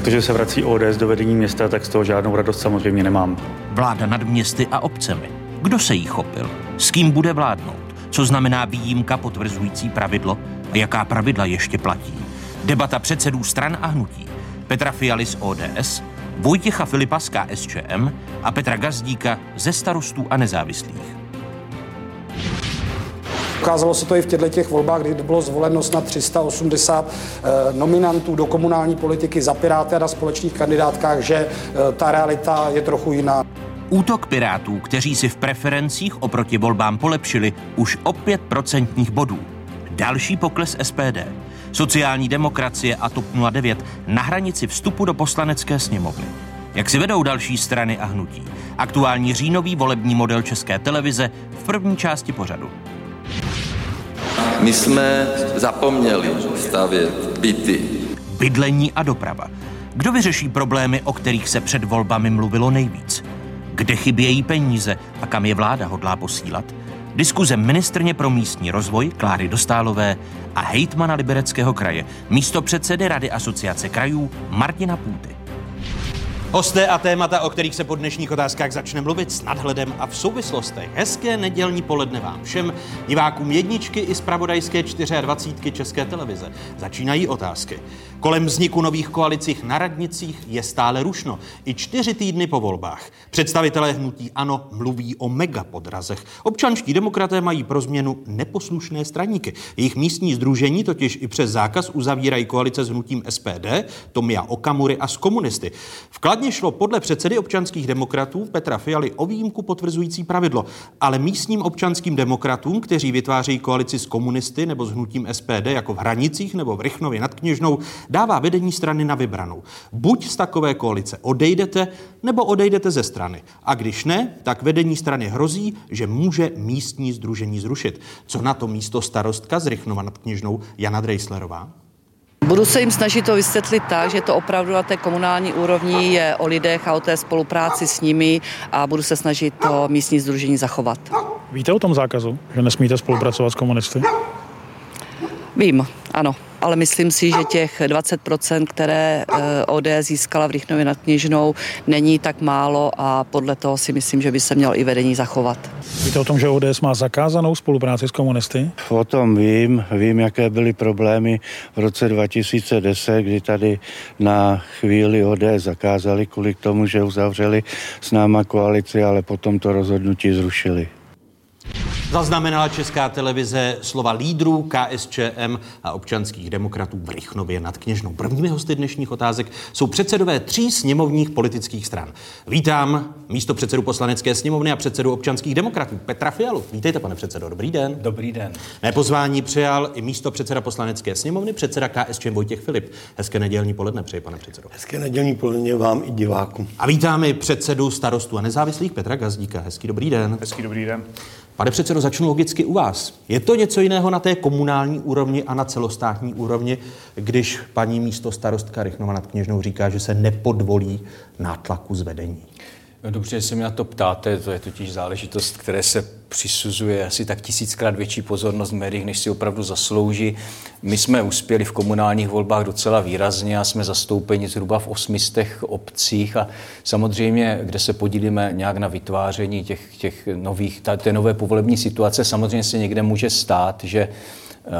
Tak to, že se vrací ODS do vedení města, tak z toho žádnou radost samozřejmě nemám. Vláda nad městy a obcemi. Kdo se jí chopil? S kým bude vládnout? Co znamená výjimka potvrzující pravidlo? A jaká pravidla ještě platí? Debata předsedů stran a hnutí. Petra Fialy z ODS, Vojtěcha Filipa z KSČM a Petra Gazdíka ze starostů a nezávislých. Ukázalo se to i v těchto těch volbách, kdy bylo zvoleno snad 380 eh, nominantů do komunální politiky za Piráty a na společných kandidátkách, že eh, ta realita je trochu jiná. Útok Pirátů, kteří si v preferencích oproti volbám polepšili už o 5 procentních bodů. Další pokles SPD. Sociální demokracie a TOP 09 na hranici vstupu do poslanecké sněmovny. Jak si vedou další strany a hnutí? Aktuální říjnový volební model České televize v první části pořadu. My jsme zapomněli stavět byty. Bydlení a doprava. Kdo vyřeší problémy, o kterých se před volbami mluvilo nejvíc? Kde chybějí peníze a kam je vláda hodlá posílat? Diskuze ministrně pro místní rozvoj Kláry Dostálové a hejtmana Libereckého kraje, místo předsedy Rady asociace krajů Martina Půty. Hosté a témata, o kterých se po dnešních otázkách začne mluvit s nadhledem a v souvislostech. Hezké nedělní poledne vám všem, divákům jedničky i zpravodajské 24 České televize. Začínají otázky. Kolem vzniku nových koalicích na radnicích je stále rušno. I čtyři týdny po volbách. Představitelé hnutí ANO mluví o megapodrazech. Občanští demokraté mají pro změnu neposlušné straníky. Jejich místní združení totiž i přes zákaz uzavírají koalice s hnutím SPD, Tomia Okamury a s komunisty. Vkladně šlo podle předsedy občanských demokratů Petra Fialy o výjimku potvrzující pravidlo, ale místním občanským demokratům, kteří vytvářejí koalici s komunisty nebo s hnutím SPD jako v Hranicích nebo v Rychnově nad Kněžnou, dává vedení strany na vybranou. Buď z takové koalice odejdete, nebo odejdete ze strany. A když ne, tak vedení strany hrozí, že může místní združení zrušit. Co na to místo starostka z Rychnova nad Kněžnou Jana Drejslerová? Budu se jim snažit to vysvětlit tak, že to opravdu na té komunální úrovni je o lidech a o té spolupráci s nimi a budu se snažit to místní združení zachovat. Víte o tom zákazu, že nesmíte spolupracovat s komunisty? Vím, ano ale myslím si, že těch 20%, které eh, ODS získala v Rychnově nad Kněžnou, není tak málo a podle toho si myslím, že by se mělo i vedení zachovat. Víte o tom, že ODS má zakázanou spolupráci s komunisty? O tom vím. Vím, jaké byly problémy v roce 2010, kdy tady na chvíli ODS zakázali kvůli tomu, že uzavřeli s náma koalici, ale potom to rozhodnutí zrušili. Zaznamenala Česká televize slova lídrů KSČM a občanských demokratů v Rychnově nad Kněžnou. Prvními hosty dnešních otázek jsou předsedové tří sněmovních politických stran. Vítám místo předsedu poslanecké sněmovny a předsedu občanských demokratů Petra Fialu. Vítejte, pane předsedo, dobrý den. Dobrý den. Mé pozvání přijal i místo předseda poslanecké sněmovny, předseda KSČM Vojtěch Filip. Hezké nedělní poledne přeji, pane předsedo. Hezké nedělní poledne vám i divákům. A vítáme i předsedu starostů a nezávislých Petra Gazdíka. Hezký dobrý den. Hezký dobrý den. Pane předsedo, začnu logicky u vás. Je to něco jiného na té komunální úrovni a na celostátní úrovni, když paní místo starostka Rychnova nad Kněžnou říká, že se nepodvolí nátlaku zvedení? No dobře, že se mě na to ptáte, to je totiž záležitost, které se přisuzuje asi tak tisíckrát větší pozornost v médiích, než si opravdu zaslouží. My jsme uspěli v komunálních volbách docela výrazně a jsme zastoupeni zhruba v osmistech obcích a samozřejmě, kde se podílíme nějak na vytváření těch, těch nových, té nové povolební situace, samozřejmě se někde může stát, že eh,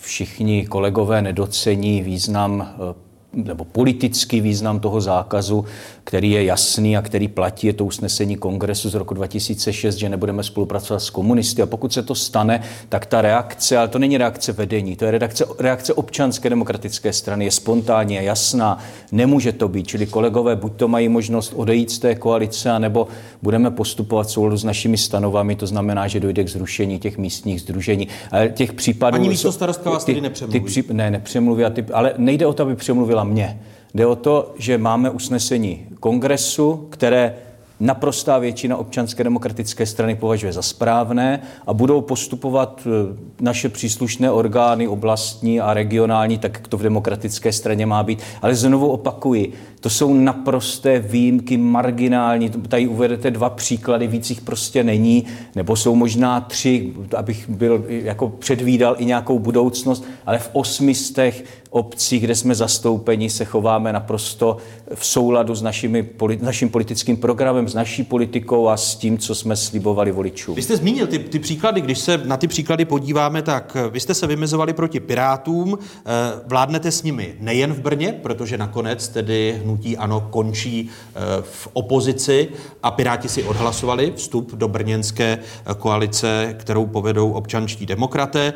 všichni kolegové nedocení význam eh, nebo politický význam toho zákazu, který je jasný a který platí, je to usnesení kongresu z roku 2006, že nebudeme spolupracovat s komunisty. A pokud se to stane, tak ta reakce, ale to není reakce vedení, to je reakce, reakce občanské demokratické strany, je spontánní a jasná, nemůže to být. Čili kolegové buď to mají možnost odejít z té koalice, anebo budeme postupovat v souladu s našimi stanovami, to znamená, že dojde k zrušení těch místních združení. Ale těch případů... Ani místo starostka vás ty, nepřemluví. Ty, pří, ne, nepřemluví, ty, ale nejde o to, aby přemluvila mě. Jde o to, že máme usnesení kongresu, které naprostá většina občanské demokratické strany považuje za správné a budou postupovat eh, naše příslušné orgány oblastní a regionální, tak jak to v demokratické straně má být. Ale znovu opakuji, To jsou naprosté výjimky, marginální. Tady uvedete dva příklady, víc jich prostě není, nebo jsou možná tři, abych byl jako předvídal i nějakou budoucnost, ale v osmistech obcích, kde jsme zastoupeni, se chováme naprosto v souladu s našimi, naším politickým programem, s naší politikou a s tím, co jsme slibovali voličům. Vy jste zmínil ty, ty příklady, když se na ty příklady podíváme, tak vy jste se vymezovali proti Pirátům, eh, vládnete s nimi nejen v Brně, protože nakonec tedy hnutí ANO končí eh, v opozici a Piráti si odhlasovali vstup do brněnské koalice, kterou povedou občanští demokraté.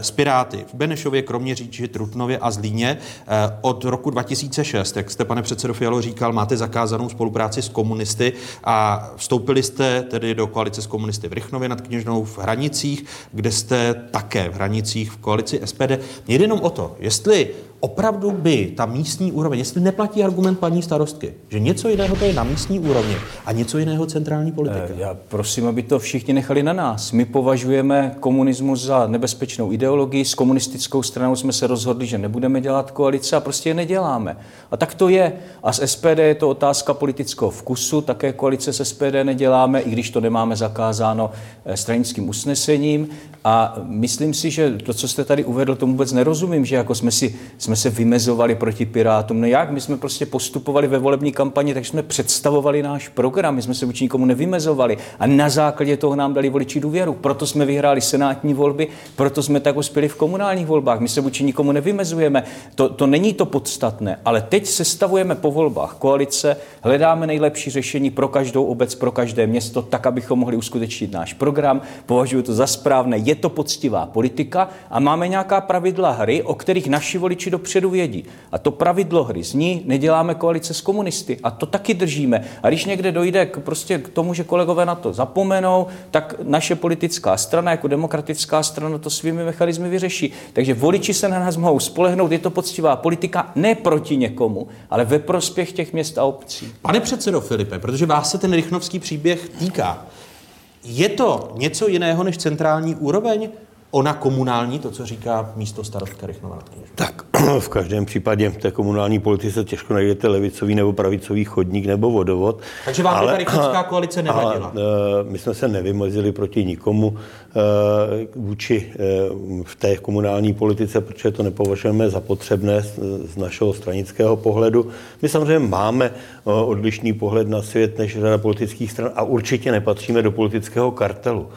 S Piráty v Benešově, Kroměříži, Trutnově a Zlíně eh, od roku 2006, jak jste, pane předsedo Fialo, říkal, máte zakázanou spolupráci s komunisty a vstoupili jste tedy do koalice s komunisty v Rychnově nad Kněžnou v Hranicích, kde jste také v Hranicích v koalici SPD. Mě jde jenom o to, jestli opravdu by ta místní úroveň, jestli neplatí argument paní starostky, že něco jiného to je na místní úrovni a něco jiného centrální politika. Eh, já prosím, aby to všichni nechali na nás. My považujeme komunismus za nebezpečnou ideologii, s komunistickou stranou jsme se rozhodli, že nebudeme dělat koalice a prostě je neděláme. A tak to je. A s SPD je to otázka politického vkusu, také koalice s SPD neděláme, i když to nemáme zakázáno eh, stranickým usnesením. A myslím si, že to, co jste tady uvedl, tomu vůbec nerozumím, že jako jsme, si, jsme se vymezovali proti Pirátům. No jak? My jsme prostě postupovali ve volební kampani, takže jsme představovali náš program, my jsme se vůči nikomu nevymezovali. A na základě toho nám dali voliči důvěru. Proto jsme vyhráli senátní volby, proto jsme tak uspěli v komunálních volbách. My se vůči nikomu nevymezujeme. To, to není to podstatné. Ale teď sestavujeme po volbách koalice, hledáme nejlepší řešení pro každou obec, pro každé město, tak, abychom mohli uskutečnit náš program. Považuji to za správné je to poctivá politika a máme nějaká pravidla hry, o kterých naši voliči dopředu vědí. A to pravidlo hry zní, neděláme koalice s komunisty. A to taky držíme. A když někde dojde k, prostě k tomu, že kolegové na to zapomenou, tak naše politická strana jako demokratická strana to svými mechanizmy vyřeší. Takže voliči se na nás mohou spolehnout, je to poctivá politika ne proti někomu, ale ve prospěch těch měst a obcí. Pane předsedo Filipe, protože vás se ten rychnovský příběh týká, je to něco jiného než centrální úroveň? Ona komunální, to, co říká místo starostka Rychnova Tak v každém případě v té komunální politice těžko najdete levicový nebo pravicový chodník nebo vodovod. Takže vám ale, ta rychnovská koalice nevadila? Ale, my jsme se nevymozili proti nikomu e, vůči e, v té komunální politice, protože to nepovažujeme za potřebné z našeho stranického pohledu. My samozřejmě máme odlišný pohled na svět než řada politických stran a určitě nepatříme do politického kartelu.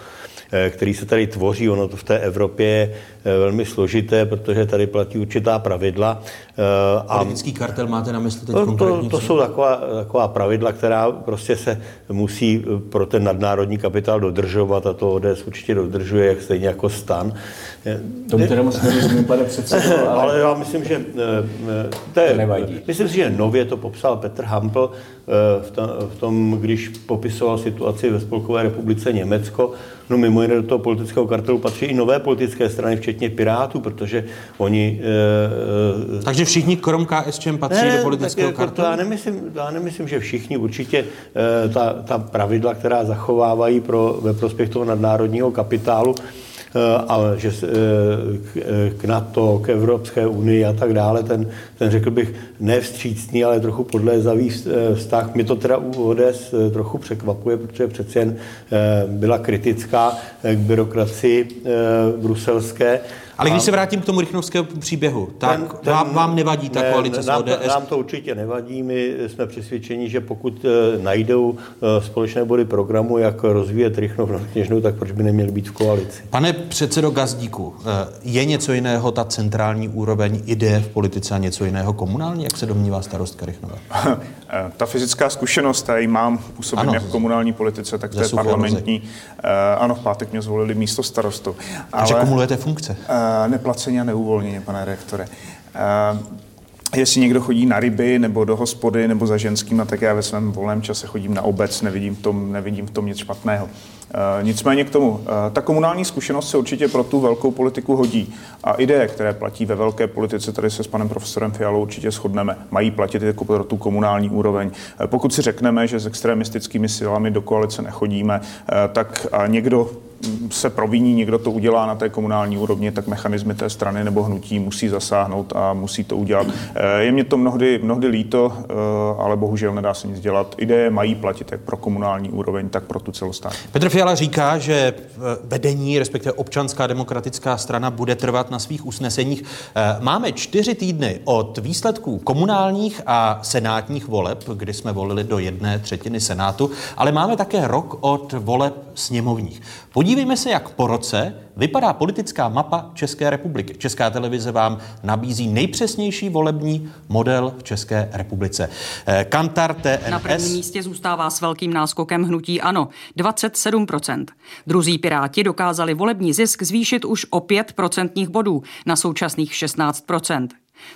Eh, který se tady tvoří. Ono to v té Evropě je eh, velmi složité, protože tady platí určitá pravidla. Eh, a Politický kartel máte na mysli teď to, to, to jsou taková, taková pravidla, která prostě se musí pro ten nadnárodní kapitál dodržovat a to ODS určitě dodržuje, jak stejně jako stan. Tomu teda moc nerozumím, pane předsedo, ale... ale já myslím, že to, je. Myslím si, že nově to popsal Petr Hampel v tom, když popisoval situaci ve Spolkové republice Německo, No mimo jiné do toho politického kartelu patří i nové politické strany, včetně Pirátů, protože oni... E, Takže všichni krom KSČM patří ne, do politického tak, kartelu? Já nemyslím, já nemyslím, že všichni. Určitě e, ta, ta pravidla, která zachovávají pro, ve prospěch toho nadnárodního kapitálu, Eh, ale že eh, eh, k NATO, k Evropské unii a tak dále, ten, ten řekl bych nevstřícný, ale trochu podlézavý vztah. Mě to teda u ODS trochu překvapuje, protože přeci jen byla kritická k byrokracii bruselské ale když se vrátím k tomu rychnovskému příběhu, tak ten, ten, vám, vám nevadí ta ne, koalice nám, s ODS? Nám to určitě nevadí. My jsme přesvědčeni, že pokud uh, najdou uh, společné body programu, jak rozvíjet Rychnov na Kněžnou, tak proč by neměli být v koalici? Pane předsedo Gazdíku, uh, je něco jiného ta centrální úroveň ideje v politice a něco jiného komunální, jak se domnívá starostka Rychnova? ta fyzická zkušenost, já ji mám, působím ano, jak v komunální politice, tak to je parlamentní. Ano, v pátek mě zvolili místo starostu. Takže kumulujete funkce? Neplaceně a neuvolněně, pane rektore. Jestli někdo chodí na ryby nebo do hospody nebo za ženským, tak já ve svém volném čase chodím na obec, nevidím v tom, nevidím v tom nic špatného. E, nicméně k tomu, ta komunální zkušenost se určitě pro tu velkou politiku hodí. A ideje, které platí ve velké politice, tady se s panem profesorem Fialou určitě shodneme, mají platit jako pro tu komunální úroveň. Pokud si řekneme, že s extremistickými silami do koalice nechodíme, tak někdo se proviní, někdo to udělá na té komunální úrovni, tak mechanismy té strany nebo hnutí musí zasáhnout a musí to udělat. Je mě to mnohdy, mnohdy líto, ale bohužel nedá se nic dělat. Ideje mají platit jak pro komunální úroveň, tak pro tu celostátní. Petr Fiala říká, že vedení, respektive občanská demokratická strana bude trvat na svých usneseních. Máme čtyři týdny od výsledků komunálních a senátních voleb, kdy jsme volili do jedné třetiny Senátu, ale máme také rok od voleb sněmovních. Podívejme se, jak po roce vypadá politická mapa České republiky. Česká televize vám nabízí nejpřesnější volební model v České republice. Eh, Kantar TNS. Na prvním místě zůstává s velkým náskokem hnutí ANO 27%. Druzí Piráti dokázali volební zisk zvýšit už o 5 procentních bodů na současných 16%.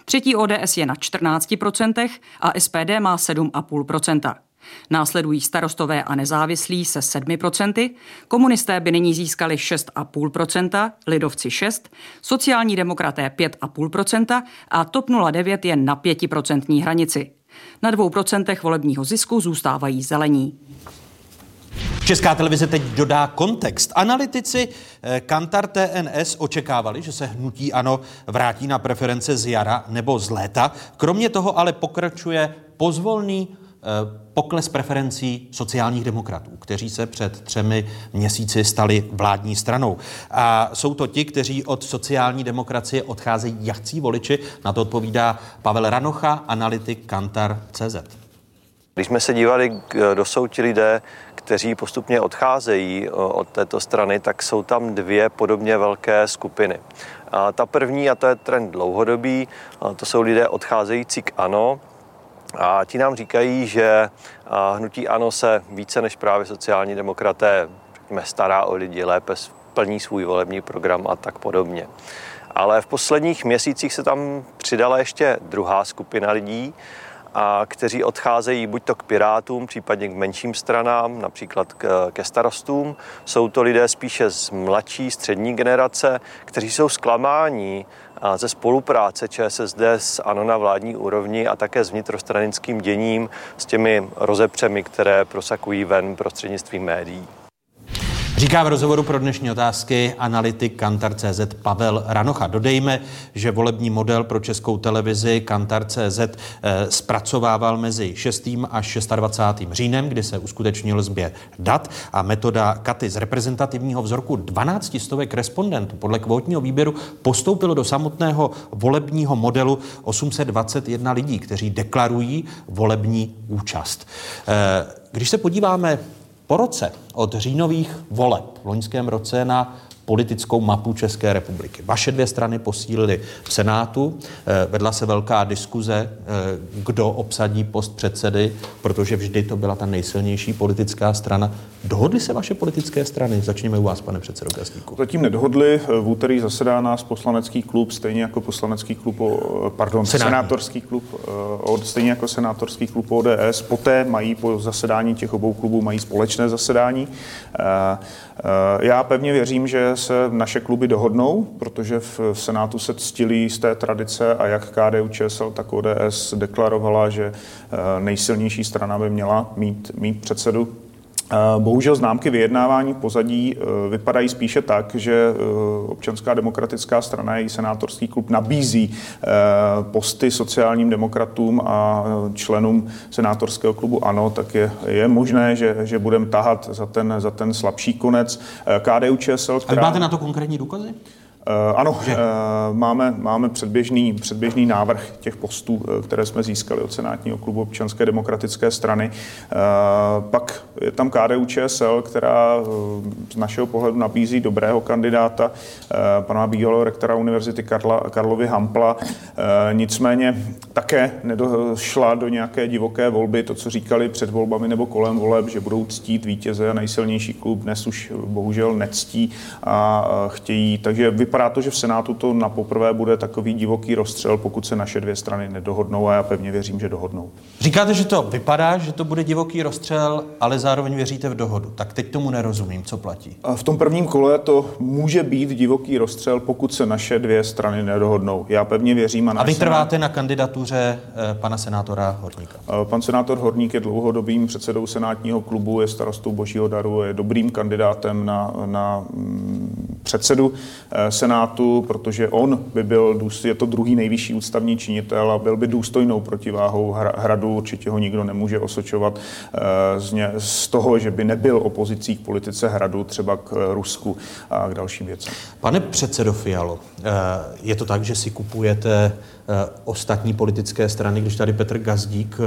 Třetí ODS je na 14% a SPD má 7,5%. Následují starostové a nezávislí se 7%, komunisté by nyní získali 6,5%, lidovci 6%, sociální demokraté 5,5% a TOP 09 je na 5% hranici. Na 2% volebního zisku zůstávají zelení. Česká televize teď dodá kontext. Analytici eh, Kantar TNS očekávali, že se hnutí ANO vrátí na preference z jara nebo z léta. Kromě toho ale pokračuje pozvolný pokles preferencí sociálních demokratů, kteří se před třemi měsíci stali vládní stranou. A jsou to ti, kteří od sociální demokracie odcházejí jachcí voliči. Na to odpovídá Pavel Ranocha, analytik Kantar CZ. Když jsme se dívali, kdo jsou ti lidé, kteří postupně odcházejí od této strany, tak jsou tam dvě podobně velké skupiny. A ta první, a to je trend dlouhodobý, to jsou lidé odcházející k ANO, a ti nám říkají, že hnutí ANO se více než právě sociální demokraté řekněme, stará o lidi, lépe plní svůj volební program a tak podobně. Ale v posledních měsících se tam přidala ještě druhá skupina lidí, a kteří odcházejí buď to k Pirátům, případně k menším stranám, například k, ke starostům. Jsou to lidé spíše z mladší, střední generace, kteří jsou zklamáni ze spolupráce ČSSD s ANO na vládní úrovni a také s vnitrostranickým děním, s těmi rozepřemi, které prosakují ven prostřednictvím médií. Říká v rozhovoru pro dnešní otázky analytik Kantar.cz Pavel Ranocha. Dodejme, že volební model pro českou televizi Kantar.cz eh, zpracovával mezi 6. až 26. říjnem, kdy se uskutečnil sběr dat a metoda Katy z reprezentativního vzorku 12 stovek respondentů podle kvótního výběru postoupilo do samotného volebního modelu 821 lidí, kteří deklarují volební účast. Eh, když se podíváme po roce od říjnových voleb v loňském roce na politickou mapu České republiky. Vaše dvě strany posílily v Senátu, eh, vedla se velká diskuze, eh, kdo obsadí post předsedy, protože vždy to byla ta nejsilnější politická strana. Dohodly se vaše politické strany? Začněme u vás, pane předsedo Gazdíku. Zatím nedohodli. V úterý zasedá nás poslanecký klub, stejně jako poslanecký klub, pardon, Senátní. senátorský klub, eh, stejně jako senátorský klub ODS. Poté mají po zasedání těch obou klubů mají společné zasedání. Já pevně věřím, že se naše kluby dohodnou, protože v Senátu se ctili z té tradice a jak KDU ČSL, tak ODS deklarovala, že eh, nejsilnější strana by měla mít, mít předsedu Bohužel známky vyjednávání pozadí eh, vypadají spíše tak, že eh, občanská demokratická strana její senátorský klub nabízí posty sociálním demokratům a členům senátorského klubu ANO, tak je, je možné, že, že budeme tahat za ten, za ten slabší konec. KDU ČSL, která... A máte na to konkrétní důkazy? Eh, ano, že? Eh, máme, máme předběžný, předběžný návrh těch postů, eh, které jsme získali od Senátního klubu občanské demokratické strany. Pak je tam KDU ČSL, která z našeho pohledu nabízí dobrého kandidáta, pana bývalého rektora Univerzity Karla, Karlovy Hampla. Nicméně také nedošla do nějaké divoké volby, to, co říkali před volbami nebo kolem voleb, že budou ctít vítěze a nejsilnější klub dnes už bohužel nectí a chtějí. Takže vypadá vypadá to, že v Senátu to na poprvé bude takový divoký rozstřel, pokud se naše dvě strany nedohodnou a já pevně věřím, že dohodnou. Říkáte, že to vypadá, že to bude divoký rozstřel, ale zároveň věříte v dohodu. Tak teď tomu nerozumím, co platí. A v tom prvním kole to může být divoký rozstřel, pokud se naše dvě strany nedohodnou. Já pevně věřím a A vy trváte na kandidatuře eh, pana senátora Horníka. Eh, Pan senátor Horník je dlouhodobým předsedou senátního klubu, je starostou Božího daru, je dobrým kandidátem na, na mm, předsedu eh, Senátu, protože on by byl, je to druhý nejvyšší ústavní činitel a byl by důstojnou protiváhou hra- hradu. Určitě ho nikdo nemůže osočovat eh, z, toho, že by nebyl opozicí k politice hradu, třeba k Rusku a k dalším věcem. Pane předsedo Fialo, eh, je to tak, že si kupujete eh, ostatní politické strany, když tady Petr Gazdík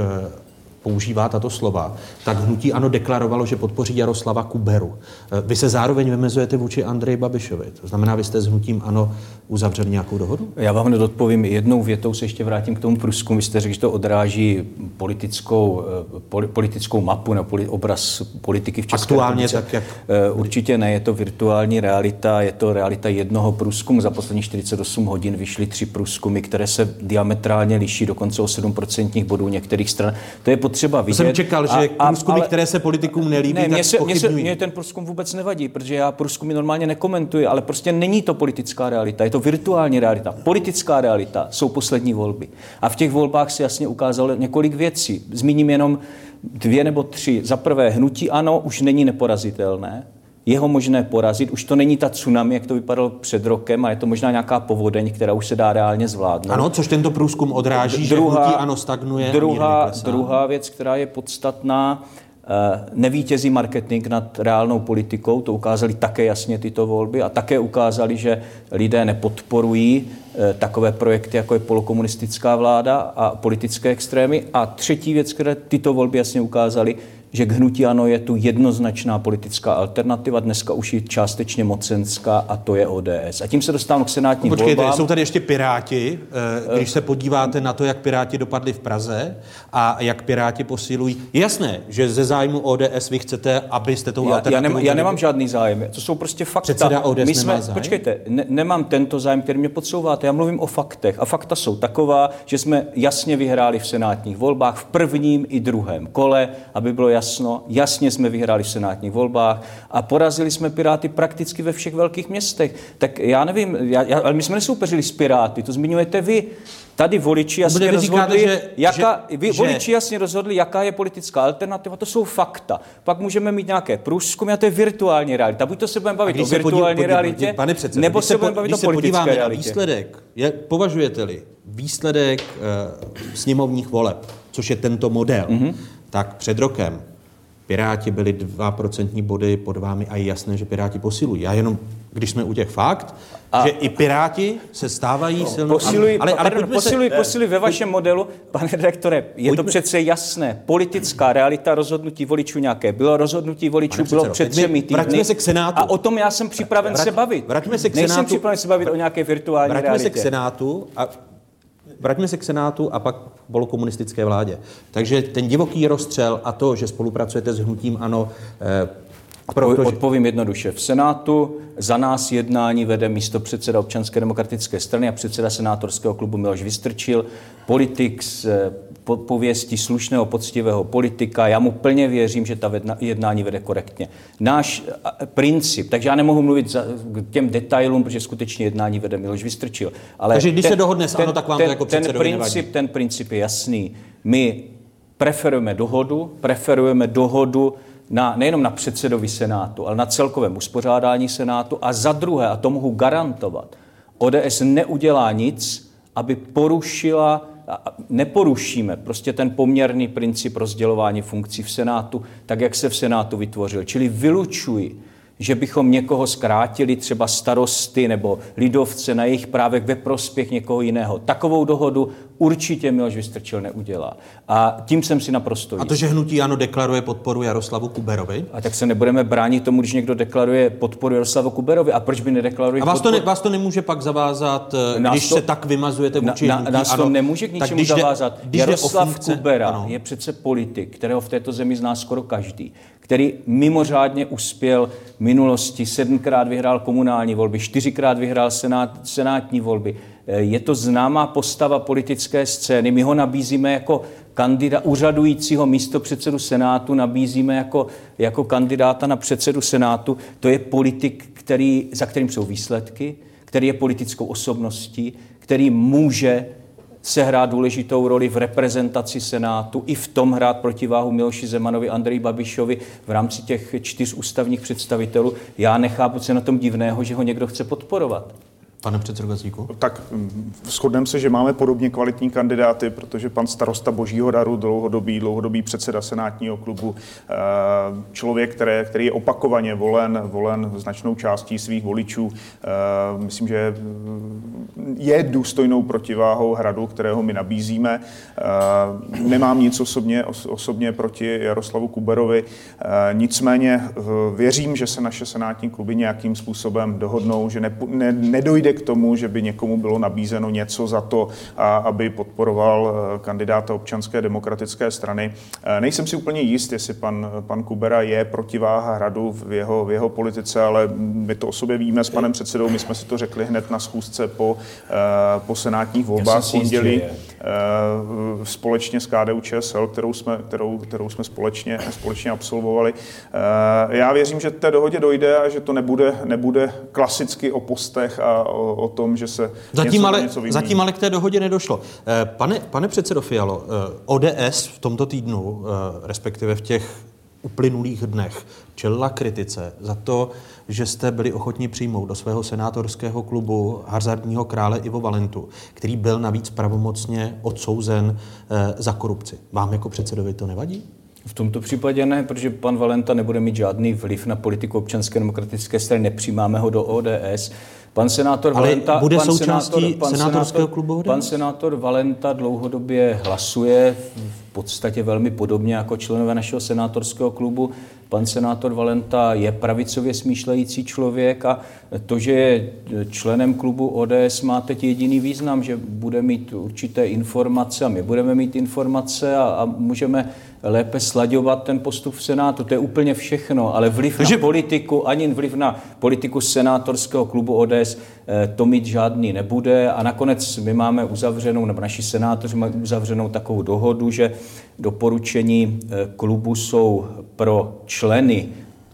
používá tato slova, tak hnutí ano deklarovalo, že podpoří Jaroslava Kuberu. Eh, Vy se zároveň vymezujete vůči Andreji Babišovi. To znamená, vy jste s hnutím ano uzavřeli nějakou dohodu? Já vám hned odpovím jednou větou, se ještě vrátím k tomu průzkumu. Vy jste řekl, že to odráží politickou, poli, politickou mapu nebo poli, obraz politiky v České Aktuálně republice. tak, jak- Eh, Určitě ne, je to virtuální realita, je to realita jednoho průzkumu. Za posledních 48 hodin vyšly tři průzkumy, které se diametrálně liší, dokonce o 7% bodů některých stran. To je potřeba vidět. To jsem čekal, že průzkumy, které se politikům nelíbí, ne, tak se, mně se, mně ten průzkum vůbec nevadí, protože já průzkumy normálně nekomentuji, ale prostě není to politická realita, je to virtuální realita. Politická realita jsou poslední volby. A v těch volbách se jasně ukázalo několik věcí. Zmíním jenom dvě nebo tři. Za prvé, hnutí ano už není neporazitelné. Je ho možné porazit. Už to není ta tsunami, jak to vypadalo před rokem, a je to možná nějaká povodeň, která už se dá reálně zvládnout. Ano, což tento průzkum odráží, že hnutí ano stagnuje druhá, druhá věc, která je podstatná, eh, nevítězí marketing nad reálnou politikou, to ukázali také jasně tyto volby a také ukázali, že lidé nepodporují eh, takové projekty, jako je polokomunistická vláda a politické extrémy. A třetí věc, které tyto volby jasně ukázaly, že k hnutí ano je tu jednoznačná politická alternativa, dneska už je částečně mocenská a to je ODS. A tím se dostávám k senátním Počkejte, volbám. jsou tady ještě Piráti. eh, Když se podíváte na to, jak Piráti dopadli v Praze a jak Piráti posilují. Je jasné, že ze zájmu ODS vy chcete, abyste tou Já, já, alternativou... nemám, já nemám žádný zájem. To jsou prostě fakta. Předseda ODS My jsme, zájem? Počkejte, ne, nemám tento zájem, který mě podsouváte. Já mluvím o faktech. A fakta jsou taková, že jsme jasně vyhráli v senátních volbách v prvním i druhém kole, aby bylo jasno. Jasně jsme vyhráli v senátních volbách a porazili jsme Piráty prakticky ve všech velkých městech. Tak já nevím, já, já, ale my jsme nesoupeřili s Piráty, to zmiňujete vy. Tady voliči jasně Protože vy říkáte, rozhodli, že- jaká, že- vy, že- voliči jasně rozhodli, jaká je politická alternativa, to jsou fakta. Pak můžeme mít nějaké průzkumy a to je virtuální realita. Buď to se budeme bavit o virtuální podí- realitě, pane předsedo, nebo se budeme bavit o politické realitě. Na výsledek, je, považujete-li výsledek uh, sněmovních voleb, což je tento model, Mhm. mm-hmm. tak před rokem Piráti byli 2% body pod vámi a je jasné, že Piráti posilují. Já jenom, když jsme u těch fakt, a, že i Piráti se stávají silnou... Posiluji, ale, ale pardon, pojďme se- posiluji, posiluji ve vašem modelu, pane redaktore, je to Pojďme- přece jasné. Politická realita rozhodnutí voličů nějaké. Bylo rozhodnutí voličů, bylo před třemi týdny. vraťme se k Senátu. A o tom já jsem připraven Vrať- se bavit. vraťme se k Nejsem Senátu. připraven se bavit o nějaké virtuální Vraťme realitě. se k Senátu a vraťme se k Senátu a pak k komunistické vládě. Takže ten divoký rozstřel a to, že spolupracujete s hnutím ANO, eh, Protože... Odpovím jednoduše. V Senátu za nás jednání vede místo předseda občanské demokratické strany a předseda senátorského klubu Miloš Vystrčil, politik z eh, po- pověstí slušného, poctivého politika. Já mu plně věřím, že ta jednání vede korektně. Náš eh, princip, takže já nemohu mluvit za, k těm detailům, protože skutečně jednání vede Miloš Vystrčil. Ale Takže když se dohodne s ANO, tak vám to jako ten princip, nevadí. ten princip je jasný. My preferujeme dohodu, preferujeme dohodu na, nejenom na předsedovi Senátu, ale na celkovém uspořádání Senátu a za druhé, a to mohu garantovat, ODS neudělá nic, aby porušila, neporušíme prostě ten poměrný princip rozdělování funkcí v Senátu, tak jak se v Senátu vytvořil. Čili vylučuji, že bychom někoho zkrátili, třeba starosty nebo lidovce na jejich právech ve prospěch někoho jiného. Takovou dohodu určitě Miloš Vystrčil neudělá. A tím jsem si naprosto A jist. to, že hnutí ANO deklaruje podporu Jaroslavu Kuberovi? A tak se nebudeme bránit tomu, když někdo deklaruje podporu Jaroslavu Kuberovi. A proč by nedeklaruje A vás to, podporu? ne, vás to nemůže pak zavázat, eh, Nás když to- se tak vymazujete vůči na, hnutí na, nás to ANO, nemůže k ničemu když zavázat. když Jaroslav funkce- Kubera ano. je přece politik, kterého v této zemi zná skoro každý, který mimořádně uspěl v minulosti, sedmkrát vyhrál komunální volby, čtyřikrát vyhrál senát, senátní volby. Je to známá postava politické scény. My ho nabízíme jako kandida, úřadujícího místo předsedu Senátu, nabízíme jako, jako kandidáta na předsedu Senátu. To je politik, který, za kterým jsou výsledky, který je politickou osobností, který může sehrát důležitou roli v reprezentaci Senátu, i v tom hrát protiváhu Miloši Zemanovi, Andreji Babišovi v rámci těch čtyř ústavních představitelů. Já nechápu, co na tom divného, že ho někdo chce podporovat. Pane předsedo Gazíku? Tak mm, shodneme se, že máme podobně kvalitní kandidáty, protože pan starosta Božího daru, dlouhodobý, dlouhodobý předseda senátního klubu, eh, člověk, které, který je opakovaně volen, volen značnou částí svých voličů, eh, myslím, že je důstojnou protiváhou hradu, kterého my nabízíme. Eh, nemám nic osobně, osobně proti Jaroslavu Kuberovi, nicméně věřím, že se naše senátní kluby nějakým způsobem dohodnou, že ne, ne, nedojde k tomu, že by někomu bylo nabízeno něco za to, aby podporoval eh, kandidáta občanské demokratické strany. Eh, nejsem si úplně jist, jestli pan, pan Kubera je protiváha hradu v jeho, v jeho politice, ale my to o sobě víme s panem předsedou, my jsme si to řekli hned na schůzce po, eh, po senátních volbách v pondělí společně s KDU ČSL, kterou jsme, kterou, kterou jsme společně, společně absolvovali. Já věřím, že té dohodě dojde a že to nebude, nebude klasicky o postech a o o, tom, že se zatím něco, ale, něco Zatím ale k té dohodě nedošlo. Eh, pane, pane předsedo Fialo, eh, ODS v tomto týdnu, eh, respektive v těch uplynulých dnech, čelila kritice za to, že jste byli ochotni přijmout do svého senátorského klubu hazardního krále Ivo Valentu, který byl navíc pravomocně odsouzen za korupci. Vám jako předsedovi to nevadí? V tomto případě ne, protože pan Valenta nebude mít žádný vliv na politiku občanské demokratické strany, nepřijímáme ho do ODS. Pan senátor Ale Valenta, bude pan součástí senátor, pan senátorského senátor, klubu ODS? Pan senátor Valenta dlouhodobě hlasuje v podstatě velmi podobně jako členové našeho senátorského klubu. Pan senátor Valenta je pravicově smýšlející člověk a to, že je členem klubu ODS, má teď jediný význam, že bude mít určité informace a my budeme mít informace a, a můžeme lépe slaďovat ten postup v Senátu. To je úplně všechno, ale vliv Takže... na politiku, ani vliv na politiku senátorského klubu ODS eh, to mít žádný nebude. A nakonec my máme uzavřenou, nebo naši senátoři mají uzavřenou takovou dohodu, že doporučení eh, klubu jsou pro členy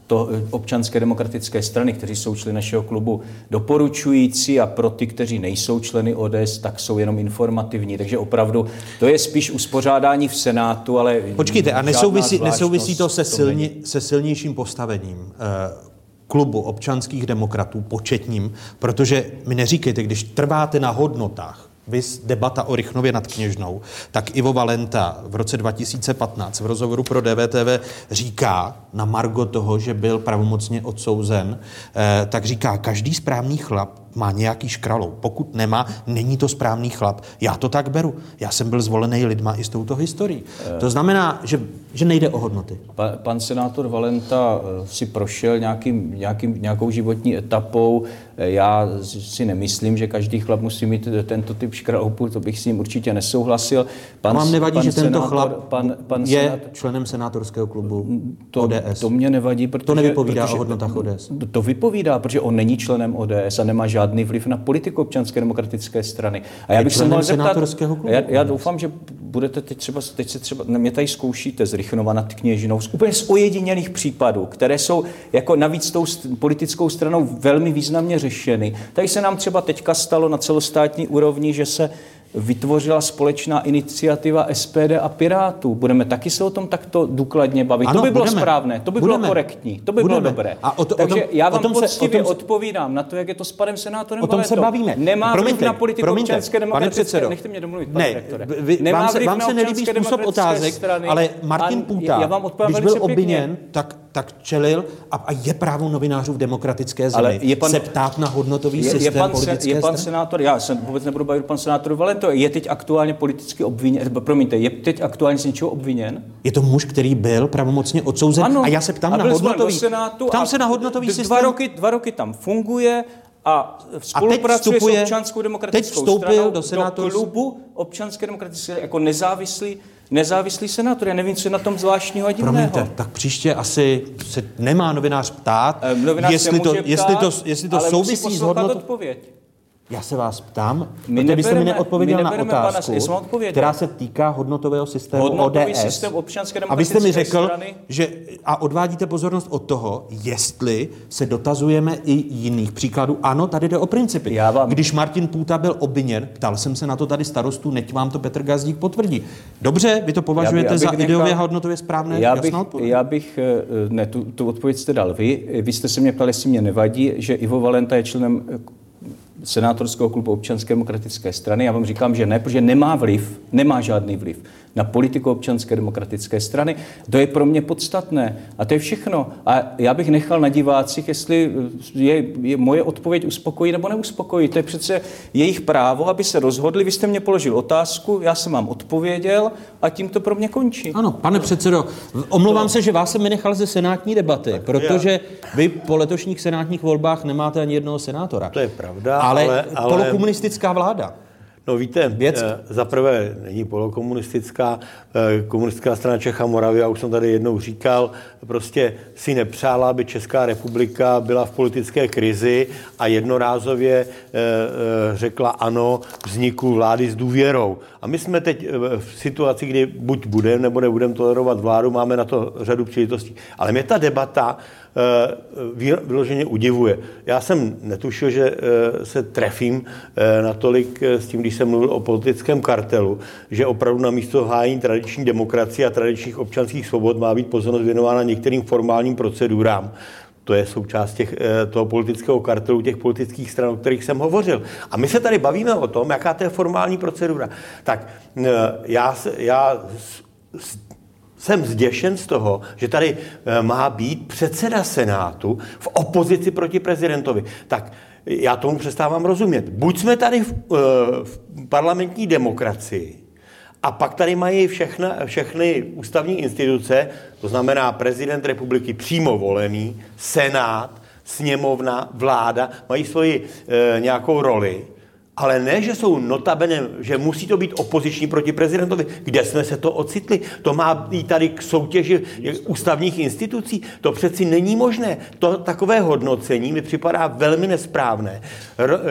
to eh, občanské demokratické strany, kteří jsou členy našeho klubu, doporučující a pro ty, kteří nejsou členy ODS, tak jsou jenom informativní. Takže opravdu to je spíš uspořádání v Senátu, ale... Počkejte, a nesouvisí, nesouvisí to se, silni, se silnějším postavením eh, klubu občanských demokratů početním, protože mi neříkejte, když trváte na hodnotách, vys debata o Rychnově nad Kněžnou, tak Ivo Valenta v roce 2015 v rozhovoru pro DVTV říká na margo toho, že byl pravomocně odsouzen, eh, tak říká, každý správný chlap má nějaký škralou. Pokud nemá, není to správný chlap. Já to tak beru. Já jsem byl zvolený lidma i s touto historií. To znamená, že, že nejde o hodnoty. Pan, pan senátor Valenta eh, si prošel nějakým, nějakým, nějakou životní etapou. Eh, já si nemyslím, že každý chlap musí mít tento typ škraloupu, to bych s ním určitě nesouhlasil. Pan, A vám nevadí, pan že tento senátor, chlap pan, pan je senátor, členem senátorského klubu to, ODS? To mě nevadí, protože... To nevypovídá protože, o hodnotách ODS? To, to vypovídá, protože on není členem ODS a nemá žádný žádný vliv na politiku občanské demokratické strany. A já bych se mohl zeptat, já, já doufám, že budete teď třeba, teď se třeba, mě tady zkoušíte z Rychnova nad Kněžinou, z úplně z ojedinělých případů, které jsou jako navíc tou politickou stranou velmi významně řešeny. Tady se nám třeba teďka stalo na celostátní úrovni, že se vytvořila společná iniciativa SPD a Pirátů. Budeme taky se o tom takto důkladně bavit. Ano, to by bylo budeme. správné, to by budeme. bylo korektní, to by budeme. bylo dobré. A o to, Takže o tom, já vám o tom poctivě se, o tom odpovídám na to, jak je to s panem senátorem O tom se bavíme. Nemá promiňte, vliv na politiku promiňte, občanské pane demokratické předsedo. Nechte mě domluvit, pane ne, rektore. vy, Nemá vám se, vám na se nelíbí způsob otázek, strany. ale Martin Půta, já vám odpovídám když byl obviněn, tak, tak čelil a, a je právo novinářů v demokratické zemi Ale je pan- se ptát na hodnotový Je, systém je, pan, politické je pan strany? senátor, já jsem vůbec nebudu bavit pan senátor Valento, je teď aktuálně politicky obviněn, promiňte, je teď aktuálně z něčeho obviněn? Je to muž, který byl pravomocně odsouzen Ano, a já se ptám a na hodnotový, Senátu ptám a se na hodnotový d- systém. Dva roky, dva roky tam funguje a spolupracuje vstupuje, s občanskou demokratickou teď vstoupil stranou do, senátorství. do klubu občanské demokratické jako nezávislý nezávislý senátor. Já nevím, co je na tom zvláštního a divného. Promiňte, tak příště asi se nemá novinář ptát, Eh, Novinář jestli, to, může jestli, to, ptát, jestli to ale musí souvisí s hodnotou... odpověď. Já se vás ptám, My protože byste mi neodpověděl na pana- otázku, já odpověděl. která se týká hodnotového systému Hodnotový ODS. systém občanské Abyste mi demokratické řekl, strany. že a odvádíte pozornost od toho, jestli se dotazujeme i jiných příkladů. Ano, tady jde o principy. Já vám- Když Martin Půta byl obviněn, ptal jsem se na to tady starostu, neď vám to Petr Gazdík potvrdí. Dobře, vy to považujete Já bych za nechal- ideově a hodnotově správné? Já jasná bych, odpověď? já bych, eh, ne, tu, tu odpověď jste dal vy. Vy jste se mě ptali, jestli mě nevadí, že Ivo Valenta je členem senátorského klubu občanské demokratické strany. Já vám říkám, že ne, protože nemá vliv, nemá žádný vliv na politiku občanské demokratické strany. To je pro mě podstatné. A to je všechno. A já bych nechal na divácích, jestli je, je moje odpověď uspokojí nebo neuspokojí. To je přece jejich právo, aby se rozhodli. Vy jste mě položil otázku, já jsem vám odpověděl a tím to pro mě končí. Ano, pane předsedo, omlouvám se, že vás jsem vynechal ze senátní debaty, protože vy po letošních senátních volbách nemáte ani jednoho senátora. To je pravda, ale, ale- ale- polokomunistická vláda. No víte, Věc- eh, za prvé není polokomunistická, eh, komunistická strana Čech a Moravy, já už jsem tady jednou říkal, prostě si nepřála, aby Česká republika byla v politické krizi a jednorázově eh, řekla ano vzniku vlády s důvěrou. A my jsme teď v situaci, kdy buď budeme nebo nebudeme tolerovat vládu, máme na to řadu příležitostí. Ale mě ta debata vyloženě udivuje. Já jsem netušil, že eh, se trefím eh, natolik eh, s tím, když jsem mluvil o politickém kartelu, že opravdu na místo hájení tradiční demokracie a tradičních občanských svobod má být pozornost věnována některým formálním procedurám. To je součást těch, eh, toho politického kartelu, těch politických stran, o kterých jsem hovořil. A my se tady bavíme o tom, jaká to je formální procedura. Tak eh, já, já jsem zděšen z toho, že tady eh, má být předseda Senátu v opozici proti prezidentovi. Tak já tomu přestávám rozumět. Buď jsme tady v, eh, v parlamentní demokracii, a pak tady mají všechna, všechny ústavní instituce, to znamená prezident republiky přímo volený, senát, sněmovna, vláda, mají svoji e, nějakou roli, ale ne, že jsou notabene, že musí to být opoziční proti prezidentovi. Kde jsme se to ocitli? To má být tady k soutěži ústavních institucí. To přeci není možné. To takové hodnocení mi připadá velmi nesprávné,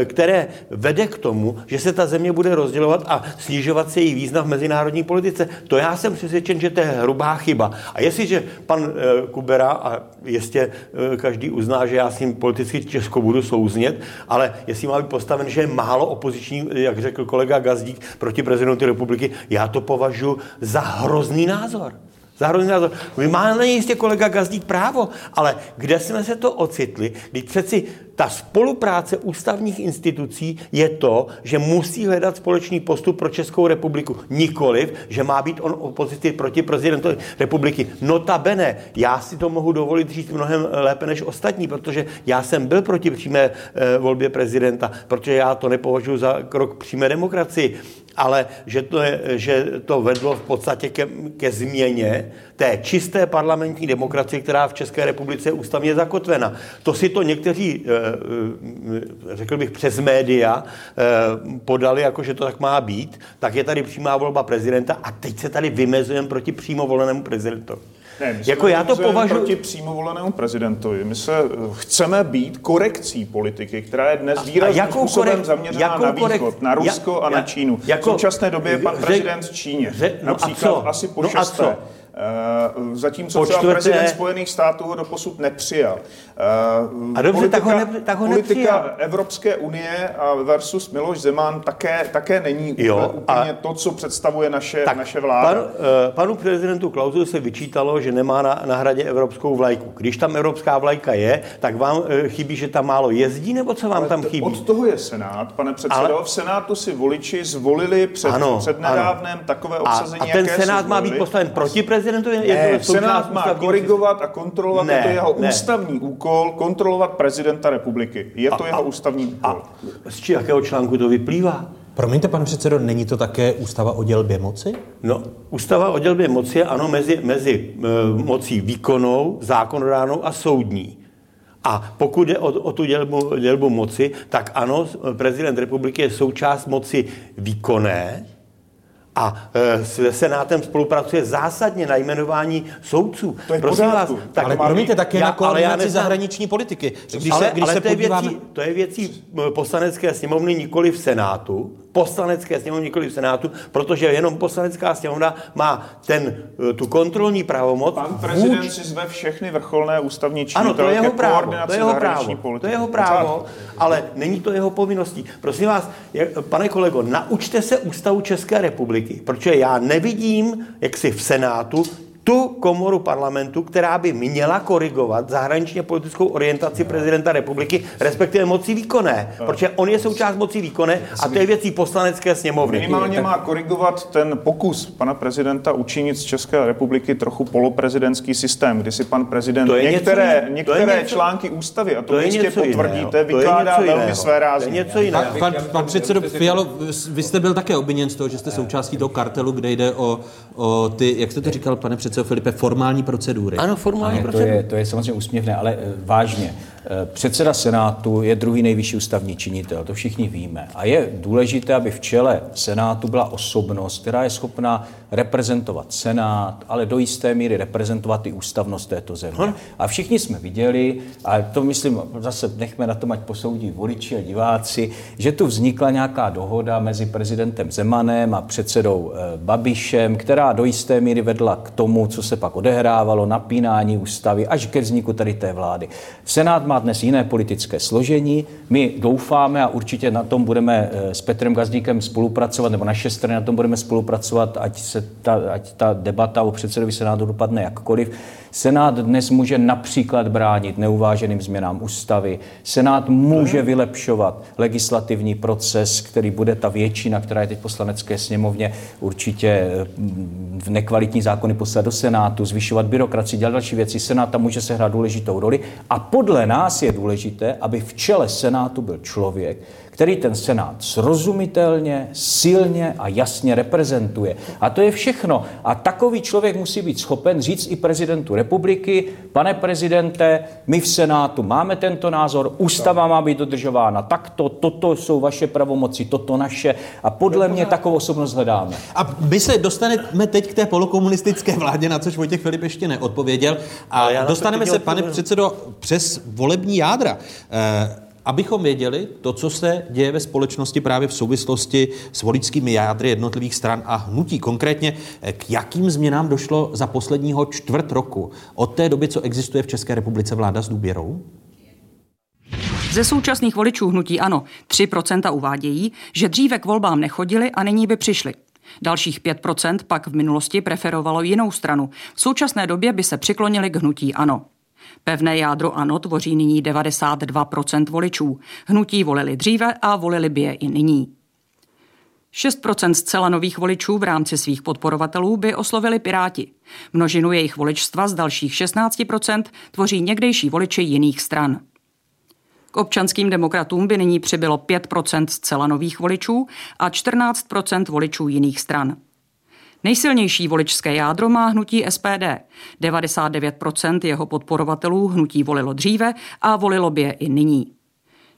které vede k tomu, že se ta země bude rozdělovat a snižovat se její význam v mezinárodní politice. To já jsem přesvědčen, že to je hrubá chyba. A jestliže pan eh, Kubera, a jistě eh, každý uzná, že já s ním politicky česko budu souznět, ale jestli má být postaven, že je málo opoziční, jak řekl kolega Gazdík, proti prezidentu republiky, já to považuji za hrozný názor. Za hrozný názor. Vy máte jistě kolega Gazdík právo, ale kde jsme se to ocitli, když přeci ta spolupráce ústavních institucí je to, že musí hledat společný postup pro Českou republiku. Nikoliv, že má být on opozici proti prezidentovi republiky. Notabene, já si to mohu dovolit říct mnohem lépe než ostatní, protože já jsem byl proti přímé eh, volbě prezidenta, protože já to nepovažuji za krok přímé demokracii ale že to, je, že to vedlo v podstatě ke, ke změně té čisté parlamentní demokracie, která v České republice je ústavně zakotvena. To si to někteří, eh, eh, řekl bych, přes média eh, podali, jako že to tak má být, tak je tady přímá volba prezidenta a teď se tady vymezujeme proti přímo volenému prezidentovi. Ne, my jako já to považuji... proti přímo volenému prezidentovi. My se chceme být korekcí politiky, která je dnes A- a výrazným jakou způsobem korek- zaměřená jakou na korek- východ, na Rusko ja- a na Čínu. jako- v současné době je pan prezident v Číně. řek- no a Například co? asi po No a šesté. co? Eh, Zatímco Po třeba čtvrté- prezident Spojených států ho doposud nepřijal. Eh, A dobře, tak ho ne- tak ho politika. Evropské unie a versus Miloš Zeman také, také není Jo, úplně, a- to, co představuje naše, Tak, naše vláda. Pan, eh, panu prezidentu Klausu se vyčítalo, že nemá na, na hradě evropskou vlajku. Když tam evropská vlajka je, tak vám eh, chybí, že tam málo jezdí, nebo co vám Ale tam to- chybí? Od toho je Senát, pane předsedo. Ale-. V Senátu si voliči zvolili před, Ano, před ano. nedávnem takové A, obsazení, a ten jaké Senát má být postaven proti prezidentovi? Je Ne, to součást Senát má korigovat a kontrolovat, Ne, je to jeho ne. ústavní úkol, kontrolovat prezidenta republiky. Je to A- jeho a- ústavní úkol. Z či jakého článku to vyplývá? Promiňte, pane předsedo, není to také ústava o dělbě moci? No, ústava o dělbě moci je ano mezi, mezi e, mocí výkonnou, zákonodárnou a soudní. A pokud jde o, o tu dělbu, dělbu moci, tak ano, prezident republiky je součást moci výkonné, a e, se Senátem spolupracuje zásadně na jmenování soudců. To je Prosím vás, tak ale promiňte, také na koordinaci zahraniční politiky. Když ale, se, když ale se to, je podíváme... věcí, to je věcí poslanecké sněmovny, nikoli v Senátu poslanecké sněmovny, nikoli v Senátu, protože jenom poslanecká sněmovna má ten, eh, tu kontrolní pravomoc. Pan prezident vůč... si zve všechny vrcholné ústavní činitele ano, to je jeho právo, to je jeho právo, to je jeho právo, ale není to jeho povinností. Prosím vás, pane kolego, naučte se ústavu České republiky, protože já nevidím, jak si v Senátu tu komoru parlamentu, která by měla korigovat zahraničně politickou orientaci prezidenta republiky, respektive moci výkonné. Protože on je součást moci výkonné a to je věcí poslanecké sněmovny. Minimálně má korigovat ten pokus pana prezidenta učinit z České republiky trochu poloprezidentský systém, kdy si pan prezident to je některé, něco, některé to je něco, články ústavy, a to, to jistě potvrdíte, jiného. vykládá velmi své rázně. něco jiného. Pan, pan předsedo Fialo, vy jste byl také obviněn z toho, že jste součástí toho kartelu, kde jde o, o ty, jak jste to říkal, pane předsedo, co Filipe, formální procedury. Ano, formální ano, procedury. To je, to je samozřejmě úsměvné, ale eh, vážně. Předseda Senátu je druhý nejvyšší ústavní činitel, to všichni víme. A je důležité, aby v čele Senátu byla osobnost, která je schopná reprezentovat Senát, ale do jisté míry reprezentovat i ústavnost této země. A všichni jsme viděli, a to myslím, zase nechme na tom, ať posoudí voliči a diváci, že tu vznikla nějaká dohoda mezi prezidentem Zemanem a předsedou eh, Babišem, která do jisté míry vedla k tomu, co se pak odehrávalo, napínání ústavy až ke vzniku tady té vlády. Senát má má dnes jiné politické složení. My doufáme a určitě na tom budeme eh, s Petrem Gazdíkem spolupracovat, nebo naše strany na tom budeme spolupracovat, ať, se ta, ať ta debata o předsedovi Senátu dopadne jakkoliv. Senát dnes může například bránit neuváženým změnám ústavy. Senát může vylepšovat legislativní proces, který bude ta většina, která je teď poslanecké sněmovně, určitě eh, v nekvalitní zákony poslat do Senátu, zvyšovat byrokracii, dělat další věci. Senát tam může sehrát důležitou roli. A podle nás je důležité, aby v čele Senátu byl člověk, který ten Senát srozumitelně, silně a jasně reprezentuje. A to je všechno. A takový člověk musí být schopen říct i prezidentu republiky, pane prezidente, my v Senátu máme tento názor, ústava má být dodržována takto, toto jsou vaše pravomoci, toto naše a podle mě takovou osobnost hledáme. A my se dostaneme teď k té polokomunistické vládě, na což Vojtěch Filip ještě neodpověděl. A dostaneme se, pane předsedo, přes volební jádra. Eh, abychom věděli to, co se děje ve společnosti právě v souvislosti s voličskými jádry jednotlivých stran a hnutí. Konkrétně, eh, k jakým změnám došlo za posledního čtvrt roku od té doby, co existuje v České republice vláda s důvěrou? Ze současných voličů hnutí ano, 3% uvádějí, že dříve k volbám nechodili a nyní by přišli. Dalších 5% pak v minulosti preferovalo jinou stranu. V současné době by se přiklonili k hnutí ano. Pevné jádro ANO tvoří nyní 92% voličů. Hnutí volili dříve a volili by je i nyní. 6% zcela nových voličů v rámci svých podporovatelů by oslovili Piráti. Množinu jejich voličstva z dalších 16% tvoří někdejší voliči jiných stran. K občanským demokratům by nyní přibylo 5% zcela nových voličů a 14% voličů jiných stran. Nejsilnější voličské jádro má hnutí SPD. 99% jeho podporovatelů hnutí volilo dříve a volilo by je i nyní.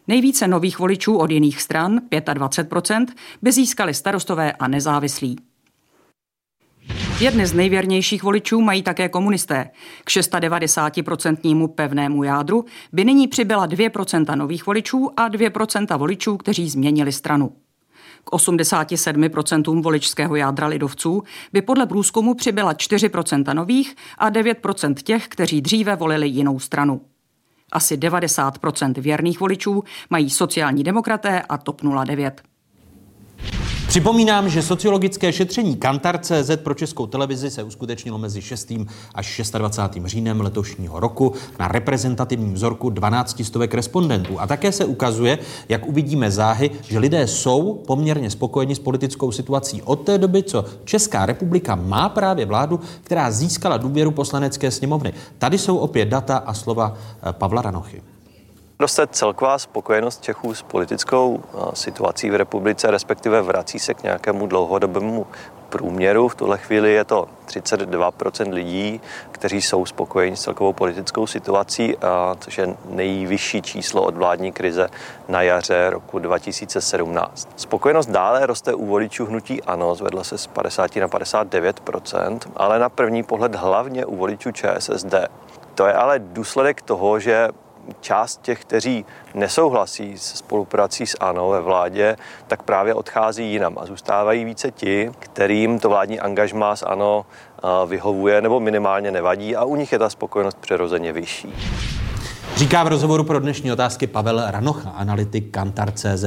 Nejvíce nových voličů od jiných stran, 25%, by získali starostové a nezávislí. Jedny z nejvěrnějších voličů mají také komunisté. K 690% pevnému jádru by nyní přibyla 2% nových voličů a 2% voličů, kteří změnili stranu. K 87% voličského jádra lidovců by podle průzkumu přibyla 4% nových a 9% těch, kteří dříve volili jinou stranu. Asi 90% věrných voličů mají sociální demokraté a TOP 09. Připomínám, že sociologické šetření Kantar.cz pro českou televizi se uskutečnilo mezi 6. až 26. říjnem letošního roku na reprezentativním vzorku 12 stovek respondentů. A také se ukazuje, jak uvidíme záhy, že lidé jsou poměrně spokojeni s politickou situací od té doby, co Česká republika má právě vládu, která získala důvěru poslanecké sněmovny. Tady jsou opět data a slova eh, Pavla Ranochy. Roste celková spokojenost Čechů s politickou situací v republice, respektive vrací se k nějakému dlouhodobému průměru. V tuhle chvíli je to 32% lidí, kteří jsou spokojeni s celkovou politickou situací, což je nejvyšší číslo od vládní krize na jaře roku 2017. Spokojenost dále roste u voličů hnutí ANO, zvedla se z 50 na 59%, ale na první pohled hlavně u voličů ČSSD. To je ale důsledek toho, že část těch, kteří nesouhlasí s spoluprací s ANO ve vládě, tak právě odchází jinam a zůstávají více ti, kterým to vládní angažmá s ANO vyhovuje nebo minimálně nevadí a u nich je ta spokojenost přirozeně vyšší. Říká v rozhovoru pro dnešní otázky Pavel Ranocha, analytik Kantar.cz.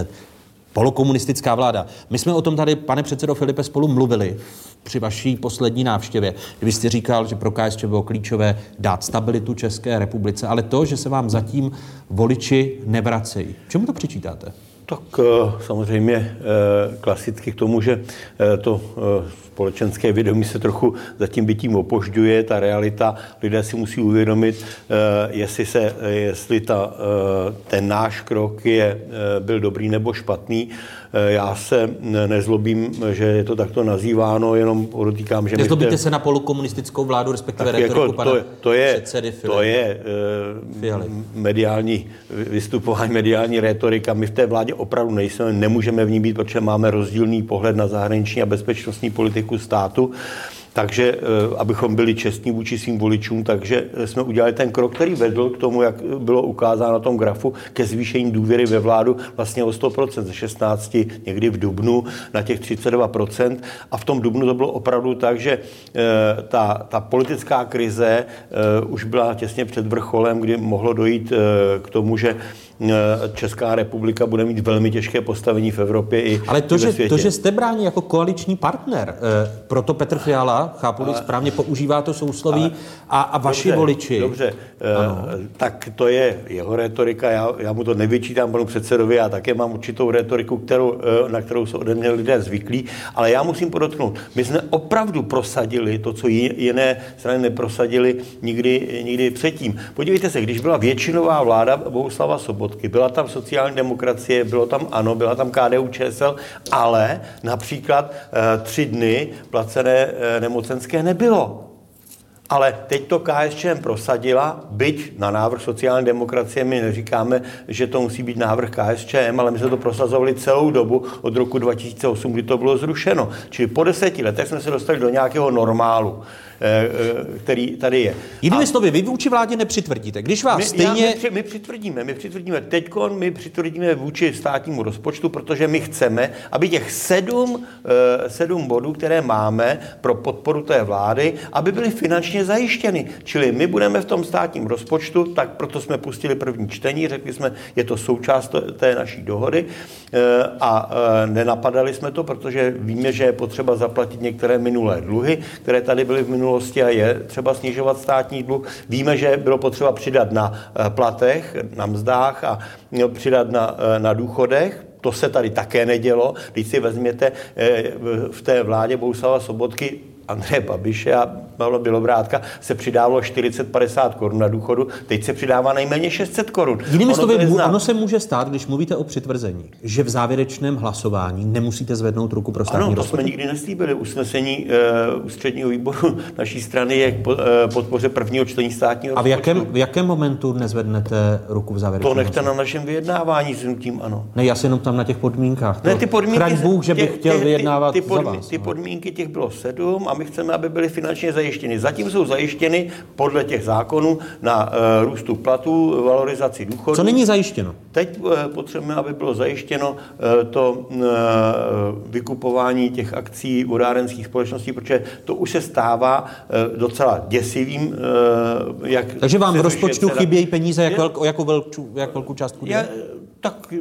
Polokomunistická vláda. My jsme o tom tady, pane předsedo Filipe, spolu mluvili při vaší poslední návštěvě, kdy jste říkal, že pro KSČ bylo klíčové dát stabilitu České republice, ale to, že se vám zatím voliči nevracejí. Čemu to přičítáte? Tak eh, samozřejmě eh, klasicky k tomu, že eh, to společenské vědomí se trochu zatím bytím opožďuje, ta realita, lidé si musí uvědomit, jestli, se, jestli ta, ten náš krok je, byl dobrý nebo špatný. Eh, já se nezlobím, že je to takto nazýváno, jenom podotýkám, že... Nezlobíte se na polokomunistickou vládu, respektive tak retoriku jako pana to, to je, předsedy Filip, To je uh, mediální vystupování, mediální retorika. My v té vládě opravdu nejsme, nemůžeme v ní být, protože máme rozdílný pohled na zahraniční a bezpečnostní politiku státu. Takže eh, abychom byli čestní vůči svým voličům, takže eh, jsme udělali ten krok, který vedl k tomu, jak bylo ukázáno na tom grafu, ke zvýšení důvěry ve vládu vlastně o 100%, ze 16 někdy v Dubnu na těch 32%. A v tom Dubnu to bylo opravdu tak, že eh, ta, ta politická krize už byla těsně před vrcholem, kdy mohlo dojít k tomu, že Česká republika bude mít velmi těžké postavení v Evropě i Ale to, že, světě. to, že jste bráni jako koaliční partner, eh, proto Petr Fiala, chápu ale, správně, používá to sousloví ale, a, a vaši dobře, voliči. Dobře, eh, ano. tak to je jeho retorika, já, já mu to nevyčítám panu předsedovi, já také mám určitou retoriku, kterou, na kterou jsou ode mě lidé zvyklí, ale já musím podotknout, my jsme opravdu prosadili to, co jiné strany neprosadili nikdy, nikdy předtím. Podívejte se, když byla většinová vláda Bohuslava Sobot, Sobotky. Byla tam sociální demokracie, bylo tam ANO, byla tam KDU ČSL, ale například e, tři dny placené e, nemocenské nebylo. Ale teď to KSČM prosadila, byť na návrh sociální demokracie my neříkáme, že to musí být návrh KSČM, ale my jsme to prosazovali celou dobu od roku 2008, kdy to bylo zrušeno. Čili po deseti letech jsme se dostali do nějakého normálu. Eh, eh, který tady je. Jinými slovy, vy vůči vládě nepřitvrdíte. Když vás my, stejně... Já, my, při, my přitvrdíme, my přitvrdíme teď, my přitvrdíme vůči státnímu rozpočtu, protože my chceme, aby těch sedm, eh, sedm bodů, které máme pro podporu té vlády, aby byly finančně zajištěny. Čili my budeme v tom státním rozpočtu, tak proto jsme pustili první čtení, řekli jsme, je to součást té naší dohody a nenapadali jsme to, protože víme, že je potřeba zaplatit některé minulé dluhy, které tady byly v minulosti minulosti a je třeba snižovat státní dluh. Víme, že bylo potřeba přidat na eh, platech, na mzdách a přidat na, eh, na důchodech. To se tady také nedělo. Když si vezměte eh, v té vládě Bouslava Sobotky Andreje Babiše a Pavla Bělobrátka se přidávalo 40-50 korun na důchodu, teď se přidává nejméně 600 korun. Jinými slovy, ono, se může stát, když mluvíte o přitvrzení, že v závěrečném hlasování nemusíte zvednout ruku pro státní Ano, to rozpočet. jsme nikdy neslíbili. Usnesení uh, ústředního výboru naší strany je k uh, podpoře prvního čtení státního A v jakém, v jakém momentu nezvednete ruku v závěrečném To nechte na našem vyjednávání s hnutím, ano. Ne, já se jenom tam na těch podmínkách. Ne, ty podmínky, Bůh, že bych chtěl ty, vyjednávat ty, ty, podmínky, za vás. Ty podmínky těch bylo sedm a my chceme, aby byly finančně zajištěny. Zatím jsou zajištěny podle těch zákonů na uh, růstu platů, valorizaci důchodů. Co není zajištěno? Teď uh, potřebujeme, aby bylo zajištěno uh, to uh, vykupování těch akcí vodárenských společností, protože to už se stává uh, docela děsivým. Uh, jak Takže vám v rozpočtu chybějí peníze, jak, velk, jakou velkou, jak velkou částku? Je, tak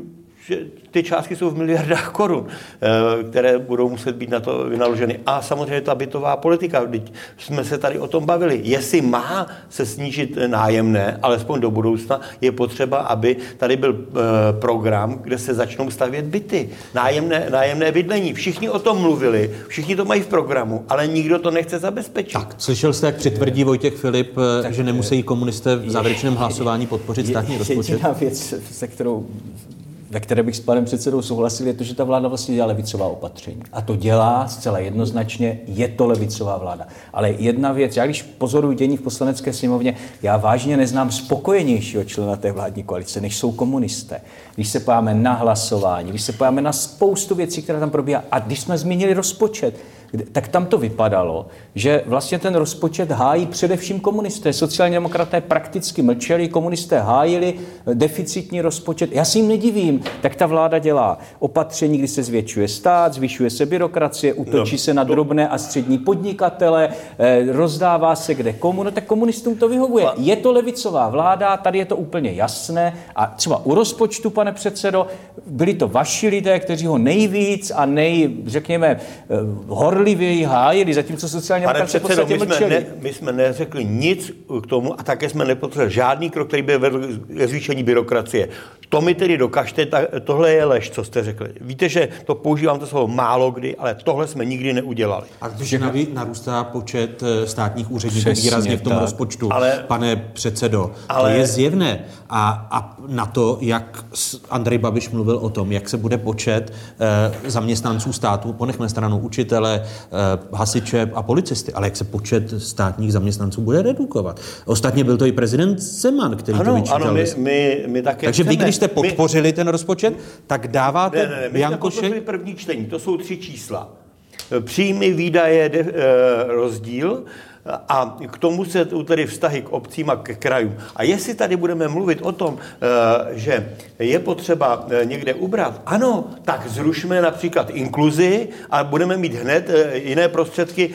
že ty částky jsou v miliardách korun, eh, které budou muset být na to vynaloženy. A samozřejmě ta bytová politika, teď jsme se tady o tom bavili. Jestli má se snížit nájemné, alespoň do budoucna, je potřeba, aby tady byl eh, program, kde se začnou stavět byty. Nájemné, nájemné bydlení. Všichni o tom mluvili, všichni to mají v programu, ale nikdo to nechce zabezpečit. Tak, slyšel jste, jak přitvrdí Vojtěch Filip, eh, tak, že nemusí komunisté v závěrečném hlasování podpořit státní rozpočet? Jediná věc, se kterou ve které bych s panem předsedou souhlasil, je to, že ta vláda vlastně dělá levicová opatření. A to dělá zcela jednoznačně, je to levicová vláda. Ale jedna věc, já když pozoruji dění v poslanecké sněmovně, já vážně neznám spokojenějšího člena té vládní koalice, než jsou komunisté. Když se pojáme na hlasování, když se pojáme na spoustu věcí, které tam probíhá, a když jsme zmínili rozpočet, tak tam to vypadalo, že vlastně ten rozpočet hájí především komunisté. Sociální demokraté prakticky mlčeli, komunisté hájili deficitní rozpočet. Já si jim nedivím. Tak ta vláda dělá opatření, kdy se zvětšuje stát, zvyšuje se byrokracie, útočí no, se na drobné a střední podnikatele, eh, rozdává se kde komu. No tak komunistům to vyhovuje. Je to levicová vláda, tady je to úplně jasné. A třeba u rozpočtu, pane předsedo, byli to vaši lidé, kteří ho nejvíc a nej, řekněme, eh, hor horlivěji hájili, zatímco sociální demokracie v podstatě my jsme, ne, my jsme neřekli nic k tomu a také jsme nepotřebovali žádný krok, který by vedl k zvýšení byrokracie. To mi tedy dokažte, ta, tohle je lež, co jste řekli. Víte, že to používám to slovo málo kdy, ale tohle jsme nikdy neudělali. A když narůstá počet eh, státních úředníků výrazně v tom tak. rozpočtu, ale, pane předsedo, ale, to je zjevné. A, a na to, jak Andrej Babiš mluvil o tom, jak se bude počet eh, zaměstnanců státu, ponechme stranu učitele, eh, hasiče a policisty, ale jak se počet státních zaměstnanců bude redukovat. Ostatně byl to i prezident Zeman, který ano, to vyčítal. Ano, my, my, my také Takže chceme. vy, když jste podpořili my... ten rozpočet, tak dáváte ne, ne, ne, my jsme první čtení, to jsou tři čísla. Příjmy, výdaje, de, e, rozdíl a k tomu se tedy vztahy k obcím a k krajům. A jestli tady budeme mluvit o tom, eh, že je potřeba eh, někde ubrat, ano, tak zrušme například inkluzi a budeme mít hned eh, jiné prostředky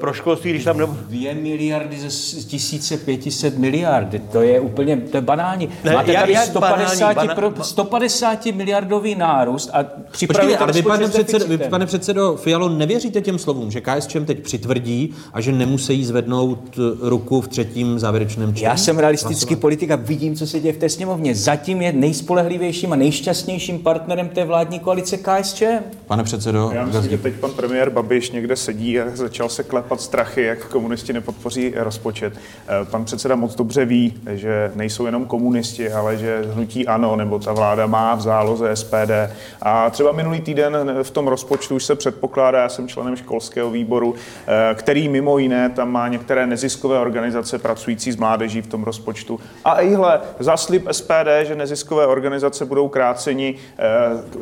pro školství, když tam nebo... Dvě miliardy ze 1500 miliardy, to je úplně, to je banální. Ne, Máte tady jak 150, banální, pro, 150 miliardový nárůst a připravujete ale vy, pane předsedo, vy, pane předsedo Fialo, nevěříte těm slovům, že KSČM teď přitvrdí a že nemusí zvednout eh, ruku v třetím závěrečném čtení? Já jsem realistický politik a vidím, co se děje v té sněmovně. Zatím je nejspolehlivějším a nejšťastnějším partnerem té vládní koalice KSČ. Pane předsedo, já myslím, že teď pan premiér Babiš někde sedí a začal se klepat strachy, jak komunisti nepodpoří rozpočet. Eh, pan předseda moc dobře ví, že nejsou jenom komunisti, ale že hnutí ano, nebo ta vláda má v záloze SPD. A třeba minulý týden v tom rozpočtu už se předpokládá, já jsem členem školského výboru, eh, který mimo jiné tam má některé neziskové organizace pracující s mládeží v tom rozpočtu. A ihle, zaslib SPD, že neziskové organizace budou kráceni, eh,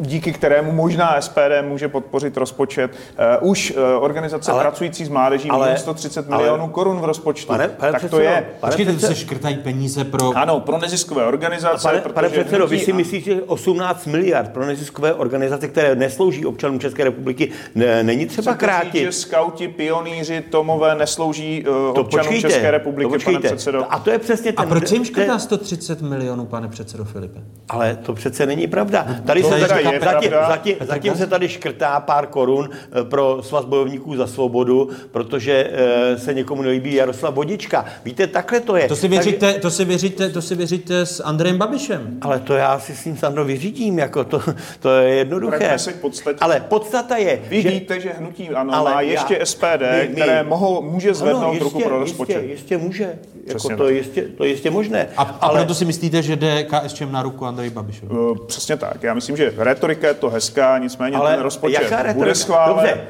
díky kterému možná SPD může podpořit rozpočet. Eh, už eh, organizace ale, pracující s mládeží ale, 130 ale, milionů korun v rozpočtu. Pane, pane tak předsedo, to je. Počkejte, se škrtají peníze pro... Ano, pro neziskové organizace. Pane, pane předsedo, vy si myslíte, že 18 miliard pro neziskové organizace, které neslouží občanům České republiky, ne, není třeba krátit? Říct, že skauti, pionýři, Tomové neslouží uh, to občanům počkejte, České republiky, to počkejte. pane předsedo. A to je přesně ten... A proč jim škrtá 130 milionů, pane předsedo Filipe? Ale to přece není pravda. Tady to se teda je zatím, zatím, zatím se tady škrtá pár korun eh, pro svaz bojovníků za svobodu, protože uh, se někomu nelíbí Jaroslav Vodička. Víte, takhle to je. To si věříte, Takže... to si věříte, to si věříte s Andrejem Babišem. Ale to já si s ním Sandro vyřídím, jako to, to je jednoduché. podstatě... Ale podstata je, Vy že... víte, že hnutí ano ale má ještě já... SPD, my, my... které mohou, může zvednout zvednout jistě, ruku pro rozpočet. Jistě, jistě může. Jako to, je jistě, to je jistě možné. A, a ale... proto si myslíte, že jde KSČM na ruku Andrej Babišovi? Uh, přesně tak. Já myslím, že retorika je to hezká, nicméně ale ten rozpočet jaká bude schválen. Dobře,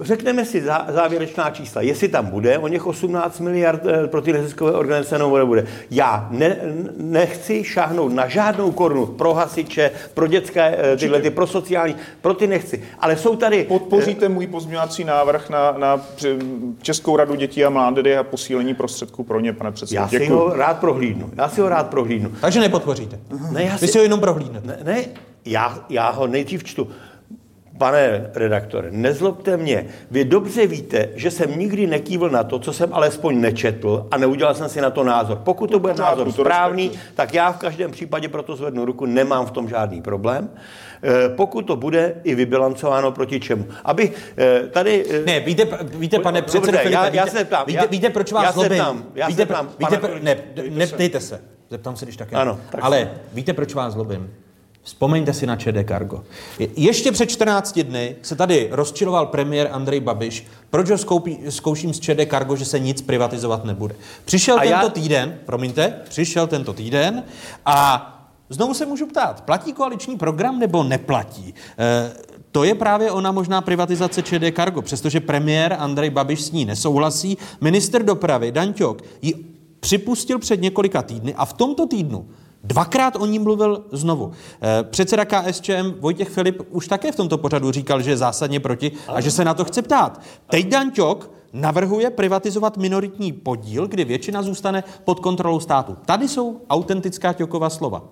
řekneme si zá, závěrečná čísla. Jestli tam bude o něch 18 miliard eh, pro ty neziskové organizace nebo nebude. Já ne, nechci šáhnout na žádnou korunu pro hasiče, pro dětské, eh, tyhle ty pro sociální, pro ty nechci. Ale jsou tady... Podpoříte můj pozměňovací návrh na, na Českou radu dětí a mládeže a posílení prostředků pro ně, pane předsedo. Já si Děkuju. ho rád prohlídnu. Já si ho rád prohlídnu. Takže nepodpoříte. Ne, já si... Vy si ho jenom prohlídnete. Ne, ne já, já ho nejdřív čtu. Pane redaktore, nezlobte mě. Vy dobře víte, že jsem nikdy nekývil na to, co jsem alespoň nečetl a neudělal jsem si na to názor. Pokud to bude názor správný, tak já v každém případě proto zvednu ruku, nemám v tom žádný problém. Eh, pokud to bude i vybilancováno proti čemu. Aby eh, tady... eh, Ne, víte, víte pane předsedo Filipe, já, já víte, se ptám. víte, já, víte, proč vás já zlobím? Se ptám, já víte, se ptám, víte, pana- ne, ne, dejte se. Zeptám se, když také. Ano, tak Ale se. víte, proč vás zlobím? Vzpomeňte si na ČD Cargo. Je- Ještě před 14 dny se tady rozčiloval premiér Andrej Babiš, proč ho zkoupí, zkouším z ČD Cargo, že se nic privatizovat nebude. Přišel A tento já- týden, promiňte, přišel tento týden a znovu se můžu ptát, platí koaliční program nebo neplatí? E, to je právě ona možná privatizace ČD Cargo, přestože premiér Andrej Babiš s ní nesouhlasí. Minister dopravy Dan Ťok ji připustil před několika týdny a v tomto týdnu Dvakrát o ní mluvil znovu. Eh, Předseda KSČM Vojtěch Filip už také v tomto pořadu říkal, že je zásadně proti a že se na to chce ptát. Teď Dan Ťok navrhuje privatizovat minoritní podíl, kdy většina zůstane pod kontrolou státu. Tady jsou autentická Ťokova slova.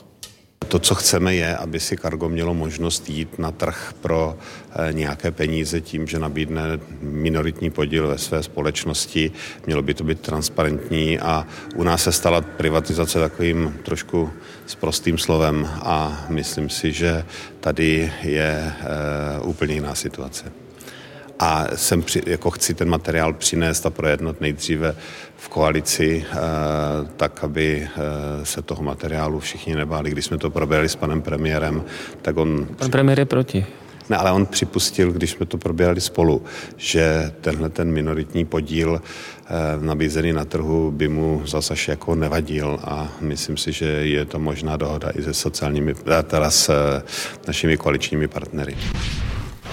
To, co chceme, je, aby si Cargo mělo možnost jít na trh pro eh, nějaké peníze tím, že nabídne minoritní podíl ve své společnosti. Mělo by to být transparentní a u nás se stala privatizace takovým trošku sprostým slovem a myslím si, že tady je eh, úplně jiná situace. A jsem při, jako chci ten materiál přinést a projednat nejdříve v koalici, eh, tak aby eh, se toho materiálu všichni nebáli. Když jsme to probrali s panem premiérem, tak on... Pan premiér je proti. Ne, ale on připustil, když jsme to probírali spolu, že tenhle ten minoritní podíl eh, nabízený na trhu by mu zase jako nevadil a myslím si, že je to možná dohoda i se sociálními, teda s eh, našimi koaličními partnery.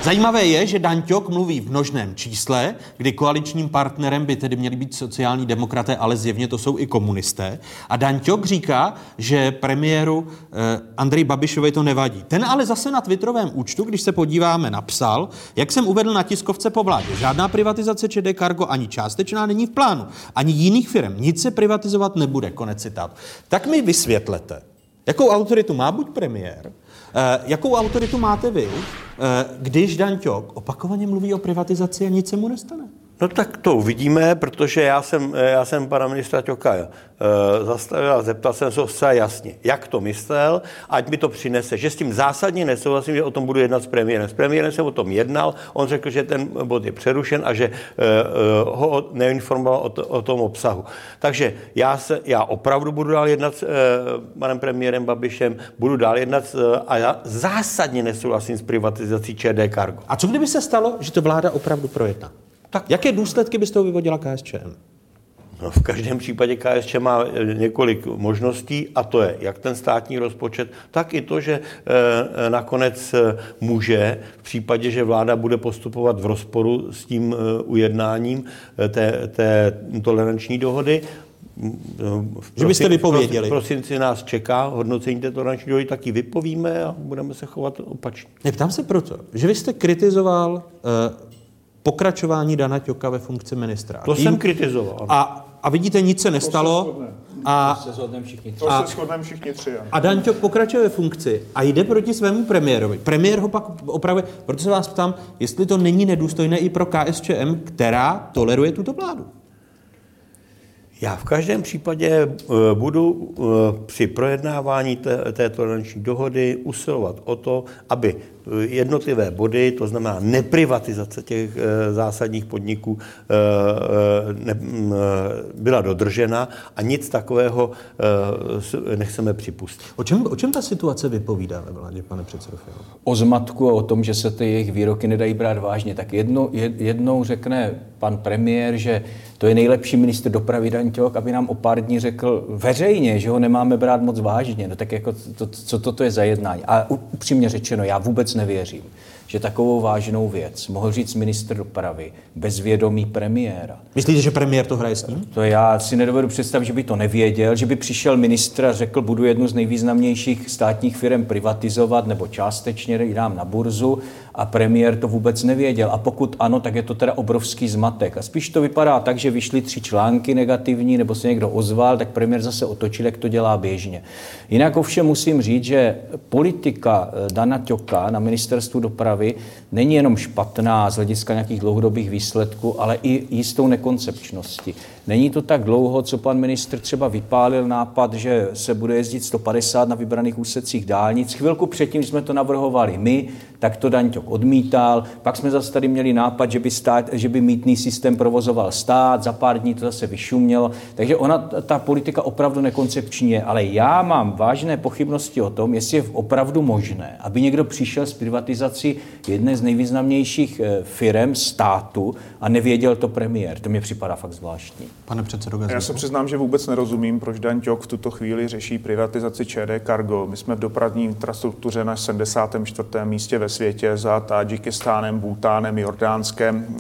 Zajímavé je, že Dan Ťok mluví v množném čísle, kdy koaličním partnerem by tedy měli být sociální demokraté, ale zjevně to jsou i komunisté. A Dan Ťok říká, že premiéru eh, Andrej Babišovi to nevadí. Ten ale zase na twitterovém účtu, když se podíváme, napsal, jak jsem uvedl na tiskovce po vládě, žádná privatizace ČD Cargo ani částečná není v plánu, ani jiných firm. Nic se privatizovat nebude, konec citátu. Tak mi vysvětlete, jakou autoritu má buď premiér, jakou autoritu máte vy, eh, když Dan Ťok opakovaně mluví o privatizaci a nic se mu nestane? No tak to uvidíme, protože já jsem, já jsem pana ministra Ťoka eh, zastavil a zeptal jsem se zcela jasně, jak to myslel, ať mi to přinese. Že s tím zásadně nesouhlasím, že o tom budu jednat s premiérem. S premiérem jsem o tom jednal, on řekl, že ten bod je přerušen a že eh, ho neinformoval o, to, o tom obsahu. Takže já, se, já opravdu budu dál jednat s eh, panem premiérem Babišem, budu dál jednat s, a já zásadně nesouhlasím s privatizací ČD Cargo. A co kdyby se stalo, že to vláda opravdu projedná? Tak. Jaké důsledky by z toho vyvodila KSČM? No, v každém případě KSČ má eh, několik možností a to je jak ten státní rozpočet, tak i to, že eh, nakonec může v případě, že vláda bude postupovat v rozporu s tím eh, ujednáním té, té toleranční dohody, v Že byste vypověděli. V prosinci nás čeká hodnocení té toleranční dohody, tak ji vypovíme a budeme se chovat opačně. Neptám se proto, že vy jste kritizoval uh, pokračování Dana Ťoka ve funkci ministra. To jsem kritizoval. A, a vidíte, nic se nestalo. A, se shodneme všichni. To A- se všichni tři. ano. a Dan Ťok pokračuje ve funkci a jde proti svému premiérovi. Premiér ho pak opravuje. Proto se vás ptám, jestli to není nedůstojné i pro KSČM, která toleruje tuto vládu. Já v každém případě eh, budu eh, při projednávání té, té toleranční dohody usilovat o to, aby jednotlivé body, to znamená neprivatizace těch eh, zásadních podniků, eh, eh, mm, byla dodržena a nic takového eh, nechceme připustit. O čem, o čem ta situace vypovídá ve vládě, pane předsedo Fialo? o zmatku a o tom, že se ty jejich výroky nedají brát vážně. Tak jednou, jed- jednou řekne pan premiér, že to je nejlepší ministr dopravy Dan Ťok, aby nám o pár dní řekl veřejně, že ho nemáme brát moc vážně. No tak jako to, co toto je za jednání? A upřímně řečeno, já vůbec nevěřím, že takovou vážnou věc mohl říct ministr dopravy bez vědomí premiéra. Myslíte, že premiér to hraje s ním? To já si nedovedu představit, že by to nevěděl, že by přišel ministr a řekl, budu jednu z nejvýznamnějších státních firm privatizovat nebo částečně dám na burzu a premiér to vůbec nevěděl. A pokud ano, tak je to teda obrovský zmatek. A spíš to vypadá tak, že vyšly tři články negativní, nebo se někdo ozval, tak premiér zase otočil, jak to dělá běžně. Jinak ovšem musím říct, že politika eh, Dana Ťoka na ministerstvu dopravy není jenom špatná z hlediska nějakých dlouhodobých výsledků, ale i jistou nekoncepčností. Není to tak dlouho, co pan ministr třeba vypálil nápad, že se bude jezdit 150 na vybraných úsecích dálnic. Chvilku předtím, jsme to navrhovali my, tak to Daňťok odmítal. Pak jsme zase tady měli nápad, že by, stát, že by mítný systém provozoval stát, za pár dní to zase vyšumělo. Takže ona, ta politika opravdu nekoncepční je. Ale já mám vážné pochybnosti o tom, jestli je opravdu možné, aby někdo přišel s privatizací jedné z nejvýznamnějších eh, firm státu a nevěděl to premiér. To mě připadá fakt zvláštní. Pane předsedo Já se přiznám, že vůbec nerozumím, proč Dan Ťok v tuto chvíli řeší privatizaci ČD Cargo. My jsme v dopravní infrastruktuře na 74. místě ve světě za Tadžikistánem, Bhutánem, Jordánskem.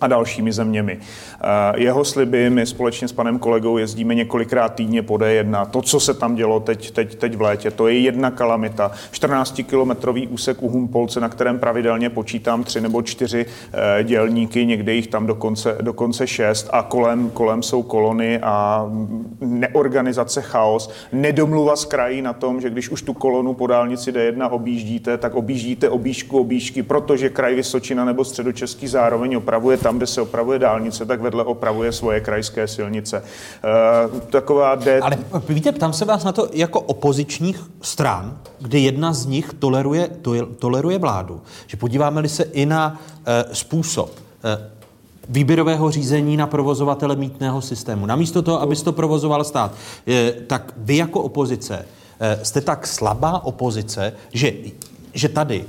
A dalšími zeměmi. Eh, jeho sliby, my společně s panem kolegou jezdíme několikrát týdně po D1. To, co se tam dělo teď, teď, teď v létě, to je jedna kalamita. 14-kilometrový úsek u Humpolce, na kterém pravidelně počítám tři nebo čtyři eh, dělníky, někde jich tam dokonce, dokonce šest a kolem, kolem jsou kolony a neorganizace chaos. Nedomluva z krají na tom, že když už tu kolonu po dálnici D1 objíždíte, tak objíždíte obížku obížky, protože kraj Vysočina nebo středočeský zároveň opravuje tam, kde se opravuje dálnice, tak vedle opravuje svoje krajské silnice. E, taková D... Ale víte, tam se vás na to jako opozičních stran, kdy jedna z nich toleruje, toleruje vládu. Že podíváme-li se i na e, způsob e, výběrového řízení na provozovatele mítného systému. Namísto toho, aby to provozoval stát, tak vy jako opozice jste tak slabá opozice, že, že tady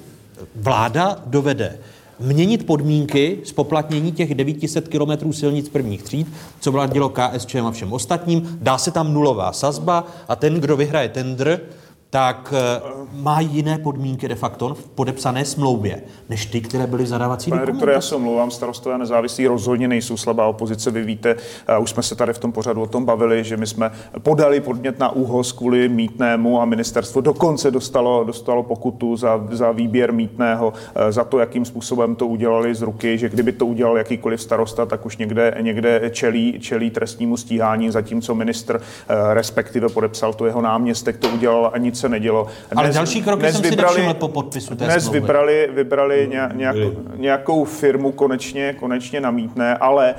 vláda dovede měnit podmínky spoplatnění těch 900 kilometrů silnic prvních tříd, co vládilo KSČM a všem ostatním, dá se tam nulová sazba a ten, kdo vyhraje tender, tak eh, má jiné podmínky de facto v podepsané smlouvě, než ty, které byly v zadávací Pane doktore, já se omlouvám, starostové a nezávislí rozhodně nejsou slabá opozice. Vy víte, už jsme se tady v tom pořadu o tom bavili, že my jsme podali podnět na úhoz kvůli mítnému a ministerstvo dokonce dostalo, dostalo pokutu za, za výběr mítného, eh, za to, jakým způsobem to udělali z ruky, že kdyby to udělal jakýkoliv starosta, tak už někde, někde čelí, čelí trestnímu stíhání, zatímco ministr eh, respektive podepsal to jeho náměstek, to udělal a nic se nedělo. Dnes, Ale další kroky dnes jsem vybrali, si po podpisu té Dnes smlouvy. vybrali, vybrali nějak, nějakou firmu konečně, konečně namítné, ale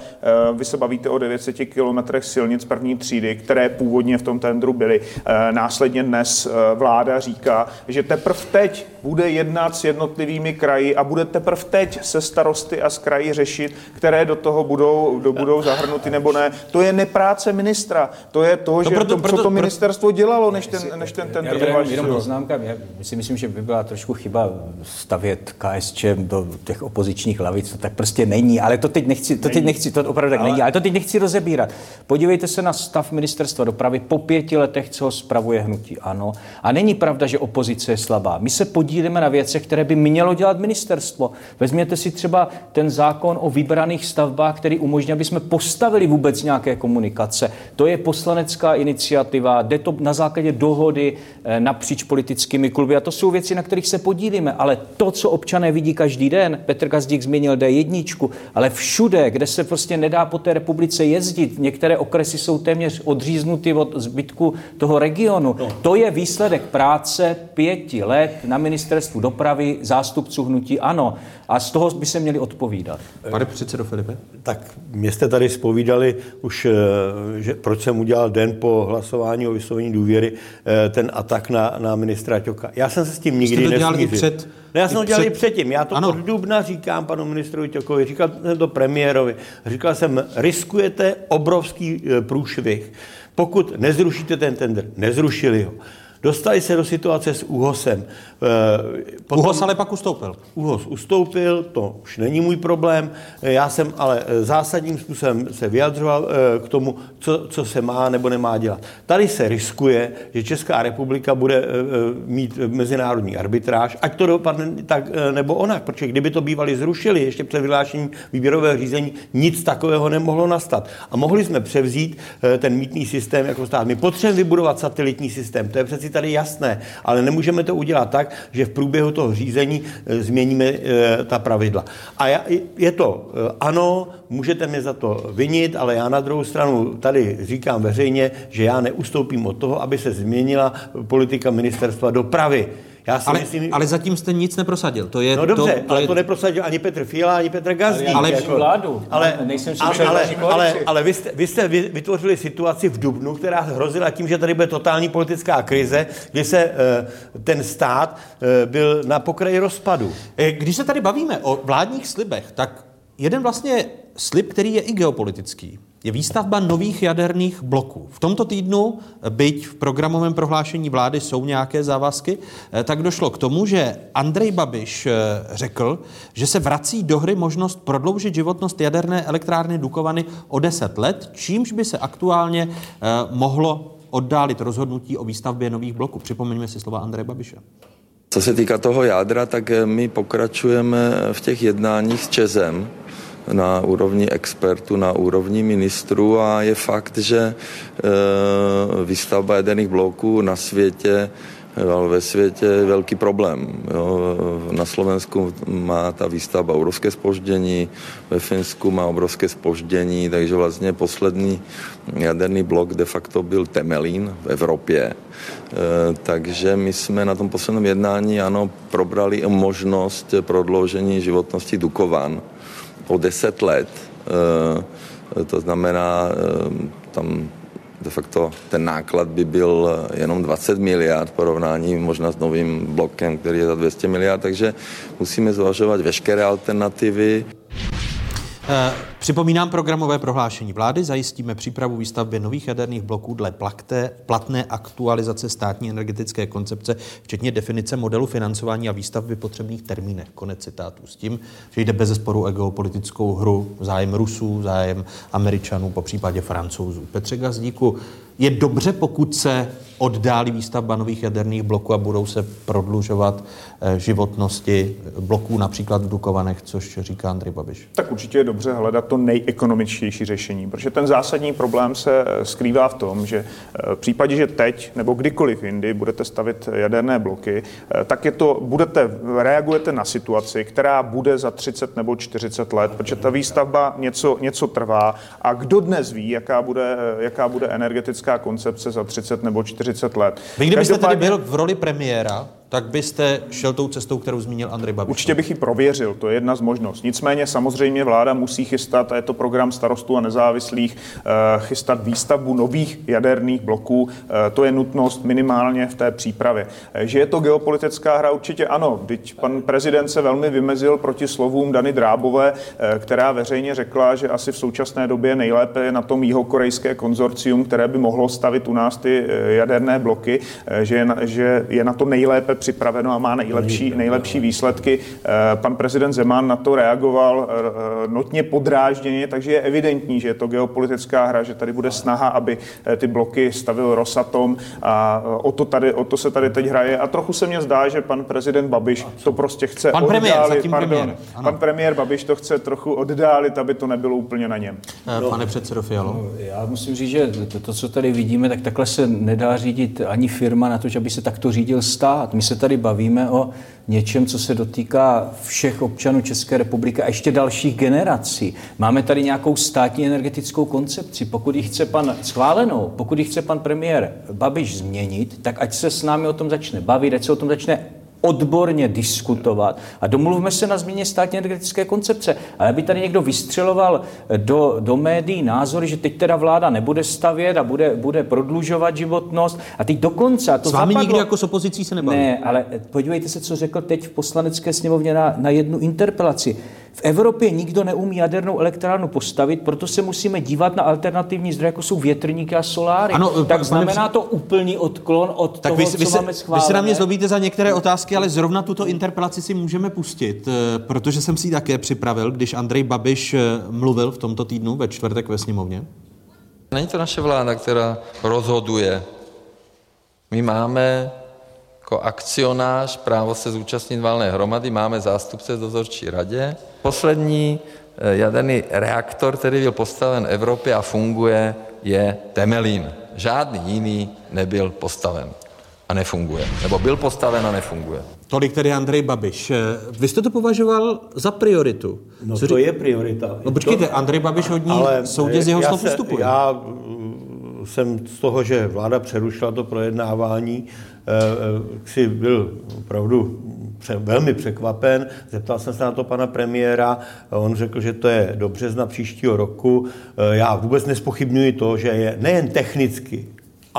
uh, vy se bavíte o 900 kilometrech silnic první třídy, které původně v tom tendru byly. Uh, následně dnes uh, vláda říká, že teprve teď bude jednat s jednotlivými kraji a bude teprve teď se starosty a z kraji řešit, které do toho budou, do budou zahrnuty nebo ne. To je nepráce ministra. To je to, to že proto, to, proto, co to ministerstvo dělalo, než ten, než ten tender jenom, jenom poznámka, já si myslím, že by byla trošku chyba stavět KSČ do těch opozičních lavic, to tak prostě není, ale to teď nechci, to teď nechci, to opravdu tak ale... není, ale to teď nechci rozebírat. Podívejte se na stav ministerstva dopravy po pěti letech, co ho spravuje hnutí ANO. A není pravda, že opozice je slabá. My se podílíme na věcech, které by mělo dělat ministerstvo. Vezměte si třeba ten zákon o vybraných stavbách, který umožní, aby jsme postavili vůbec nějaké komunikace. To je poslanecká iniciativa, jde to na základě dohody eh, napříč politickými kluby a to jsou věci, na kterých se podílíme. Ale to, co občané vidí každý den, Petr Gazdík změnil D1, ale všude, kde se prostě nedá po té republice jezdit, některé okresy jsou téměř odříznuty od zbytku toho regionu. No. To je výsledek práce pěti let na ministerstvu dopravy zástupců hnutí ANO. A z toho by se měli odpovídat. Pane předsedo Filipe? Tak mě jste tady spovídali už, eh, že proč jsem udělal den po hlasování o vyslovení důvěry eh, ten atak na, na ministra Ťoka. Já jsem se s tím nikdy nesmířil. před... No já jsem to dělal před... i předtím. Já to ano. od dubna říkám panu ministru Ťokovi, říkal jsem to premiérovi. Říkal jsem, riskujete obrovský eh, průšvih, pokud nezrušíte ten tender. Nezrušili ho. Dostali se do situace s úhosem. Eh, potom, Uhos ale pak ustoupil. Uhos ustoupil, to už není můj problém. Eh, já jsem ale eh, zásadním způsobem se vyjadřoval k tomu, co, co se má nebo nemá dělat. Tady se riskuje, že Česká republika bude mít mezinárodní arbitráž, ať to dopadne tak nebo onak, protože kdyby to bývali zrušili ještě před vyhlášením výběrového řízení, nic takového nemohlo nastat. A mohli jsme převzít ten mítný systém jako stát. My potřebujeme vybudovat satelitní systém, to je přeci věci tady jasné, ale nemůžeme to udělat tak, že v průběhu toho řízení e, změníme e, ta pravidla. A je to, e, ano, můžete mě za to vinit, ale já na druhou stranu tady říkám veřejně, že já neustoupím od toho, aby se změnila politika ministerstva dopravy. Já si ale, myslím, ale zatím jste nic neprosadil. To je, no dobře, to, to ale je... to neprosadil ani Petr Fiala, ani Petr Gazdík. Ale, jako, vládu. ale, nejsem si ale, ale, ale, ale vy, jste, vy jste vytvořili situaci v Dubnu, která hrozila tím, že tady bude totální politická krize, kdy se uh, ten stát uh, byl na pokraji rozpadu. Eh, když se tady bavíme o vládních slibech, tak jeden vlastně slib, který je i geopolitický, je výstavba nových jaderných bloků. V tomto týdnu, byť v programovém prohlášení vlády jsou nějaké závazky, eh, tak došlo k tomu, že Andrej Babiš eh, řekl, že se vrací do hry možnost prodloužit životnost jaderné elektrárny Dukovany o 10 let, čímž by se aktuálně eh, mohlo oddálit rozhodnutí o výstavbě nových bloků. Připomeňme si slova Andreje Babiše. Co se týká toho jádra, tak my pokračujeme v těch jednáních s Čezem na úrovni expertů, na úrovni ministrů a je fakt, že e, výstavba jaderných bloků na světě ale ve světě je velký problém. Jo. Na Slovensku má ta výstavba obrovské spoždění, ve Finsku má obrovské spoždění, takže vlastně poslední jaderný blok de facto byl Temelín v Evropě. E, takže my jsme na tom posledním jednání ano, probrali možnost prodloužení životnosti Dukovan o 10 let. Eh, to znamená, eh, tam de facto ten náklad by byl jenom 20 miliard porovnání možná s novým blokem, který je za 200 miliard, takže musíme zvažovat veškeré alternativy. Eh, připomínám programové prohlášení vlády. Zajistíme přípravu výstavby nových jaderných bloků dle plakté, platné aktualizace státní energetické koncepce, včetně definice modelu financování a výstavby potřebných termínech. Konec citátu. S tím, že jde bez zesporu o geopolitickou hru, zájem Rusů, zájem Američanů, po případě Francouzů. Petře Gazdíku, je dobře, pokud se oddálí výstavba nových jaderných bloků a budou se prodlužovat eh, životnosti bloků například v Dukovanech, což říká Andrej Babiš. Tak určitě je dobře hledat to nejekonomičtější řešení, protože ten zásadní problém se eh, skrývá v tom, že eh, v případě, že teď nebo kdykoliv jindy budete stavit jaderné bloky, tak je to, budete, reagujete na situaci, která bude za 30 nebo 40 let, protože ta výstavba něco, něco trvá a kdo dnes ví, jaká bude, jaká bude energetická koncepce za 30 nebo 40 40 let. Vy kdybyste Každopádně... tedy byl v roli premiéra, tak byste šel tou cestou, kterou zmínil Andrej Babiš. Určitě bych ji prověřil, to je jedna z možností. Nicméně samozřejmě vláda musí chystat, a je to program starostů a nezávislých, eh, chystat výstavbu nových jaderných bloků. Eh, to je nutnost minimálně v té přípravě. Eh, že je to geopolitická hra, určitě ano. Teď pan prezident se velmi vymezil proti slovům Dany Drábové, která veřejně řekla, že asi v současné době nejlépe je na tom jihokorejské konzorcium, které by mohlo stavit u nás ty jaderné bloky, že je na, že je na to nejlépe připraveno a má nejlepší, nejlepší výsledky. Eh, pan prezident Zeman na to reagoval eh, notně podrážděně, takže je evidentní, že je to geopolitická hra, že tady bude snaha, aby eh, ty bloky stavil Rosatom a o to, tady, o to se tady teď hraje. A trochu se mně zdá, že pan prezident Babiš to prostě chce pan oddálit. Premiér, zatím pardon, premiér. Pan premiér Babiš to chce trochu oddálit, aby to nebylo úplně na něm. No, Pane předsedo Fialo. No, já musím říct, že to, to, co tady vidíme, tak takhle se nedá řídit ani firma na to, že by se takto řídil stát. My se tady bavíme o něčem, co se dotýká všech občanů České republiky a ještě dalších generací. Máme tady nějakou státní energetickou koncepci. Pokud ji chce pan schválenou, pokud ji chce pan premiér Babiš změnit, tak ať se s námi o tom začne bavit, ať se o tom začne odborně diskutovat a domluvme se na změně státní energetické koncepce. Ale aby tady někdo vystřeloval do, do médií názory, že teď teda vláda nebude stavět a bude, bude prodlužovat životnost a teď dokonce... A to s vámi zapadlo, nikdy jako s opozicí se nebaví. Ne, ale podívejte se, co řekl teď v poslanecké sněmovně na, na jednu interpelaci. V Evropě nikdo neumí jadernou elektrárnu postavit, proto se musíme dívat na alternativní zdroje, jako jsou větrníky a soláry. Ano, tak znamená to úplný odklon od tak toho, vy, vy co se, máme schválené. Vy se na mě zlobíte za některé otázky, ale zrovna tuto interpelaci si můžeme pustit, eh, protože jsem si ji také připravil, když Andrej Babiš eh, mluvil v tomto týdnu ve čtvrtek ve sněmovně. Není to naše vláda, která rozhoduje. My máme jako akcionář právo se zúčastnit valné hromady, máme zástupce v dozorčí radě. Poslední eh, jaderný reaktor, který byl postaven v Evropě a funguje, je Temelín. Žádný jiný nebyl postaven. a nefunguje. Nebo byl postaven a nefunguje. Tolik tedy Andrej Babiš. Vy jste to považoval za prioritu. No Co to je priorita. No počkejte, Andrej Babiš hodní ale soudě z jeho slov ustupuje. Já mm, jsem z toho, že vláda přerušila to projednávání, eh, eh, si byl opravdu velmi překvapen. Zeptal jsem se na to pana premiéra, on řekl, že to je do března příštího roku. Eh, já vůbec nespochybnuji to, že je nejen technicky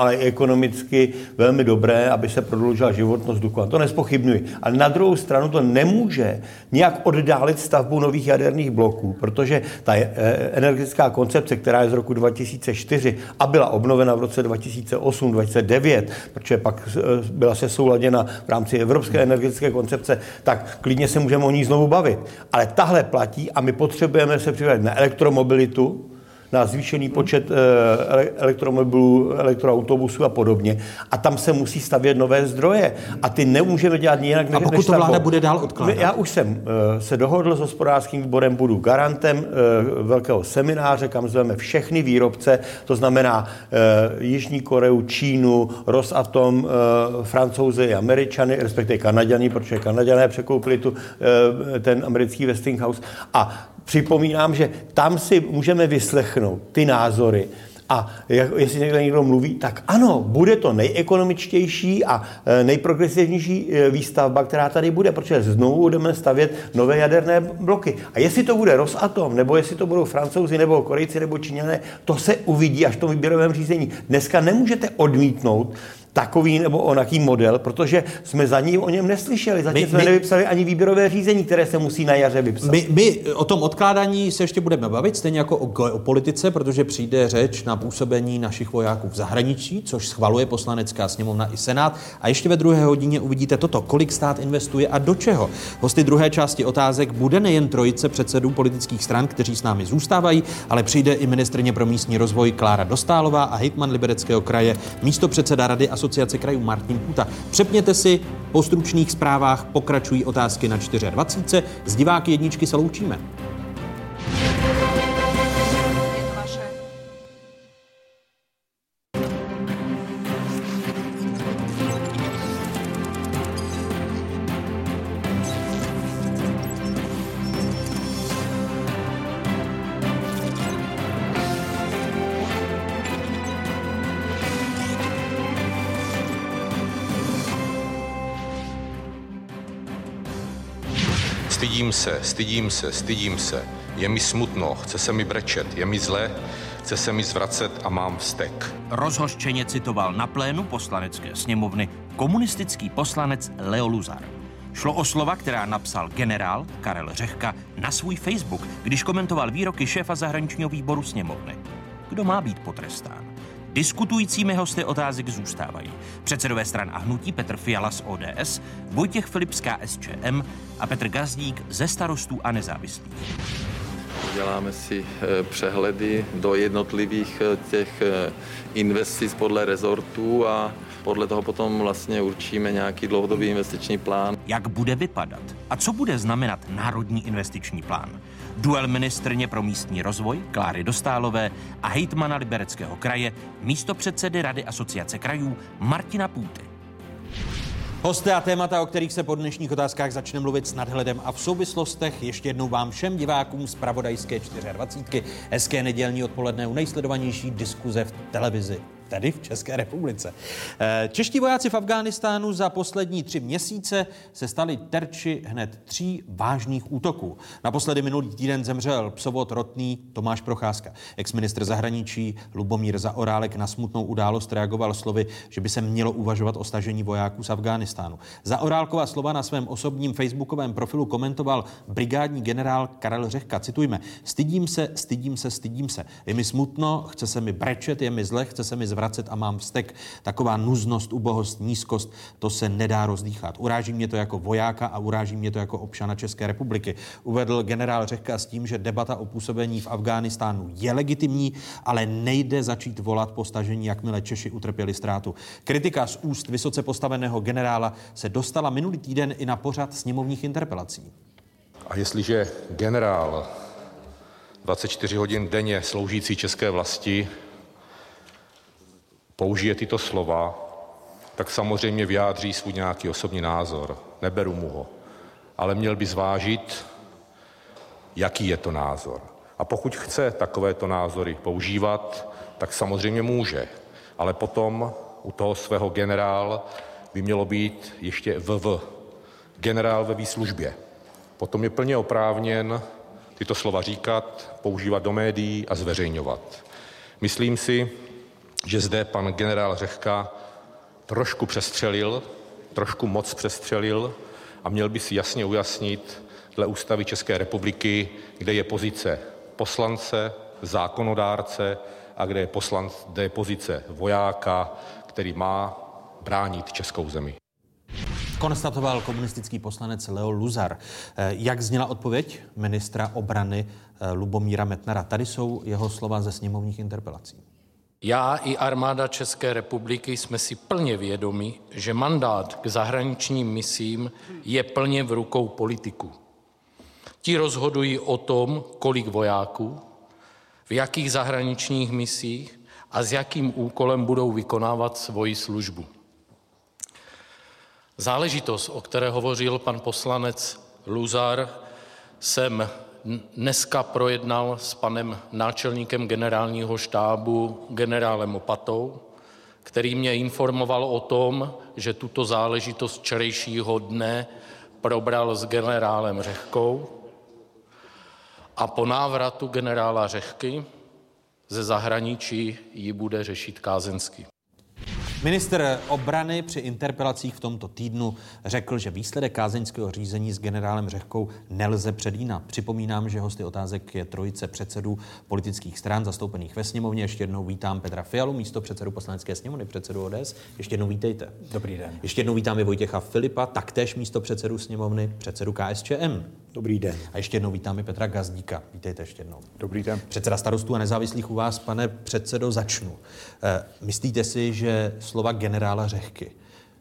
ale i ekonomicky velmi dobré, aby se prodloužila životnost Dukovan. To nespochybnuji. Ale na druhou stranu to nemůže nějak oddálit stavbu nových jaderných bloků, protože ta eh, energetická koncepce, která je z roku 2004 a byla obnovena v roce 2008-2009, protože pak eh, byla se souladěna v rámci evropské energetické koncepce, tak klidně se můžeme o ní znovu bavit. Ale tahle platí a my potřebujeme se připravit na elektromobilitu, na zvýšený počet eh, elektromobilů, elektroautobusů a podobně. A tam se musí stavět nové zdroje. A ty nemůžeme dělat jinak, než A pokud než to vláda bude dál odkládat? Já už jsem eh, se dohodl s hospodářským výborem, budu garantem eh, velkého semináře, kam zveme všechny výrobce, to znamená Jižní Koreu, Čínu, Rosatom, Francouzi, Američany, respektive Kanaděni, protože Kanaděné překoupili tu, ten americký Westinghouse. A připomínám, že tam si můžeme vyslechnout ty názory. A jak, jestli někdo, někdo mluví, tak ano, bude to nejekonomičtější a e, nejprogresivnější e, výstavba, která tady bude, protože znovu budeme stavět nové jaderné bloky. A jestli to bude Rosatom, nebo jestli to budou Francouzi, nebo Korejci, nebo Číňané, to se uvidí až v tom výběrovém řízení. Dneska nemůžete odmítnout takový nebo onaký model, protože jsme za ní o něm neslyšeli. Zatím my, jsme my, nevypsali ani výběrové řízení, které se musí na jaře vypsat. My, my o tom odkládání se ještě budeme bavit, stejně jako o, o politice, protože přijde řeč na působení našich vojáků v zahraničí, což schvaluje poslanecká sněmovna i senát. A ještě ve druhé hodině uvidíte toto, kolik stát investuje a do čeho. Hosty druhé části otázek bude nejen trojice předsedů politických stran, kteří s námi zůstávají, ale přijde i ministrně pro místní rozvoj Klára Dostálová a hejtman Libereckého kraje, místo předseda Rady a asociace krajů Martin Kuta. Přepněte si, po stručných zprávách pokračují otázky na 24. Z diváky jedničky se loučíme. Se, stydím se, stydím se. Je mi smutno, chce se mi brečet, je mi zle, chce se mi zvracet a mám vztek. Rozhořčeně citoval na plénu poslanecké sněmovny komunistický poslanec Leo Luzar. Šlo o slova, která napsal generál Karel Řehka na svůj Facebook, když komentoval výroky šéfa zahraničního výboru sněmovny. Kdo má být potrestán? Diskutujícími hosty otázek zůstávají předsedové stran a hnutí Petr Fiala z ODS, Vojtěch Filipská SČM a Petr Gazdík ze starostů a nezávislých. Děláme si eh, přehledy do jednotlivých eh, těch eh, investic podle rezortů a podle toho potom vlastně určíme nějaký dlouhodobý investiční plán. Jak bude vypadat a co bude znamenat Národní investiční plán? Duel ministrně pro místní rozvoj Kláry Dostálové a hejtmana Libereckého kraje, místo předsedy Rady asociace krajů Martina Půty. Hosté a témata, o kterých se po dnešních otázkách začne mluvit s nadhledem a v souvislostech. Ještě jednou vám všem divákům z Pravodajské 24. Hezké nedělní odpoledne u nejsledovanější diskuze v televizi tedy v České republice. Eh, čeští vojáci v Afghánistánu za poslední tři měsíce se stali terči hned tří vážných útoků. Naposledy minulý týden zemřel psovod rotný Tomáš Procházka. Ex-ministr zahraničí Lubomír Zaorálek na smutnou událost reagoval slovy, že by se mělo uvažovat o stažení vojáků z Afghánistánu. Zaorálkova slova na svém osobním facebookovém profilu komentoval brigádní generál Karel Řehka. Citujme, stydím se, stydím se, stydím se. Je mi smutno, chce se mi brečet, je mi zle, chce se mi zvrat vracet a mám vztek. Taková nuznost, ubohost, nízkost, to se nedá rozdýchat. Uráží mě to jako vojáka a uráží mě to jako občana České republiky. Uvedl generál Řehka s tím, že debata o působení v Afghánistánu je legitimní, ale nejde začít volat po stažení, jakmile Češi utrpěli ztrátu. Kritika z úst vysoce postaveného generála se dostala minulý týden i na pořad sněmovních interpelací. A jestliže generál 24 hodin denně sloužící české vlasti použije tyto slova, tak samozřejmě vyjádří svůj nějaký osobní názor. Neberu mu ho. Ale měl by zvážit, jaký je to názor. A pokud chce takovéto názory používat, tak samozřejmě může. Ale potom u toho svého generál by mělo být ještě VV, generál ve výslužbě. Potom je plně oprávněn tyto slova říkat, používat do médií a zveřejňovat. Myslím si, že zde pan generál Řehka trošku přestřelil, trošku moc přestřelil a měl by si jasně ujasnit dle ústavy České republiky, kde je pozice poslance, zákonodárce a kde je, poslanc, kde je pozice vojáka, který má bránit českou zemi. Konstatoval komunistický poslanec Leo Luzar. Eh, jak zněla odpověď ministra obrany eh, Lubomíra Metnara? Tady jsou jeho slova ze sněmovních interpelací. Já i armáda České republiky jsme si plně vědomi, že mandát k zahraničním misím je plně v rukou politiků. Ti rozhodují o tom, kolik vojáků, v jakých zahraničních misích a s jakým úkolem budou vykonávat svoji službu. Záležitost, o které hovořil pan poslanec Luzar, jsem dneska projednal s panem náčelníkem generálního štábu, generálem Opatou, který mě informoval o tom, že tuto záležitost včerejšího dne probral s generálem Řehkou a po návratu generála Řehky ze zahraničí ji bude řešit Kázenský. Minister obrany při interpelacích v tomto týdnu řekl, že výsledek kázeňského řízení s generálem Řehkou nelze předínat. Připomínám, že hosty otázek je trojice předsedů politických stran zastoupených ve sněmovně. Ještě jednou vítám Petra Fialu, místo předsedu poslanecké sněmovny, předsedu ODS. Ještě jednou vítejte. Dobrý den. Ještě jednou vítám i Vojtěcha Filipa, taktéž místo předsedu sněmovny, předsedu KSČM. Dobrý den. A ještě jednou vítám i Petra Gazdíka. Vítejte ještě jednou. Dobrý den. Předseda starostů a nezávislých u vás, pane předsedo, začnu. E, myslíte si, že slova generála Řehky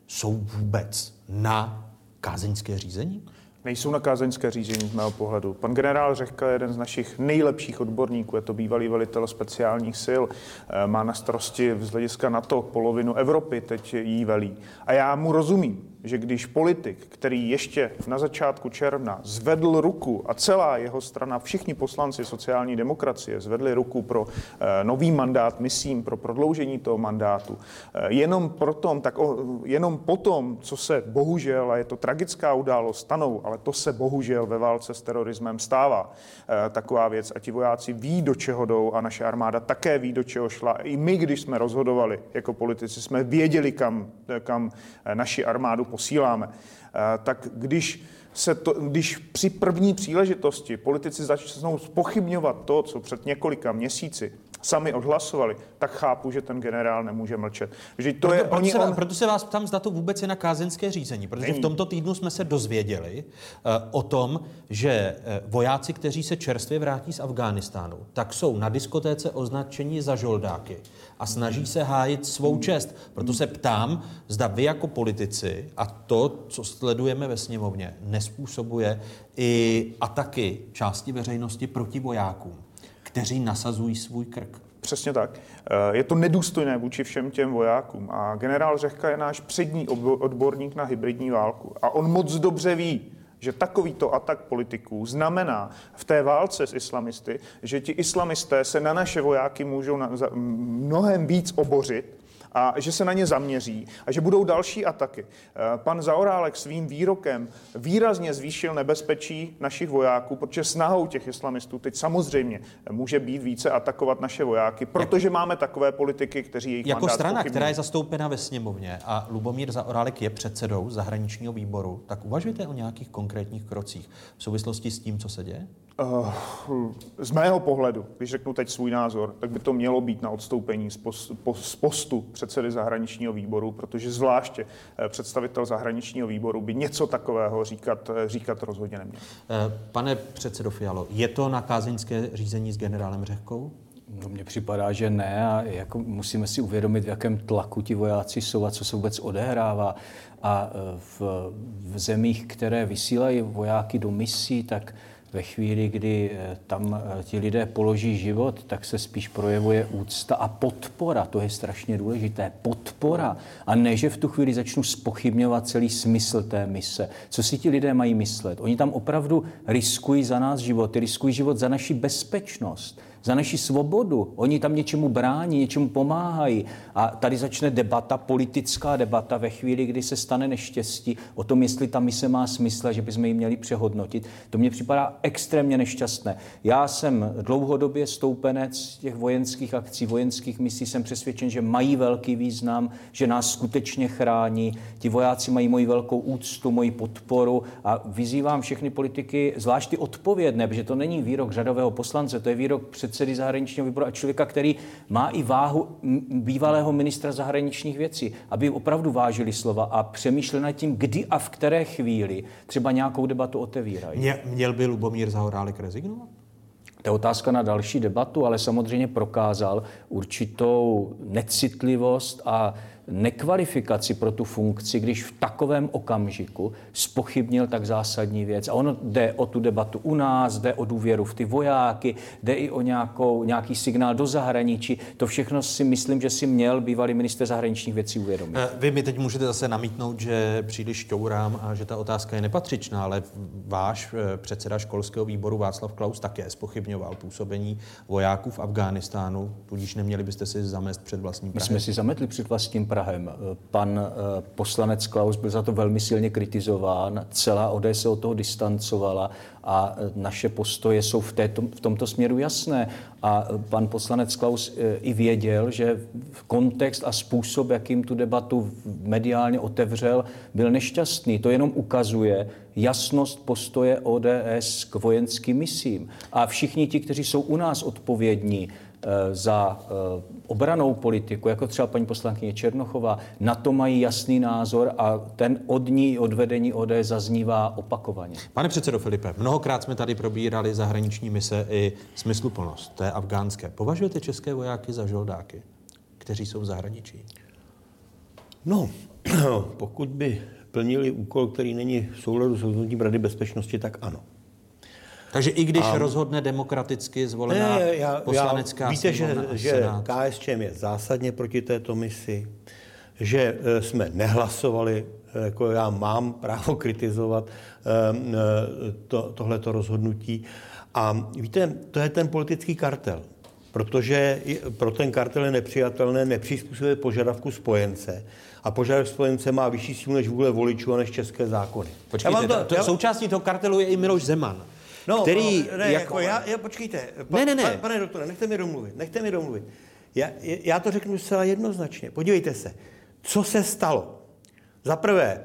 jsou vůbec na kázeňské řízení? Nejsou na kázeňské řízení z mého pohledu. Pan generál Řehka je jeden z našich nejlepších odborníků, je to bývalý velitel speciálních sil, eh, má na starosti z hlediska NATO polovinu Evropy, teď jí velí. A já mu rozumím že když politik, který ještě na začátku června zvedl ruku a celá jeho strana, všichni poslanci sociální demokracie zvedli ruku pro eh, nový mandát, myslím, pro prodloužení toho mandátu, eh, jenom, potom, tak o, jenom potom, co se bohužel, a je to tragická událost, stanou, ale to se bohužel ve válce s terorismem stává, eh, taková věc a ti vojáci ví, do čeho jdou a naše armáda také ví, do čeho šla. I my, když jsme rozhodovali jako politici, jsme věděli, kam, kam naši armádu posíláme. Eh, tak když, se to, když při první příležitosti politici začnou spochybňovat to, co před několika měsíci sami odhlasovali, tak chápu, že ten generál nemůže mlčet. Že to proto, je, proto, oni, se, on... proto se vás ptám, zda to vůbec je na kázenské řízení, protože Není. v tomto týdnu jsme se dozvěděli uh, o tom, že uh, vojáci, kteří se čerstvě vrátí z Afghánistánu, tak jsou na diskotéce označeni za žoldáky a snaží se hájit svou čest. Proto se ptám, zda vy jako politici a to, co sledujeme ve sněmovně, nespůsobuje i ataky části veřejnosti proti vojákům kteří nasazují svůj krk. Přesně tak. Eh, je to nedůstojné vůči všem těm vojákům. A generál Řehka je náš přední odborník na hybridní válku. A on moc dobře ví, že takovýto atak politiků znamená v té válce s islamisty, že ti islamisté se na naše vojáky můžou mnohem víc obořit, a že se na ně zaměří a že budou další ataky. Eh, pan Zaorálek svým výrokem výrazně zvýšil nebezpečí našich vojáků, protože snahou těch islamistů teď samozřejmě může být více atakovat naše vojáky, protože máme takové politiky, kteří jejich Jako strana, pochybní. která je zastoupena ve sněmovně a Lubomír Zaorálek je předsedou zahraničního výboru, tak uvažujete o nějakých konkrétních krocích v souvislosti s tím, co se děje? Uh, z mého pohledu, když řeknu teď svůj názor, tak by to mělo být na odstoupení z, post, z postu předsedy zahraničního výboru, protože zvláště eh, představitel zahraničního výboru by něco takového říkat, eh, říkat rozhodně neměl. Pane předsedo Fialo, je to na kázeňské řízení s generálem Řehkou? No, mně připadá, že ne a jako musíme si uvědomit, v jakém tlaku ti vojáci jsou a co se vůbec odehrává. A v, v zemích, které vysílají vojáky do misí, tak ve chvíli, kdy eh, tam eh, ti lidé položí život, tak se spíš projevuje úcta a podpora. To je strašně důležité. Podpora. A ne, že v tu chvíli začnu spochybňovat celý smysl té mise. Co si ti lidé mají myslet? Oni tam opravdu riskují za nás životy, riskují život za naši bezpečnost za naši svobodu. Oni tam něčemu brání, něčemu pomáhají. A tady začne debata, politická debata ve chvíli, kdy se stane neštěstí o tom, jestli ta mise má smysl a že bychom ji měli přehodnotit. To mně připadá extrémně nešťastné. Já jsem dlouhodobě stoupenec těch vojenských akcí, vojenských misí. Jsem přesvědčen, že mají velký význam, že nás skutečně chrání. Ti vojáci mají moji velkou úctu, moji podporu a vyzývám všechny politiky, zvlášť ty odpovědné, protože to není výrok řadového poslance, to je výrok před předsedy zahraničního výboru a člověka, který má i váhu bývalého ministra zahraničních věcí, aby opravdu vážili slova a přemýšleli nad tím, kdy a v které chvíli třeba nějakou debatu otevírají. Mě, měl by Lubomír Zahorálek rezignovat? To je otázka na další debatu, ale samozřejmě prokázal určitou necitlivost a nekvalifikaci pro tu funkci, když v takovém okamžiku spochybnil tak zásadní věc. A ono jde o tu debatu u nás, jde o důvěru v ty vojáky, jde i o nějakou, nějaký signál do zahraničí. To všechno si myslím, že si měl bývalý minister zahraničních věcí uvědomit. Eh, vy mi teď můžete zase namítnout, že příliš šťourám a že ta otázka je nepatřičná, ale váš eh, předseda školského výboru Václav Klaus také spochybňoval působení vojáků v Afghánistánu, tudíž neměli byste si zamést před vlastním Prahem. My jsme si zametli před vlastním Prahem Prahem. Pan eh, poslanec Klaus byl za to velmi silně kritizován, celá ODS se od toho distancovala a eh, naše postoje jsou v, této, v tomto směru jasné. A eh, pan poslanec Klaus i věděl, že kontext a způsob, jakým tu debatu mediálně otevřel, byl nešťastný. To jenom ukazuje jasnost postoje ODS k vojenským misím. A všichni ti, kteří jsou u nás odpovědní, Eh, za eh, obranou politiku, jako třeba paní poslankyně Černochová, na to mají jasný názor a ten od ní, od vedení ODS zaznívá opakovaně. Pane předsedo Filipe, mnohokrát jsme tady probírali zahraniční mise i smysluplnost té afgánské. Považujete české vojáky za žoldáky, kteří jsou v zahraničí? No, pokud by plnili úkol, který není v souladu s rozhodnutím Rady bezpečnosti, tak ano. Takže i když a... rozhodne demokraticky zvolená ne, já, poslanecká já, Víte, že, že KSČM je zásadně proti této misi, že e, jsme nehlasovali, jako já mám právo kritizovat e, to, tohleto rozhodnutí. A víte, to je ten politický kartel, protože pro ten kartel je nepřijatelné nepřizpůsobit požadavku spojence. A požadavek spojence má vyšší sílu než vůle voličů a než české zákony. Počkejte, to, to, já... součástí toho kartelu je i Miloš Zeman. No, který... No, ne, jako... jako já, já, počkejte, pa, ne, ne, ne. Pane, pane doktore, nechte mi domluvit, nechte mi domluvit. Já, já to řeknu zcela jednoznačně. Podívejte se, co se stalo. Za prvé,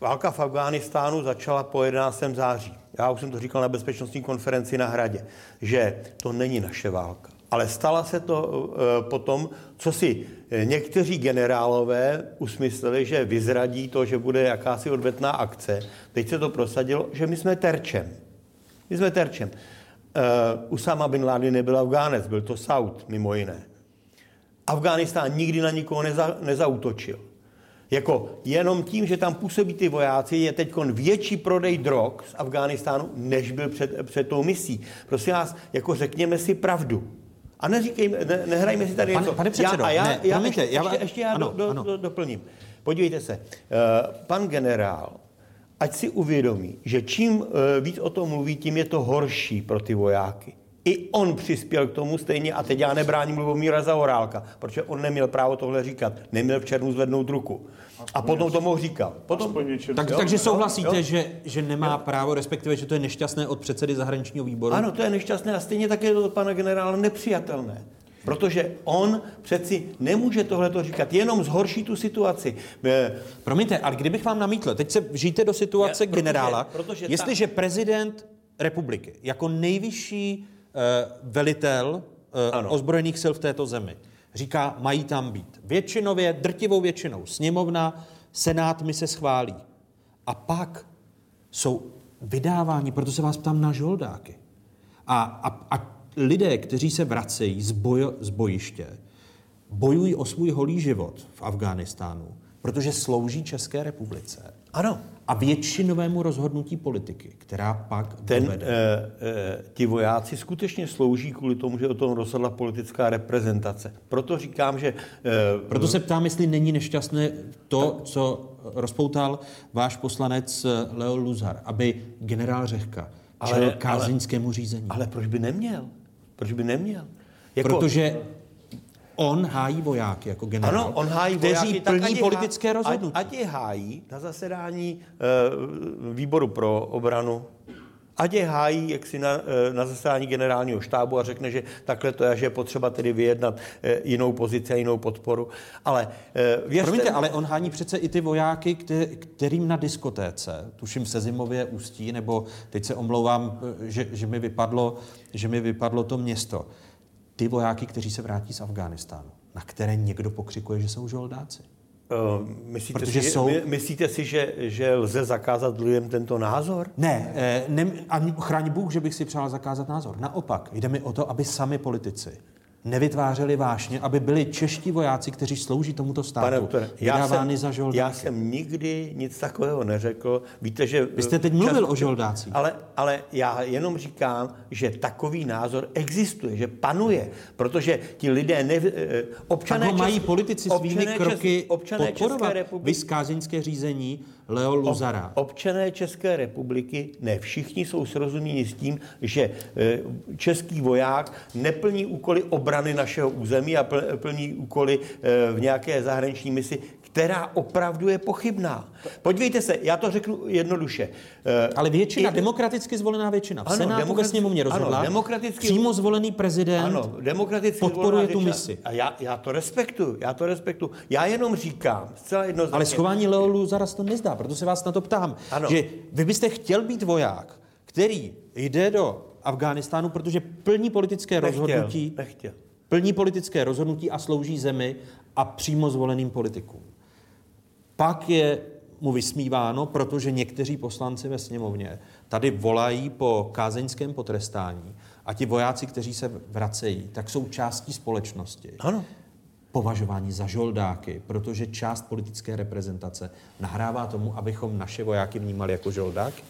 válka v Afghánistánu začala po 11. září. Já už jsem to říkal na bezpečnostní konferenci na Hradě, že to není naše válka. Ale stala se to uh, potom, co si eh, někteří generálové usmysleli, že vyzradí to, že bude jakási odvetná akce. Teď se to prosadilo, že my jsme terčem. My jsme terčem. Uh, Usama bin Laden nebyl Afgánec, byl to Saud, mimo jiné. Afghánistán nikdy na nikoho neza, nezautočil. Jako jenom tím, že tam působí ty vojáci, je teď větší prodej drog z Afghánistánu, než byl před, před tou misí. Prosím vás, jako řekněme si pravdu. A neříkejme, ne, nehrajme si tady pane, něco. Pane předsedo, já, a já, ne, já, promiňte, ještě, já, ještě, ještě já ano, do, do, ano. Do, doplním. Podívejte se, uh, pan generál ať si uvědomí, že čím eh, víc o tom mluví, tím je to horší pro ty vojáky. I on přispěl k tomu stejně, a teď já nebráním Lubomíra Zaorálka, protože on neměl právo tohle říkat, neměl v černu zvednout ruku. A potom to mohl říkat. Potom, tak, jo, takže souhlasíte, jo, Že, že nemá jo. právo, respektive, že to je nešťastné od předsedy zahraničního výboru? Ano, to je nešťastné a stejně také to od pana generála nepřijatelné. Protože on přeci nemůže tohle říkat, jenom zhorší tu situaci. Eh, Promiňte, ale kdybych vám namítl, teď se žijte do situace Já, protože, generála, protože jestliže ta... prezident republiky jako nejvyšší uh, velitel uh, ozbrojených sil v této zemi říká, mají tam být většinově, drtivou většinou sněmovna, senát mi se schválí. A pak jsou vydávání, proto se vás ptám na žoldáky. A, a, a lidé, kteří se vracejí z, bojo, z bojiště, bojují o svůj holý život v Afghánistánu, protože slouží České republice. Ano. A většinovému rozhodnutí politiky, která pak Ten, dovede. e, e, ti vojáci skutečně slouží kvůli tomu, že o tom rozhodla politická reprezentace. Proto říkám, že... E, Proto se ptám, jestli není nešťastné to, co rozpoutal váš poslanec Leo Luzar, aby generál Řehka čelil Ale- kázeňskému řízení. Ale proč by neměl? Proč by neměl? Jako- Protože on hájí vojáky jako generál, Ano, on hájí kteří vojáky, tak plní je politické rozhodnutí. Ať, ať je hájí na zasedání e, výboru pro obranu, ať je hájí jaksi na, e, na zasedání generálního štábu a řekne, že takhle to je, že je potřeba tedy vyjednat e, jinou pozici a jinou podporu. Ale e, věřte... Promiňte, ale on hání přece i ty vojáky, kte- kterým na diskotéce, tuším se zimově ústí, nebo teď se omlouvám, že, že, mi vypadlo, že mi vypadlo to město. Ty vojáky, kteří se vrátí z Afghánistánu, na které někdo pokřikuje, že jsou žoldáci. Uh, myslíte, Protože si, jsou- my, myslíte si, že, že lze zakázat lidem tento názor? Ne, eh, ne, a chraň Bůh, že bych si přál zakázat názor. Naopak, jde mi o to, aby sami politici nevytvářeli vášně, aby byli čeští vojáci, kteří slouží tomuto státu, Pane doktore, já jsem, za žoldáky. já jsem nikdy nic takového neřekl. Víte, že... Vy jste teď mluvil o žoldácích. Ale, ale já jenom říkám, že takový názor existuje, že panuje, protože ti lidé, ne, eh, občané... tak ho mají politici svými občané kroky občané podporovat. České republiky, Vy řízení Leo Luzara. Občané České republiky, ne všichni jsou srozuměni s tím, že eh, český voják neplní úkoly obrany našeho území a pl- plní úkoly eh, v nějaké zahraniční misi, která opravdu je pochybná. Podívejte se, já to řeknu jednoduše. Eh, Ale většina, i- demokraticky zvolená většina v Ano, Senátu ve demokraticky- sněmovně rozhodla, ano, demokraticky- přímo zvolený prezident ano, demokraticky podporuje tu misi. A já, já to respektuju, já to respektuju. Já jenom říkám, zcela jednoznačně. Ale schování Leo Luzara se to nezdá, proto se vás na to ptám. Ano. Že vy byste chtěl být voják, který jde do Afghánistánu, protože plní politické Nechtěl, rozhodnutí, nechtěl. plní politické rozhodnutí a slouží zemi a přímo zvoleným politikům. Pak je mu vysmíváno, protože někteří poslanci ve sněmovně tady volají po kázeňském potrestání a ti vojáci, kteří se vracejí, tak jsou částí společnosti. Ano. Považování za žoldáky, protože část politické reprezentace nahrává tomu, abychom naše vojáky vnímali jako žoldáky.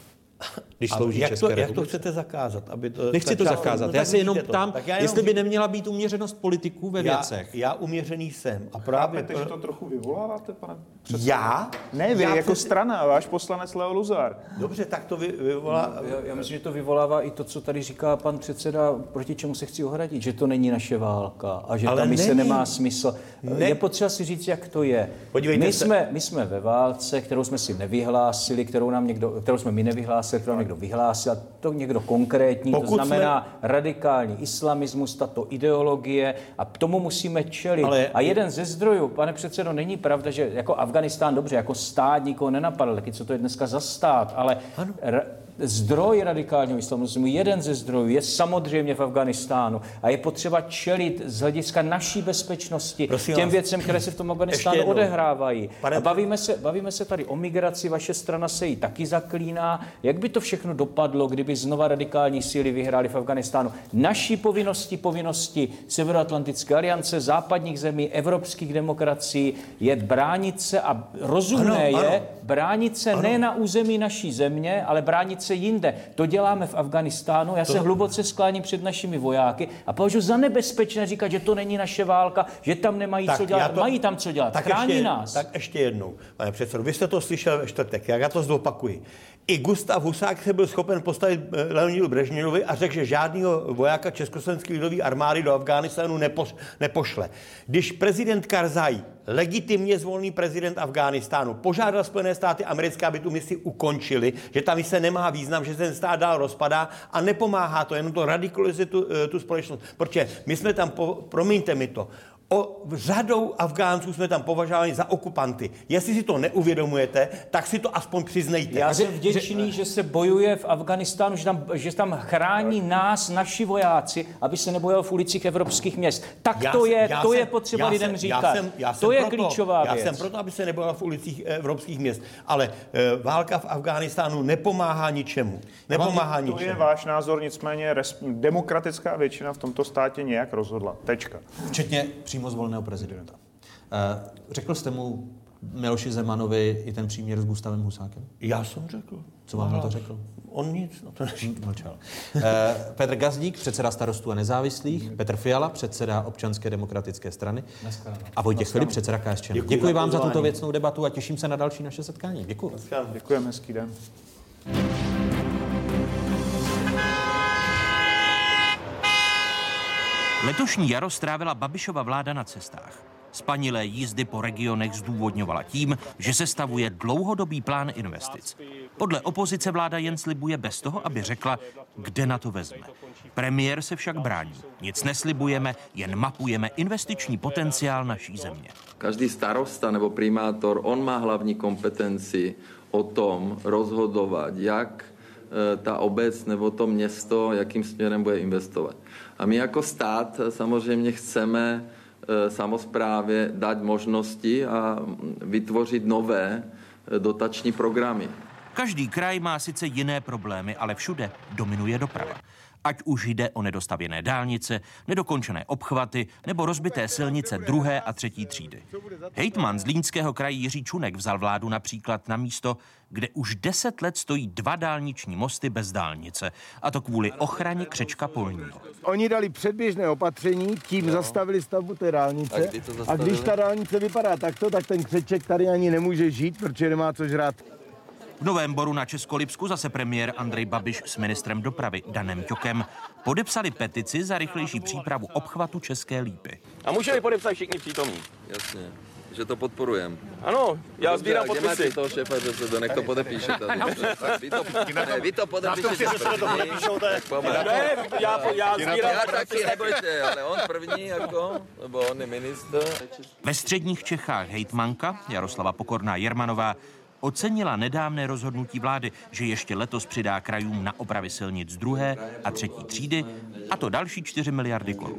Když A slouží jak České to, jak to republice. chcete zakázat? Aby to, Nechci to zakázat. no já se jenom ptám, já jenom jestli by neměla být uměřenost politiků ve věcech. Já, já uměřený jsem. A právě Chápete, že to trochu vyvoláváte, pane předsedo? Já? Ne, vy Já jako přeci- strana, a váš poslanec Leo Luzar. Dobře, tak to vy, vyvolá... Já, já myslím, že to vyvolává i to, co tady říká pan předseda, proti čemu se chci ohradit, že to není naše válka a že Ale ta mise není. nemá smysl. Ne. Je potřeba si říct, jak to je. Podívejte my, se. jsme, my jsme ve válce, kterou jsme si nevyhlásili, kterou, nám někdo, kterou jsme my nevyhlásili, kterou někdo vyhlásil, a to někdo konkrétní, Pokud to znamená radikální islamismus, tato ideologie a k tomu musíme čelit. Ale- a jeden ze zdrojů, pane předsedo, není pravda, že jako Afganistán, dobře, jako stát nikoho nenapadl, taky co to je dneska za stát, ale ra- zdroj radikálního islamismu, jeden ze zdrojů je samozřejmě v Afganistánu a je potřeba čelit z hlediska naší bezpečnosti Prosím těm vás. věcem, které se v tom Afganistánu odehrávají. Pane- A bavíme se, bavíme se tady o migraci, vaše strana se jí taky zaklíná. Jak by to všechno dopadlo, kdyby znova radikální síly vyhrály v Afganistánu? Naší povinnosti, povinnosti Severoatlantické aliance, západních zemí, evropských demokracií je bránit se a rozumné Ano, je ano. bránit se ne na území naší země, ale bránit se jinde. To děláme v Afganistánu. Já se hluboce skláním před našimi vojáky a považuji za nebezpečné říkat, že to není naše válka, že tam nemají co já dělat. Mají tam co dělat. Chrání ještě, nás. Tak ještě jednou, pane předsedo. Vy jste to slyšel ve čtvrtek, jak já to zopakuji. I Gustav Husák se byl schopen postavit eh, Leonidu Brežněvovi a řekl, že žádného vojáka Československé lidové armády do Afghánistánu nepoš, nepošle. Když prezident Karzai, legitimně zvolený prezident Afghánistánu, požádal Spojené státy americké, aby tu misi ukončili, že ta mise nemá význam, že ten stát dál rozpadá a nepomáhá to, jenom to radikalizuje tu, eh, tu společnost. Protože my jsme tam, po, promiňte mi to, O, řadou Afgánců jsme tam považováni za okupanty. Jestli si to neuvědomujete, tak si to aspoň přiznejte. Já jsem vděčný, že se bojuje v Afganistánu, že tam, že tam chrání nás, naši vojáci, aby se nebojovalo v ulicích evropských měst. Tak Já to jsem- je, já to jsem- je potřeba já lidem jsem- říkat. Já jsem, já jsem to je proto, klíčová já věc. jsem proto, aby se nebojala v ulicích eh, evropských měst. Ale e, válka v Afghánistánu nepomáhá ničemu. Nepomáhá To je ničemu. váš názor, nicméně res, demokratická většina v tomto státě nějak rozhodla. Tečka. Včetně přímo zvoleného prezidenta. Eh, Řekl jste mu Miloši Zemanovi i ten příměr s Gustavem Husákem? Já jsem řekl. Co vám na to řekl? On nic, no to neříkal. Mlčel. Eh, Petr Gazdík, předseda starostů a nezávislých, Petr Fiala, předseda občanské demokratické strany a Vojtěch Filip, předseda KSČM. Děkuji Děkuji vám za tuto věcnou debatu a těším se na další naše setkání. Děkuji. Děkujeme, hezký den. Letošní jaro strávila Babišova vláda na cestách. Spanilé jízdy po regionech zdůvodňovala tím, že se stavuje dlouhodobý plán investic. Podle opozice vláda jen slibuje bez toho, aby řekla, kde na to vezme. Premiér se však brání. Nic neslibujeme, jen mapujeme investiční potenciál naší země. Každý starosta nebo primátor, on má hlavní kompetenci o tom rozhodovat, jak eh, ta obec nebo to město, jakým směrem bude investovat. A my jako stát eh, samozřejmě chceme eh, samozprávě dát možnosti a mm, vytvořit nové eh, dotační programy. Každý kraj má sice jiné problémy, ale všude dominuje doprava. Ať už jde o nedostavěné dálnice, nedokončené obchvaty nebo rozbité silnice druhé a třetí třídy. Hejtman z Línského kraje Jiří Čunek vzal vládu například na místo, kde už deset let stojí dva dálniční mosty bez dálnice, a to kvůli ochraně křečka polního. Oni dali předběžné opatření, tím Jo. zastavili stavbu té dálnice. A a když ta dálnice vypadá takto, tak ten křeček tady ani nemůže žít, protože nemá co žrát. V Novém Boru na Českolipsku zase premiér Andrej Babiš s ministrem dopravy Danem Ťokem podepsali petici za rychlejší přípravu obchvatu České lípy. A můžeme podepsat všichni přítomní. Jasně, že to podporujeme. Ano, já sbírám a kde podpisy. máte toho šéfa ŘSD, nech to podepíše tady. Tak vy to, ne, vy to podepíšete to, že to první. podepíšete. Tak pomalu. Ne, já- já sbírám Já taky, podpisy. nebojte, ale on první jako, nebo on je minister. Ve středních Čechách hejtmanka Jaroslava Pokorná Jermanová ocenila nedávné rozhodnutí vlády, že ještě letos přidá krajům na opravy silnic druhé a třetí třídy, a to další 4 miliardy korun.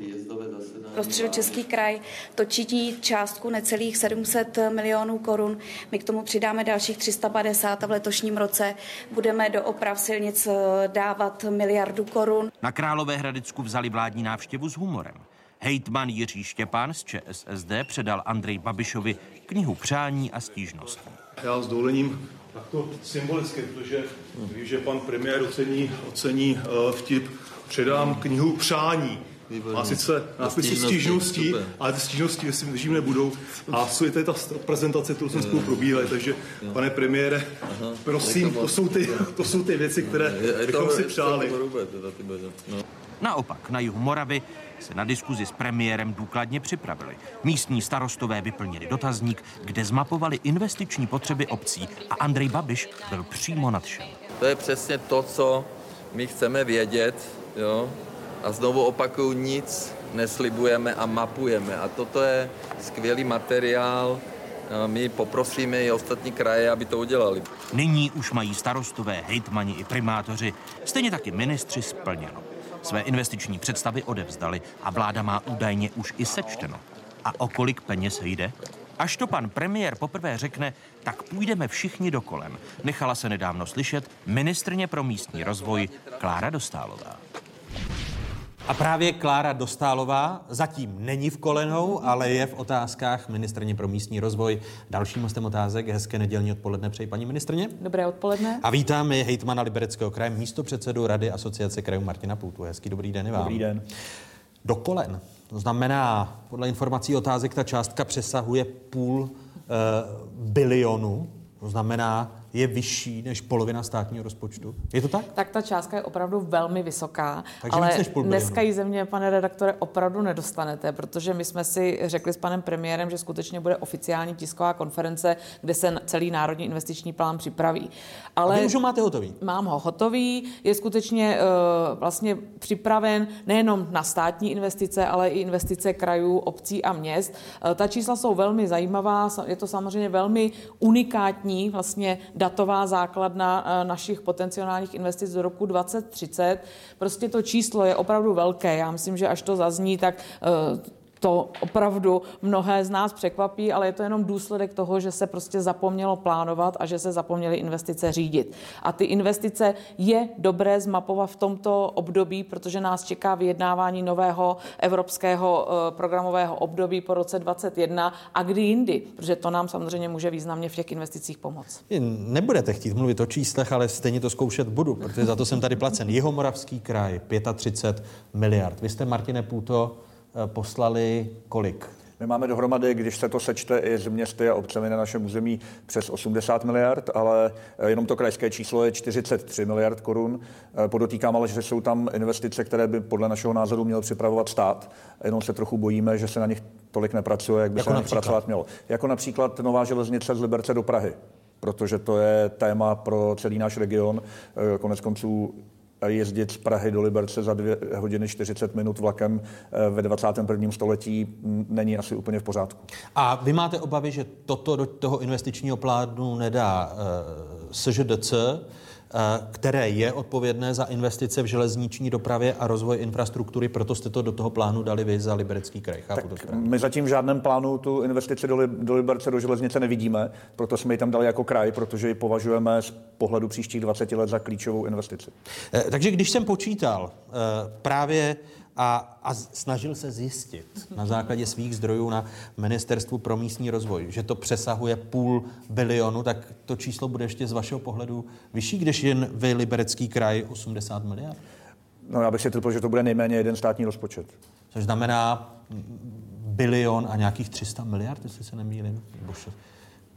Pro středočeský kraj to činí částku necelých 700 milionů korun. My k tomu přidáme dalších 350 a v letošním roce budeme do oprav silnic eh, dávat miliardu korun. Na Královéhradecku vzali vládní návštěvu s humorem. Hejtman Jiří Štěpán z ČSSD předal Andrej Babišovi knihu přání a stížností. Já s dovolením takto symbolicky, protože vím, že pan premiér ocení, ocení uh, vtip, předám knihu přání. A sice nápisy Stížností, ale ty stížnosti, jestli držím, nebudou. A co je tady ta prezentace, kterou jsme spolu probírali, takže pane premiére, prosím, to jsou ty, to jsou ty věci, které bychom si přáli. No. Naopak, na jihu Moravy se na diskuzi s premiérem důkladně připravili. Místní starostové vyplnili dotazník, kde zmapovali investiční potřeby obcí a Andrej Babiš byl přímo nadšen. To je přesně to, co my chceme vědět, jo. A znovu opakuju, nic neslibujeme a mapujeme. A toto je skvělý materiál. My poprosíme i ostatní kraje, aby to udělali. Nyní už mají starostové, hejtmani i primátoři, stejně taky ministři splněno. Své investiční představy odevzdali a vláda má údajně už i sečteno. A o kolik peněz jde? Až to pan premiér poprvé řekne, tak půjdeme všichni do kolem. Nechala se nedávno slyšet ministrně pro místní rozvoj Klára Dostálová. A právě Klára Dostálová zatím není v kolenou, ale je v otázkách ministrně pro místní rozvoj. Dalším mostem otázek, hezké nedělní odpoledne přeji paní ministrně. Dobré odpoledne. A vítáme hejtmana Libereckého kraje, místo předsedu Rady asociace krajů Martina Půtu. Hezký dobrý den i vám. Dobrý den. Do kolen. To znamená, podle informací otázek, ta částka přesahuje půl e, bilionu. To znamená, je vyšší než polovina státního rozpočtu. Je to tak? Tak ta částka je opravdu velmi vysoká, Takže ale dneska ji země, pane redaktore, opravdu nedostanete, protože my jsme si řekli s panem premiérem, že skutečně bude oficiální tisková konference, kde se celý národní investiční plán připraví. Ale... A vy už ho máte hotový? Mám ho hotový, je skutečně uh, vlastně připraven nejenom na státní investice, ale i investice krajů, obcí a měst. Uh, ta čísla jsou velmi zajímavá, je to samozřejmě velmi unikátní vlastně datová základna uh, našich potenciálních investic do roku 2030. Prostě to číslo je opravdu velké. Já myslím, že až to zazní, tak uh, to opravdu mnohé z nás překvapí, ale je to jenom důsledek toho, že se prostě zapomnělo plánovat a že se zapomněly investice řídit. A ty investice je dobré zmapovat v tomto období, protože nás čeká vyjednávání nového evropského eh, programového období po roce 2021 a kdy jindy, protože to nám samozřejmě může významně v těch investicích pomoct. Nebudete chtít mluvit o číslech, ale stejně to zkoušet budu, protože za to jsem tady placen. Jihomoravský kraj, 35 miliard. Vy jste, Martine Půto, poslali kolik? My máme dohromady, když se to sečte i z městy a obcemi na našem území, přes 80 miliard, ale eh, jenom to krajské číslo je 43 miliard korun. Eh, Podotýkám ale, že jsou tam investice, které by podle našeho názoru měl připravovat stát. Jenom se trochu bojíme, že se na nich tolik nepracuje, jak by Jako se na nich například? pracovat mělo. Jako například nová železnice z Liberce do Prahy protože to je téma pro celý náš region. Eh, Konec konců jezdit z Prahy do Liberce za 2 hodiny 40 minut vlakem eh, ve 21. století mm, není asi úplně v pořádku. A vy máte obavy, že toto do toho investičního plánu nedá uh, SŽDC, které je odpovědné za investice v železniční dopravě a rozvoj infrastruktury, proto jste to do toho plánu dali vy za Liberecký kraj. Chápu to správně. My zatím v žádném plánu tu investici do, do Liberce, do železnice nevidíme, proto jsme ji tam dali jako kraj, protože ji považujeme z pohledu příštích 20 let za klíčovou investici. Eh, Takže když jsem počítal eh, právě a, a snažil se zjistit na základě svých zdrojů na Ministerstvu pro místní rozvoj, že to přesahuje půl bilionu, tak to číslo bude ještě z vašeho pohledu vyšší, když jen vy, Liberecký kraj, 80 miliard? No já bych si typl, že to bude nejméně jeden státní rozpočet. Což znamená mm, bilion a nějakých 300 miliard, jestli se nemýlím. Nebo.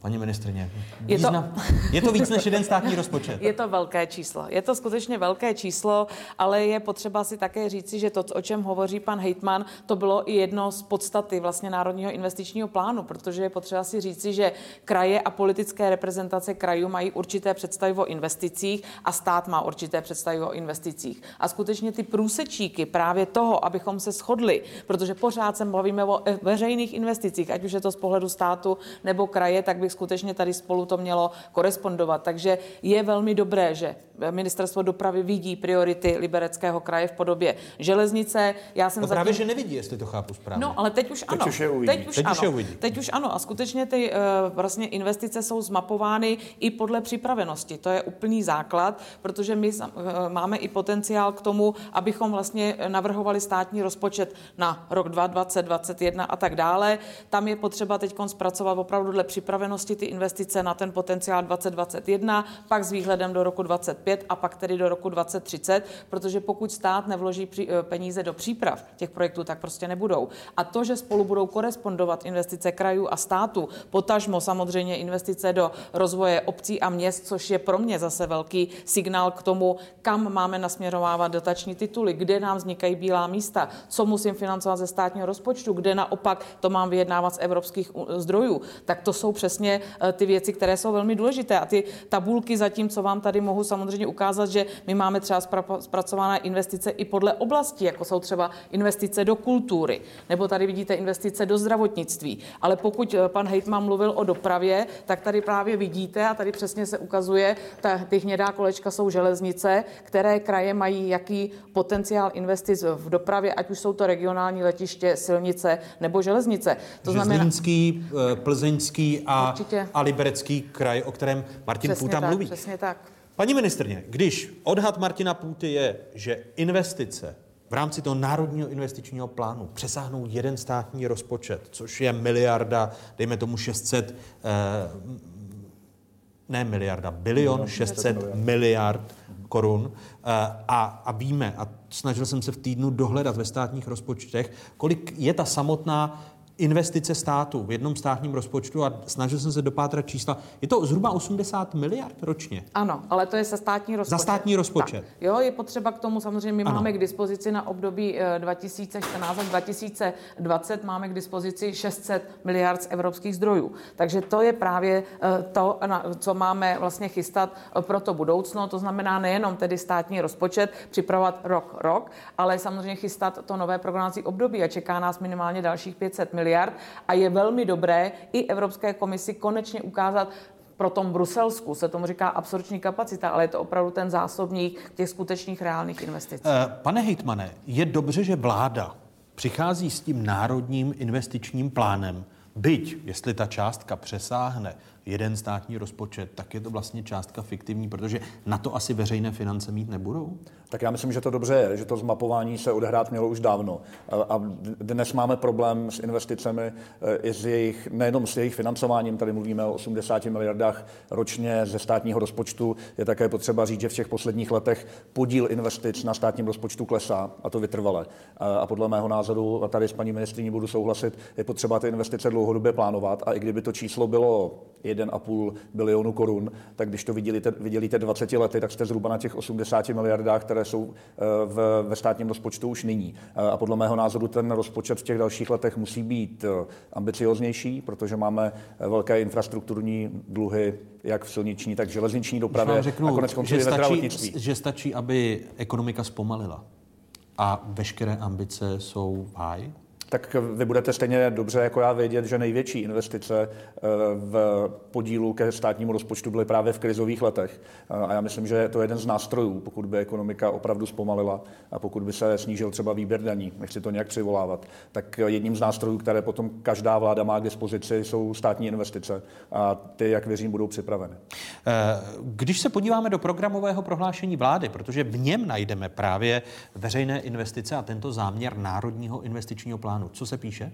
Paní ministrině, Je to- je to víc než jeden státní rozpočet. Je to velké číslo. Je to skutečně velké číslo, ale je potřeba si také říci, že to, o čem hovoří pan Hejtman, to bylo i jedno z podstaty vlastně Národního investičního plánu, protože je potřeba si říci, že kraje a politické reprezentace krajů mají určité představy o investicích a stát má určité představy o investicích. A skutečně ty průsečíky právě toho, abychom se shodli, protože pořád se bavíme o e- veřejných investicích, ať už je to z pohledu státu nebo kraje, tak by skutečně tady spolu to mělo korespondovat. Takže je velmi dobré, že ministerstvo dopravy vidí priority libereckého kraje v podobě železnice. Já jsem No zatím... právě, že nevidí, jestli to chápu správně. No, ale teď už ano. už je uvidí. Teď už, Teď ano. už je uvidí. Teď už ano. A skutečně ty uh, vlastně investice jsou zmapovány i podle připravenosti. To je úplný základ, protože my uh, máme i potenciál k tomu, abychom vlastně navrhovali státní rozpočet na rok 2020, 2021 a tak dále. Tam je potřeba teď zpracovat opravdu dle připravenosti ty investice na ten potenciál 2021, pak s výhledem do roku 2025 a pak tedy do roku 2030, protože pokud stát nevloží eh, peníze do příprav těch projektů, tak prostě nebudou. A to, že spolu budou korespondovat investice krajů a státu, potažmo samozřejmě investice do rozvoje obcí a měst, což je pro mě zase velký signál k tomu, kam máme nasměrovávat dotační tituly, kde nám vznikají bílá místa, co musím financovat ze státního rozpočtu, kde naopak to mám vyjednávat z evropských u- zdrojů. Tak to jsou přesně eh, ty věci, které jsou velmi důležité. A ty tabulky zatím, co vám tady mohu samozřejmě ukázat, že my máme třeba zpracované investice i podle oblasti, jako jsou třeba investice do kultury, nebo tady vidíte investice do zdravotnictví. Ale pokud eh, pan Hejtman mluvil o dopravě, tak tady právě vidíte, a tady přesně se ukazuje, ta, ty hnědá kolečka jsou železnice, které kraje mají jaký potenciál investic v dopravě, ať už jsou to regionální letiště, silnice nebo železnice. To znamená, eh, Plzeňský a, Určitě. a Liberecký kraj, o kterém Martin přesně Půta tak, mluví. přesně tak. Paní ministrně, když odhad Martina Půty je, že investice v rámci toho národního investičního plánu přesáhnou jeden státní rozpočet, což je miliarda, dejme tomu 600, eh, ne miliarda, bilion Bilion, 600 miliard korun eh, a, a víme, a snažil jsem se v týdnu dohledat ve státních rozpočtech, kolik je ta samotná investice státu v jednom státním rozpočtu a snažil jsem se dopátrat čísla. Je to zhruba 80 miliard ročně. Ano, ale to je za státní rozpočet. Za státní rozpočet. Tak. Jo, je potřeba k tomu samozřejmě, my Ano. máme k dispozici na období eh, 2014 až 2020 máme k dispozici 600 miliard z evropských zdrojů. Takže to je právě eh, to, co máme vlastně chystat eh, pro to budoucno. To znamená nejenom tedy státní rozpočet připravovat rok rok, ale samozřejmě chystat to nové programovací období a čeká nás minimálně dalších 500 miliard a je velmi dobré i Evropské komisi konečně ukázat pro tom Bruselsku se tomu říká absorpční kapacita, ale je to opravdu ten zásobník těch skutečných reálných investic. Eh, Pane hejtmane, je dobře, že vláda přichází s tím národním investičním plánem, byť, jestli ta částka přesáhne jeden státní rozpočet, tak je to vlastně částka fiktivní, protože na to asi veřejné finance mít nebudou? Tak já myslím, že to dobře je, že to zmapování se odehrát mělo už dávno. A dnes máme problém s investicemi, e, i s jejich, nejenom s jejich financováním, tady mluvíme o 80 miliardách ročně ze státního rozpočtu. Je také potřeba říct, že v těch posledních letech podíl investic na státním rozpočtu klesá, a to vytrvale. A podle mého názoru, a tady s paní ministriní budu souhlasit, je potřeba ty investice dlouhodobě plánovat. A i kdyby to číslo bylo 1,5 bilionu korun, tak když to vydělíte, vydělíte 20 lety, tak jste zhruba na těch 80 miliardách, které jsou eh, v, ve státním rozpočtu už nyní. Eh, a podle mého názoru ten rozpočet v těch dalších letech musí být eh, ambicioznější, protože máme velké infrastrukturní dluhy, jak v silniční, tak v železniční dopravě. Řeknu, a konec konců že, stačí, že stačí, aby ekonomika zpomalila a veškeré ambice jsou v háji? Tak vy budete stejně dobře jako já vědět, že největší investice eh, v podílu ke státnímu rozpočtu byly právě v krizových letech. Eh, a já myslím, že je to jeden z nástrojů, pokud by ekonomika opravdu zpomalila a pokud by se snížil třeba výběr daní, nechci to nějak přivolávat, tak jedním z nástrojů, které potom každá vláda má k dispozici, jsou státní investice a ty, jak věřím, budou připraveny. Eh, když se podíváme do programového prohlášení vlády, protože v něm najdeme právě veřejné investice a tento záměr Národního investičního plánu, plánu. Co se píše?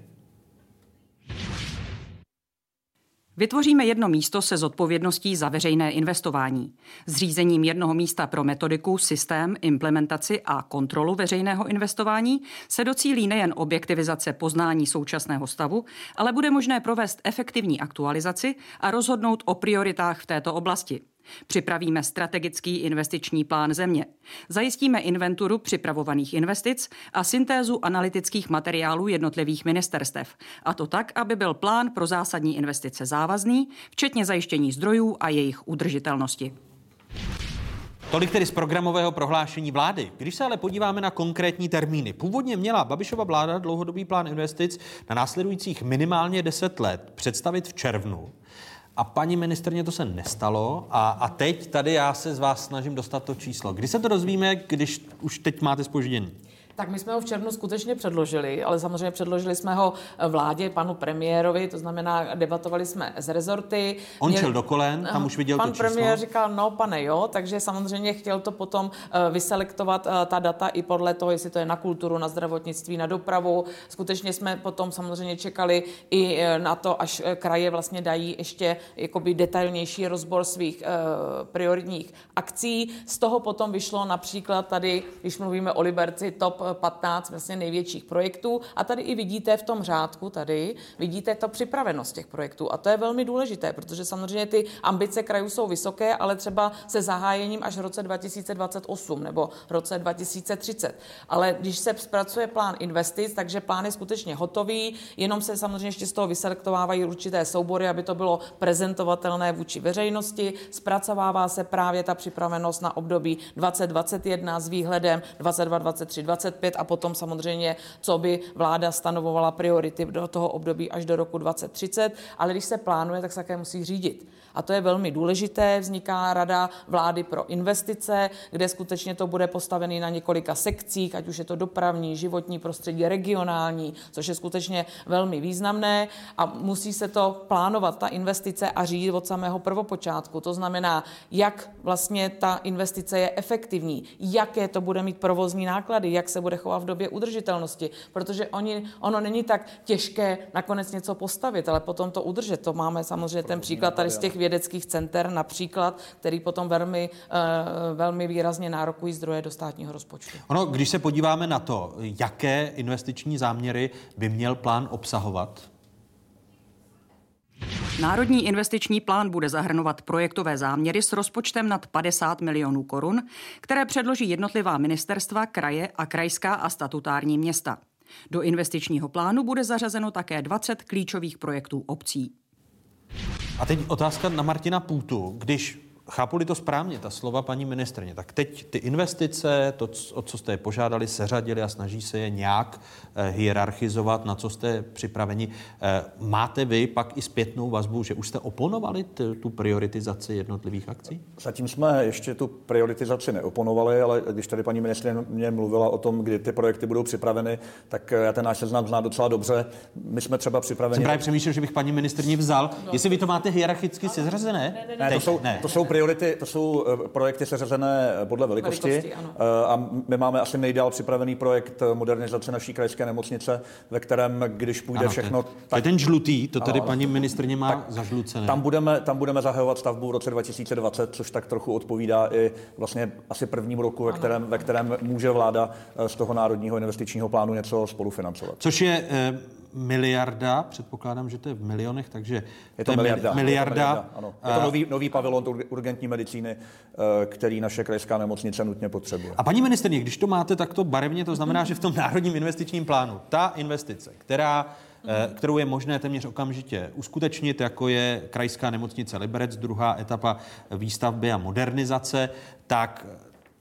Vytvoříme jedno místo se zodpovědností za veřejné investování. Zřízením jednoho místa pro metodiku, systém, implementaci a kontrolu veřejného investování se docílí nejen objektivizace poznání současného stavu, ale bude možné provést efektivní aktualizaci a rozhodnout o prioritách v této oblasti – Připravíme strategický investiční plán země. Zajistíme inventuru připravovaných investic a syntézu analytických materiálů jednotlivých ministerstev. A to tak, aby byl plán pro zásadní investice závazný, včetně zajištění zdrojů a jejich udržitelnosti. Tolik tedy z programového prohlášení vlády. Když se ale podíváme na konkrétní termíny. Původně měla Babišova vláda dlouhodobý plán investic na následujících minimálně 10 let představit v červnu. A paní ministrně to se nestalo a, a teď tady já se z vás snažím dostat to číslo. Kdy se to dozvíme, když už teď máte spoždění? Tak my jsme ho v červnu skutečně předložili, ale samozřejmě předložili jsme ho vládě, panu premiérovi, to znamená, debatovali jsme z rezorty. On Mě... šel do kolen, tam už viděl Pan to číslo. premiér říkal, no pane jo, takže samozřejmě chtěl to potom eh, vyselektovat eh, ta data i podle toho, jestli to je na kulturu, na zdravotnictví, na dopravu. Skutečně jsme potom samozřejmě čekali i eh, na to, až kraje vlastně dají ještě jakoby detailnější rozbor svých prioritních akcí. Z toho potom vyšlo například tady, když mluvíme o Liberci, top 15 vlastně největších projektů a tady i vidíte v tom řádku, tady vidíte to připravenost těch projektů a to je velmi důležité, protože samozřejmě ty ambice krajů jsou vysoké, ale třeba se zahájením až v roce 2028 nebo roce 2030. Ale když se zpracuje plán investic, takže plán je skutečně hotový, jenom se samozřejmě ještě z toho vyselektovávají určité soubory, aby to bylo prezentovatelné vůči veřejnosti, zpracovává se právě ta připravenost na období 2021 s výhledem 22, 23, 20 25 a potom samozřejmě, co by vláda stanovovala priority do toho období až do roku 2030, ale když se plánuje, tak se také musí řídit. A to je velmi důležité. Vzniká Rada vlády pro investice, kde skutečně to bude postavený na několika sekcích, ať už je to dopravní, životní prostředí, regionální, což je skutečně velmi významné a musí se to plánovat, ta investice a řídit od samého prvopočátku. To znamená, jak vlastně ta investice je efektivní, jaké to bude mít provozní náklady, jak se bude chovat v době udržitelnosti, protože oni, ono není tak těžké nakonec něco postavit, ale potom to udržet. To máme samozřejmě ten příklad tady z těch vědeckých center například, který potom velmi, eh, velmi výrazně nárokují zdroje do státního rozpočtu. Ono, když se podíváme na to, jaké investiční záměry by měl plán obsahovat, Národní investiční plán bude zahrnovat projektové záměry s rozpočtem nad 50 milionů korun, které předloží jednotlivá ministerstva, kraje a krajská a statutární města. Do investičního plánu bude zařazeno také 20 klíčových projektů obcí. A teď otázka na Martina Půtu. Když chápu-li to správně, ta slova paní ministrně, tak teď ty investice, to, o co jste je požádali, seřadili a snaží se je nějak eh, hierarchizovat, na co jste připraveni. Eh, máte vy pak i zpětnou vazbu, že už jste oponovali t, tu prioritizaci jednotlivých akcí? Zatím jsme ještě tu prioritizaci neoponovali, ale když tady paní ministrině mluvila o tom, kdy ty projekty budou připraveny, tak já ten náš seznam znám docela dobře. My jsme třeba připraveni. Jsem právě přemýšlel, že bych paní ministrně vzal. No. Jestli vy to máte hierarchicky seřazené? Ne, ne, ne, to, jsou, ne. to jsou priority, to jsou eh, projekty seřazené podle velikosti. velikosti eh, a my máme asi nejdál připravený projekt modernizace naší krajské nemocnice, ve kterém, když půjde ano, všechno... Ten, tak, to je ten žlutý, to tady ano, paní ministrně má zažlucené. Tam budeme, tam budeme zahajovat stavbu v roce 2020, což tak trochu odpovídá i vlastně asi prvním roku, ve kterém, ve kterém může vláda eh, z toho národního investičního plánu něco spolufinancovat. Což je eh, miliarda, předpokládám, že to je v milionech, takže je to, to je miliarda. miliarda. Je to, miliarda ano. Je to nový, nový pavilon urgentní medicíny, eh, který naše krajská nemocnice nutně potřebuje. A paní ministrně, když to máte takto barevně, to znamená, že v tom národním investičním plánu ta investice, která eh, kterou je možné téměř okamžitě uskutečnit, jako je krajská nemocnice Liberec, druhá etapa výstavby a modernizace, tak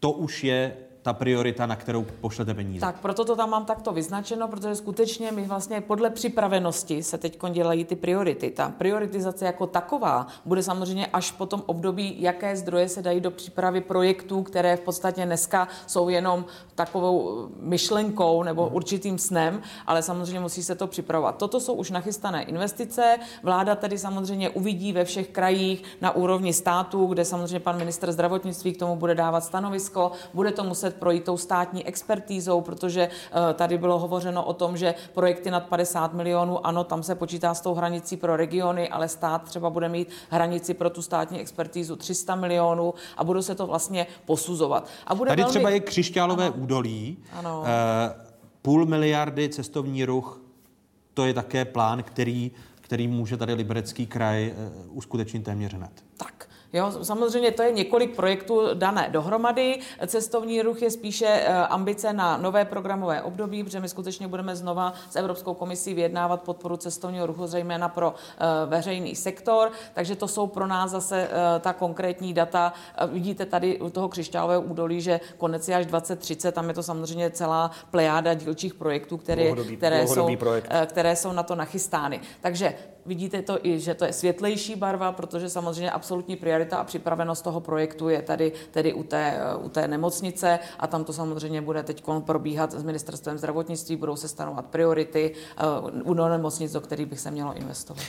to už je ta priorita, na kterou pošlete peníze. Tak, proto to tam mám takto vyznačeno, protože skutečně my vlastně podle připravenosti se teď dělají ty priority. Ta prioritizace jako taková bude samozřejmě až po tom období, jaké zdroje se dají do přípravy projektů, které v podstatě dneska jsou jenom takovou myšlenkou nebo určitým snem, ale samozřejmě musí se to připravovat. Toto jsou už nachystané investice. Vláda tedy samozřejmě uvidí ve všech krajích na úrovni státu, kde samozřejmě pan minister zdravotnictví k tomu bude dávat stanovisko, bude to muset muset projít tou státní expertízou, protože eh, tady bylo hovořeno o tom, že projekty nad 50 milionů, ano, tam se počítá s tou hranicí pro regiony, ale stát třeba bude mít hranici pro tu státní expertízu 300 milionů a budou se to vlastně posuzovat. A bude tady velmi... třeba je křišťálové ano. údolí, ano. Eh, půl miliardy cestovní ruch, to je také plán, který který může tady Liberecký kraj eh, uskutečnit téměř hned. Tak, Jo, samozřejmě to je několik projektů dané dohromady. Cestovní ruch je spíše eh, ambice na nové programové období, protože my skutečně budeme znova s Evropskou komisí vyjednávat podporu cestovního ruchu, zejména pro eh, veřejný sektor. Takže to jsou pro nás zase eh, ta konkrétní data. Vidíte tady u toho křišťálového údolí, že konec je až 2030, tam je to samozřejmě celá plejáda dílčích projektů, které, dlouhodobý, které, dlouhodobý jsou, které jsou na to nachystány. Takže vidíte to i, že to je světlejší barva, protože samozřejmě absolutní priorita a připravenost toho projektu je tady tedy u té, u té nemocnice a tam to samozřejmě bude teď probíhat s ministerstvem zdravotnictví, budou se stanovat priority uh, u nemocnic, do kterých bych se mělo investovat.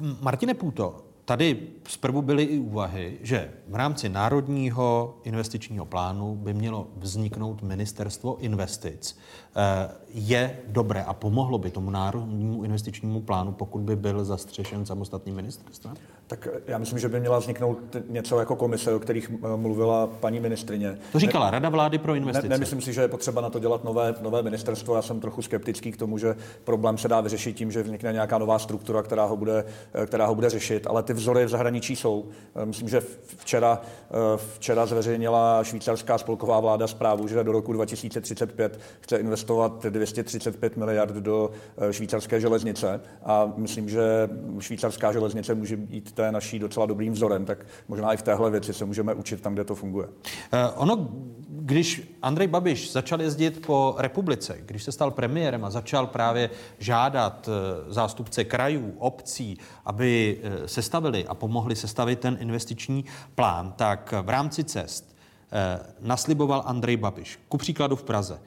Uh, Martine Půto, Tady zprvu byly i úvahy, že v rámci národního investičního plánu by mělo vzniknout ministerstvo investic. Eh, je dobré a pomohlo by tomu národnímu investičnímu plánu, pokud by byl zastřešen samostatným ministerstvem? Tak já myslím, že by měla vzniknout něco jako komise, o kterých eh, mluvila paní ministrině. To říkala ne, Rada vlády pro investice. Ne, nemyslím si, že je potřeba na to dělat nové, nové ministerstvo. Já jsem trochu skeptický k tomu, že problém se dá vyřešit tím, že vznikne nějaká nová struktura, která ho bude, eh, která ho bude řešit. Ale ty vzory v zahraničí jsou. Eh, myslím, že včera, včera zveřejnila švýcarská spolková vláda zprávu, že do roku 2035 chce investovat 235 miliard do švýcarské železnice. A myslím, že švýcarská železnice může být té naší docela dobrým vzorem, tak možná i v téhle věci se můžeme učit tam, kde to funguje. Uh, ono, když Andrej Babiš začal jezdit po republice, když se stal premiérem a začal právě žádat uh, zástupce krajů, obcí, aby uh, sestavili a pomohli sestavit ten investiční plán, tak v rámci cest nasliboval Andrej Babiš. Ku příkladu v Praze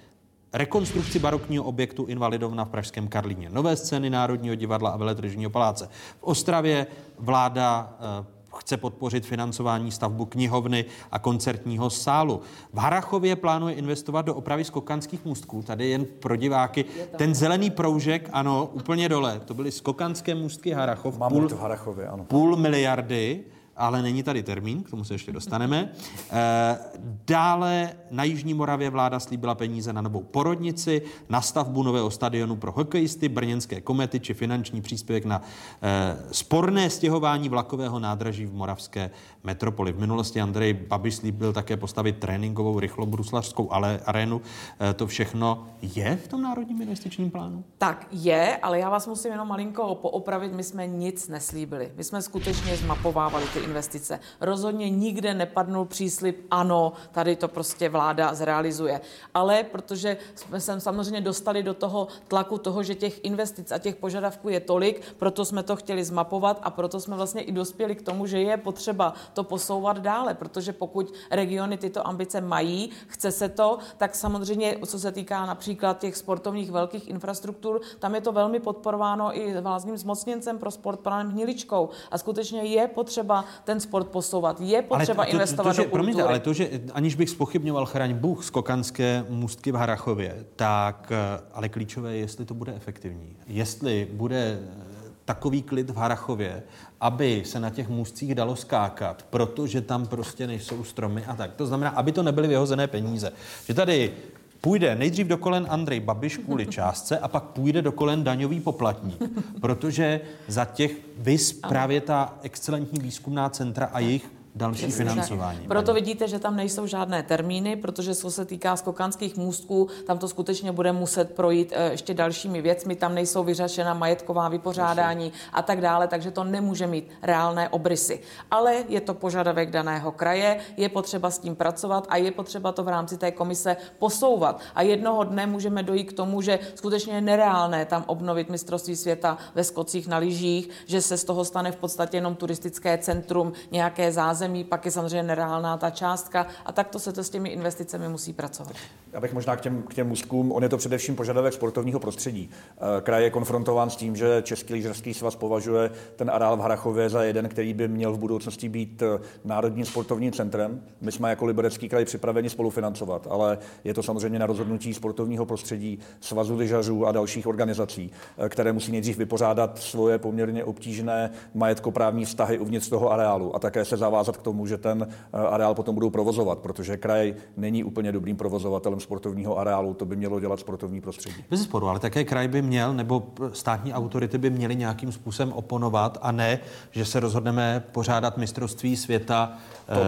rekonstrukci barokního objektu Invalidovna v Pražském Karlíně, nové scény Národního divadla a veletržního paláce. V Ostravě vláda eh, chce podpořit financování stavbu knihovny a koncertního sálu. V Harachově plánuje investovat do opravy skokanských můstků. Tady jen pro diváky. Ten zelený proužek, ano, úplně dole. To byly skokanské můstky Harachov. Mám půl, v Harachově, ano. Půl miliardy ale není tady termín, k tomu se ještě dostaneme. Eh, dále na Jižní Moravě vláda slíbila peníze na novou porodnici, na stavbu nového stadionu pro hokejisty, brněnské komety či finanční příspěvek na eh, sporné stěhování vlakového nádraží v moravské metropoli. V minulosti Andrej Babiš slíbil také postavit tréninkovou rychlobruslařskou arénu. Eh, to všechno je v tom národním investičním plánu? Tak je, ale já vás musím jenom malinko poopravit. My jsme nic neslíbili. My jsme skutečně zmapovávali ty investice. Rozhodně nikde nepadnul příslip, ano, tady to prostě vláda zrealizuje. Ale protože jsme se samozřejmě dostali do toho tlaku toho, že těch investic a těch požadavků je tolik, proto jsme to chtěli zmapovat a proto jsme vlastně i dospěli k tomu, že je potřeba to posouvat dále, protože pokud regiony tyto ambice mají, chce se to, tak samozřejmě, co se týká například těch sportovních velkých infrastruktur, tam je to velmi podporováno i vládním zmocněncem pro sport panem Hniličkou. A skutečně je potřeba ten sport posouvat, je potřeba ale to, to, investovat to, to, že, do kultury. Promiňte, ale to, že aniž bych spochybňoval chraň Bůh skokanské můstky v Harachově, tak eh, ale klíčové je, jestli to bude efektivní. Jestli bude eh, takový klid v Harachově, aby se na těch můstcích dalo skákat, protože tam prostě nejsou stromy a tak. To znamená, aby to nebyly vyhozené peníze. Že tady půjde nejdřív do kolen Andrej Babiš kvůli částce a pak půjde do kolen daňový poplatník, protože za těch vys právě ta excelentní výzkumná centra a jejich další Přesně tak. financování. Proto vidíte, že tam nejsou žádné termíny, protože co se týká skokanských můstků, tam to skutečně bude muset projít eh, ještě dalšími věcmi, tam nejsou vyřešena majetková vypořádání a tak dále, takže to nemůže mít reálné obrysy. Ale je to požadavek daného kraje, je potřeba s tím pracovat a je potřeba to v rámci té komise posouvat. A jednoho dne můžeme dojít k tomu, že skutečně je nereálné tam obnovit mistrovství světa ve skocích na lyžích, že se z toho stane v podstatě jenom turistické centrum, nějaké zázemí, pak je samozřejmě nereálná ta částka a takto se to s těmi investicemi musí pracovat. Já bych možná k těm, k těm úzkům, on je to především požadavek sportovního prostředí. Eh, Kraj je konfrontován s tím, že Český lyžařský svaz považuje ten areál v Harachově za jeden, který by měl v budoucnosti být eh, národním sportovním centrem. My jsme jako Liberecký kraj připraveni spolufinancovat, ale je to samozřejmě na rozhodnutí sportovního prostředí, svazu lyžařů a dalších organizací, eh, které musí nejdřív vypořádat svoje poměrně obtížné majetkoprávní vztahy uvnitř toho areálu a také se zavázat k tomu, že ten areál potom budou provozovat, protože kraj není úplně dobrým provozovatelem sportovního areálu, to by mělo dělat sportovní prostředí. Bez sporu, ale také kraj by měl, nebo státní autority by měly nějakým způsobem oponovat a ne, že se rozhodneme pořádat mistrovství světa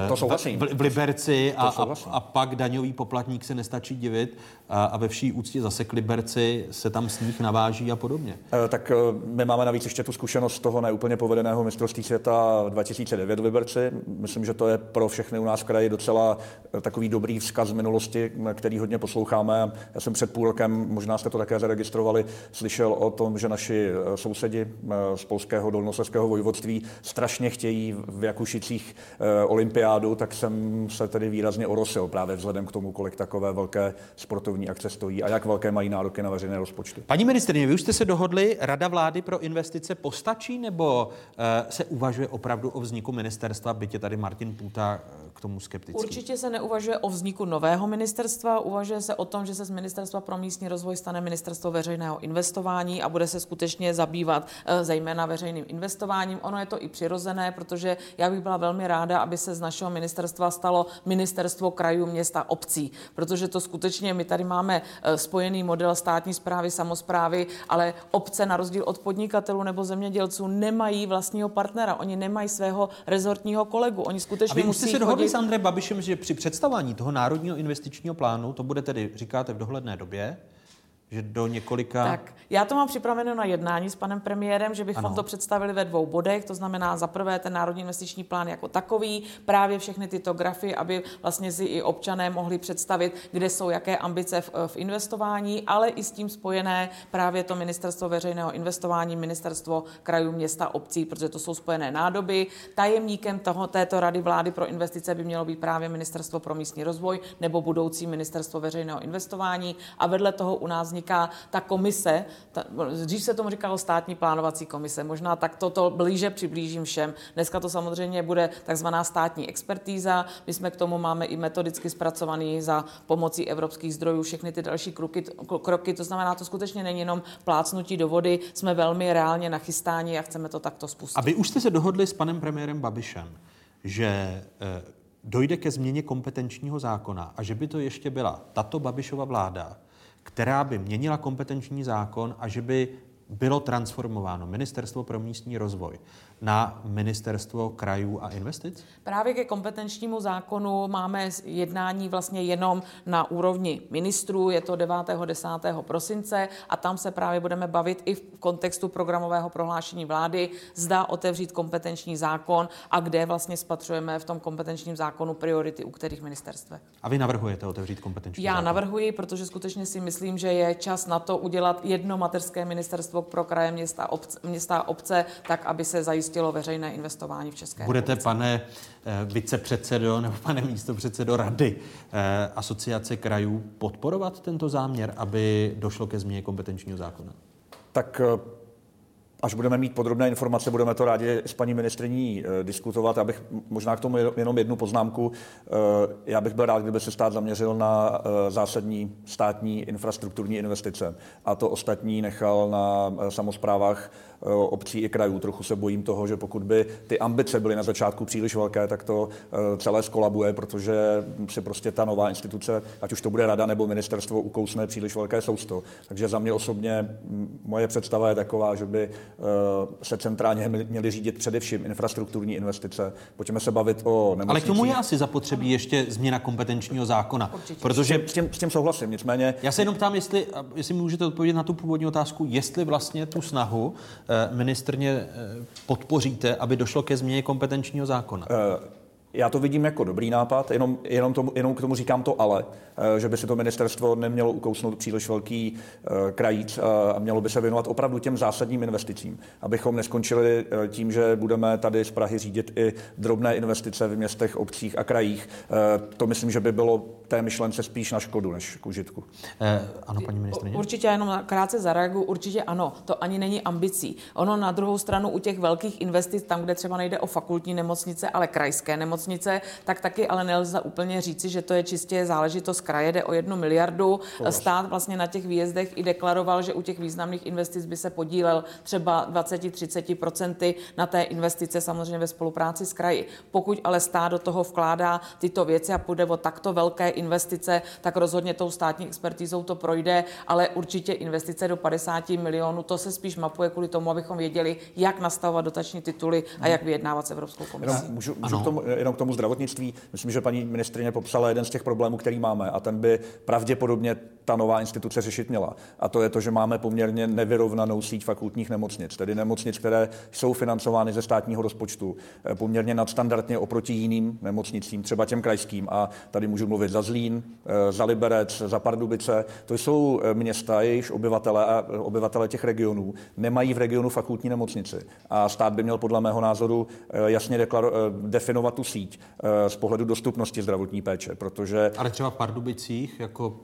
To- to eh, v, v Liberci a, a, a pak daňový poplatník se nestačí divit a, a ve vší úctě zase k Liberci se tam sníh naváží a podobně. Eh, Tak eh, my máme navíc ještě tu zkušenost toho neúplně povedeného mistrovství světa 2009 v Liberci. Myslím, že to je pro všechny u nás v kraji docela eh, takový dobrý vzkaz minulosti, který hodně posloucháme. Já jsem před půl rokem, možná jste to také zaregistrovali, slyšel o tom, že naši sousedi z polského dolnoslezského vojvodství strašně chtějí v Jakušicích olympiádu, tak jsem se tedy výrazně orosil právě vzhledem k tomu, kolik takové velké sportovní akce stojí a jak velké mají nároky na veřejné rozpočty. Paní ministrině, vy už jste se dohodli, Rada vlády pro investice postačí, nebo uh, se uvažuje opravdu o vzniku ministerstva, byť je tady Martin Půta eh, k tomu skeptický? Určitě se neuvažuje o vzniku nového ministerstva, uvažuje se o tom, že se z Ministerstva pro místní rozvoj stane Ministerstvo veřejného investování a bude se skutečně zabývat eh, zejména veřejným investováním. Ono je to i přirozené, protože já bych byla velmi ráda, aby se z našeho ministerstva stalo Ministerstvo krajů, města, obcí, protože to skutečně my tady máme eh, spojený model státní zprávy, samozprávy, ale obce na rozdíl od podnikatelů nebo zemědělců nemají vlastního partnera, oni nemají svého rezortního kolegu, oni A skutečně vy už musí jste se dohodli chodit- s Andrejem Babišem, že při představování toho národního investičního plánu, to bude tedy, říkáte, v dohledné době, že do několika... Tak, já to mám připraveno na jednání s panem premiérem, že bychom Ano. to představili ve dvou bodech, to znamená za prvé ten národní investiční plán jako takový, právě všechny tyto grafy, aby vlastně si i občané mohli představit, kde jsou jaké ambice v, v investování, ale i s tím spojené právě to ministerstvo veřejného investování, ministerstvo krajů, města, obcí, protože to jsou spojené nádoby. Tajemníkem toho, této rady vlády pro investice by mělo být právě ministerstvo pro místní rozvoj nebo budoucí ministerstvo veřejného investování a vedle toho u nás vzniká ta komise, ta, dřív se tomu říkalo státní plánovací komise, možná tak toto blíže přiblížím všem. Dneska to samozřejmě bude takzvaná státní expertíza, my jsme k tomu máme i metodicky zpracovaný za pomocí evropských zdrojů všechny ty další kroky, kroky, to znamená, to skutečně není jenom plácnutí do vody, jsme velmi reálně nachystáni a chceme to takto spustit. A vy už jste se dohodli s panem premiérem Babišem, že eh, dojde ke změně kompetenčního zákona a že by to ještě byla tato Babišova vláda, která by měnila kompetenční zákon a že by bylo transformováno Ministerstvo pro místní rozvoj na ministerstvo krajů a investic? Právě ke kompetenčnímu zákonu máme jednání vlastně jenom na úrovni ministrů, je to 9. 10. prosince a tam se právě budeme bavit i v kontextu programového prohlášení vlády, zda otevřít kompetenční zákon a kde vlastně spatřujeme v tom kompetenčním zákonu priority u kterých ministerstv. A vy navrhujete otevřít kompetenční Já zákon? navrhuji, protože skutečně si myslím, že je čas na to udělat jedno mateřské ministerstvo pro kraje, města, obce, města obce, tak, aby se zajistilo veřejné investování v České Budete, republice. pane eh, vicepředsedo nebo pane místopředsedo rady eh, asociace krajů, podporovat tento záměr, aby došlo ke změně kompetenčního zákona? Tak eh, až budeme mít podrobné informace, budeme to rádi s paní ministriní diskutovat. Já bych možná k tomu jenom jednu poznámku. Já bych byl rád, kdyby se stát zaměřil na zásadní státní infrastrukturní investice a to ostatní nechal na samozprávách obcí i krajů. Trochu se bojím toho, že pokud by ty ambice byly na začátku příliš velké, tak to eh, celé skolabuje, protože si prostě ta nová instituce, ať už to bude rada nebo ministerstvo, ukousne příliš velké sousto. Takže za mě osobně moje představa je taková, že by eh, se centrálně měly řídit především infrastrukturní investice. Pojďme se bavit o nemocnicích. Ale k tomu je asi zapotřebí ještě změna kompetenčního zákona. Protože s tím, s tím souhlasím, nicméně... Já se jenom ptám, jestli, jestli můžete odpovědět na tu původní otázku, jestli vlastně tu snahu eh, ministrně eh, podpoříte, aby došlo ke změně kompetenčního zákona. Eh, Já to vidím jako dobrý nápad, jenom, jenom, tomu, jenom k tomu říkám to ale, eh, že by si to ministerstvo nemělo ukousnout příliš velký eh, krajíc eh, a mělo by se věnovat opravdu těm zásadním investicím, abychom neskončili tím, že budeme tady z Prahy řídit i drobné investice v městech, obcích a krajích. To myslím, že by bylo té myšlence spíš na škodu než k užitku. Eh, ano, paní ministrině? Určitě jenom krátce zareaguju, určitě ano, to ani není ambicí. Ono na druhou stranu u těch velkých investic, tam, kde třeba nejde o fakultní nemocnice, ale krajské nemocnice, tak taky ale nelze úplně říci, že to je čistě záležitost kraje, jde o jednu miliardu. Stát vlastně na těch výjezdech i deklaroval, že u těch významných investic by se podílel třeba 20-30% na té investice samozřejmě ve spolupráci s kraji. Pokud ale stát do toho vkládá tyto věci a půjde o takto velké investice, tak rozhodně tou státní expertizou to projde, ale určitě investice do 50 milionů, to se spíš mapuje kvůli tomu, abychom věděli, jak nastavovat dotační tituly a jak vyjednávat s Evropskou komisí. Jenom, můžu, můžu k tomu, jenom k tomu zdravotnictví. Myslím, že paní ministrině popsala jeden z těch problémů, který máme a ten by pravděpodobně ta nová instituce řešit měla. A to je to, že máme poměrně nevyrovnanou síť fakultních nemocnic, tedy nemocnic, které jsou financovány ze státního rozpočtu eh, poměrně nadstandardně oproti jiným nemocnicím, třeba těm krajským. A tady můžu mluvit za Zlín, eh, za Liberec, za Pardubice. To jsou eh, města, jejichž obyvatele a obyvatele těch regionů nemají v regionu fakultní nemocnici. A stát by měl podle mého názoru jasně deklaro- definovat tu síť z pohledu dostupnosti zdravotní péče, protože Ale třeba v Pardubicích, jako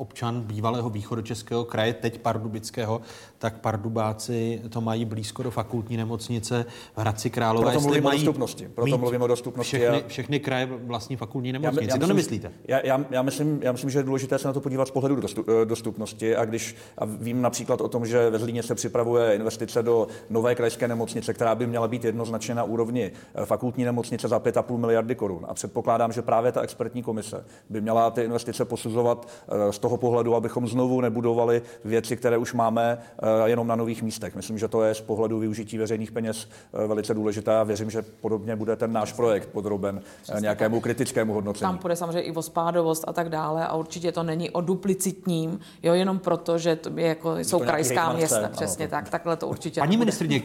občan bývalého východočeského kraje, teď pardubického, tak pardubáci to mají blízko do fakultní nemocnice v Hradci Králové. Proto mluvím o dostupnosti. Proto mluvím o dostupnosti Všechny, a- všechny kraje vlastní fakultní Já, nemocnici. já to nemyslíte? Já, já, já, myslím, já myslím, že je důležité se na to podívat z pohledu eh, dostupnosti a když a vím například o tom, že ve Zlíně se připravuje investice do nové krajské nemocnice, která by měla být jednoznačně na úrovni eh, fakultní nemocnice za 5,5 miliardy korun. A předpokládám, že právě ta expertní komise by měla ty investice posuzovat eh, z toho pohledu, abychom znovu nebudovali věci, které už máme eh, jenom na nových místech. Myslím, že to je z pohledu využití veřejných peněz eh, velice důležité a věřím, že podobně bude ten náš projekt podroben eh, nějakému kritickému hodnocení. Tam půjde samozřejmě i o spádovost a tak dále a určitě to není o duplicitním, jo, jenom proto, že to je jako, jsou nějaký krajská města, chce, ano, přesně to- tak, takhle to určitě Paní ministrině,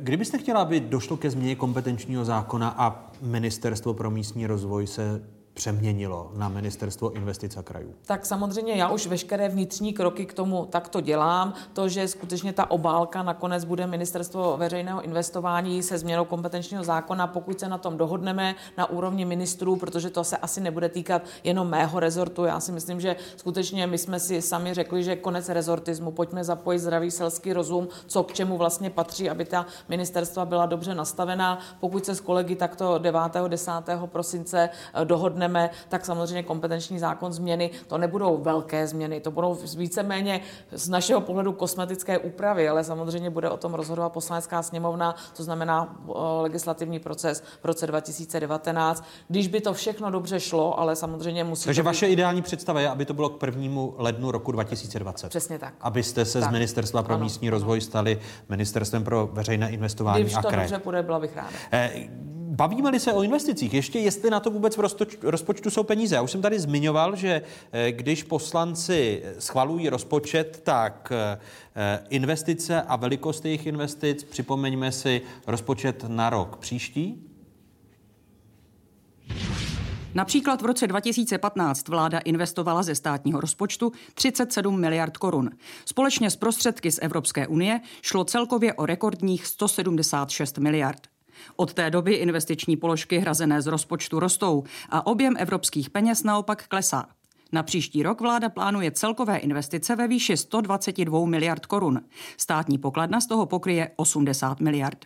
kdybyste chtěla, aby došlo ke změně kompetenčního zákona a Ministerstvo pro místní rozvoj se přeměnilo na Ministerstvo investic a krajů? Tak samozřejmě já už veškeré vnitřní kroky k tomu takto dělám. To, že skutečně ta obálka nakonec bude ministerstvo veřejného investování se změnou kompetenčního zákona, pokud se na tom dohodneme na úrovni ministrů, protože to se asi nebude týkat jenom mého rezortu. Já si myslím, že skutečně my jsme si sami řekli, že konec rezortismu, pojďme zapojit zdravý selský rozum, co k čemu vlastně patří, aby ta ministerstva byla dobře nastavená. Pokud se s kolegy takto 9. 10. prosince eh, rozhodneme, tak samozřejmě kompetenční zákon změny, to nebudou velké změny, to budou víceméně z našeho pohledu kosmetické úpravy, ale samozřejmě bude o tom rozhodovat poslanecká sněmovna, to znamená legislativní proces v roce 2019. Když by to všechno dobře šlo, ale samozřejmě musí. Takže to být... vaše ideální představa je, aby to bylo k prvnímu lednu roku 2020. Přesně tak. Abyste se tak. z Ministerstva pro ano. místní rozvoj stali Ministerstvem pro veřejné investování Když a to kraje. dobře půjde, byla bych ráda. Eh, Bavíme-li se o investicích, ještě jestli na to vůbec v rozpočtu jsou peníze. Já už jsem tady zmiňoval, že eh, když poslanci schvalují rozpočet, tak eh, investice a velikost jejich investic, připomeňme si rozpočet na rok příští, Například v roce 2015 vláda investovala ze státního rozpočtu 37 miliard korun. Společně s prostředky z Evropské unie šlo celkově o rekordních 176 miliard. Od té doby investiční položky hrazené z rozpočtu rostou a objem evropských peněz naopak klesá. Na příští rok vláda plánuje celkové investice ve výši 122 miliard korun. Státní pokladna z toho pokryje 80 miliard.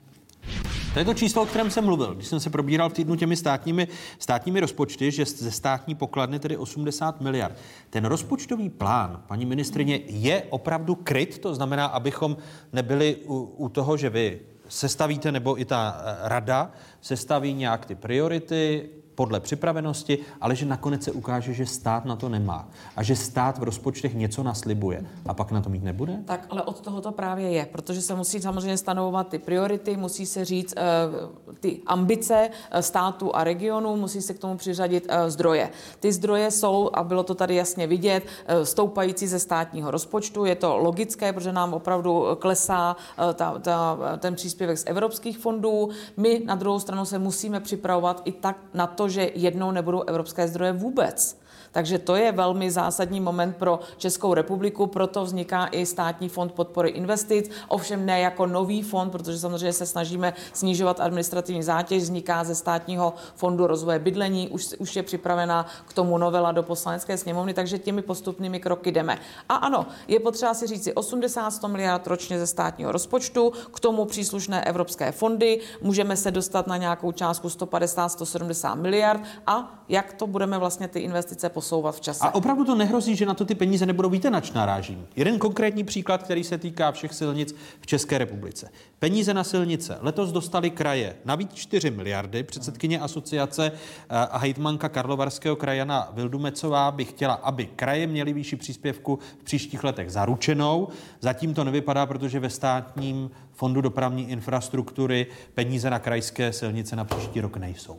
To je to číslo, o kterém jsem mluvil, když jsem se probíral v týdnu těmi státními, státními rozpočty, že ze státní pokladny tedy 80 miliard. Ten rozpočtový plán, paní ministrině, je opravdu kryt, to znamená, abychom nebyli u, u toho, že vy sestavíte, nebo i ta eh, rada sestaví nějak ty priority, podle připravenosti, ale že nakonec se ukáže, že stát na to nemá a že stát v rozpočtech něco naslibuje a pak na to mít nebude? Tak, ale od toho to právě je, protože se musí samozřejmě stanovovat ty priority, musí se říct uh, ty ambice uh, státu a regionu, musí se k tomu přiřadit uh, zdroje. Ty zdroje jsou, a bylo to tady jasně vidět, stoupající ze státního rozpočtu. Je to logické, protože nám opravdu klesá ta, ta, ten příspěvek z evropských fondů. My na druhou stranu se musíme připravovat i tak na to, že jednou nebudou evropské zdroje vůbec. Takže to je velmi zásadní moment pro Českou republiku, proto vzniká i státní fond podpory investic, ovšem ne jako nový fond, protože samozřejmě se snažíme snižovat administrativní zátěž, vzniká ze státního fondu rozvoje bydlení, už, už je připravena k tomu novela do poslanecké sněmovny, takže těmi postupnými kroky jdeme. A ano, je potřeba si říci 80-100 miliard ročně ze státního rozpočtu, k tomu příslušné evropské fondy, můžeme se dostat na nějakou částku 150-170 miliard a jak to budeme vlastně ty investice posouvat v čase. A opravdu to nehrozí, že na to ty peníze nebudou víte, nač narážím. Jeden konkrétní příklad, který se týká všech silnic v České republice. Peníze na silnice. Letos dostali kraje navíc 4 miliardy. Předsedkyně asociace eh, a hejtmanka Karlovarského kraje Jana Vildumecová by chtěla, aby kraje měly výši příspěvku v příštích letech zaručenou. Zatím to nevypadá, protože ve státním fondu dopravní infrastruktury peníze na krajské silnice na příští rok nejsou.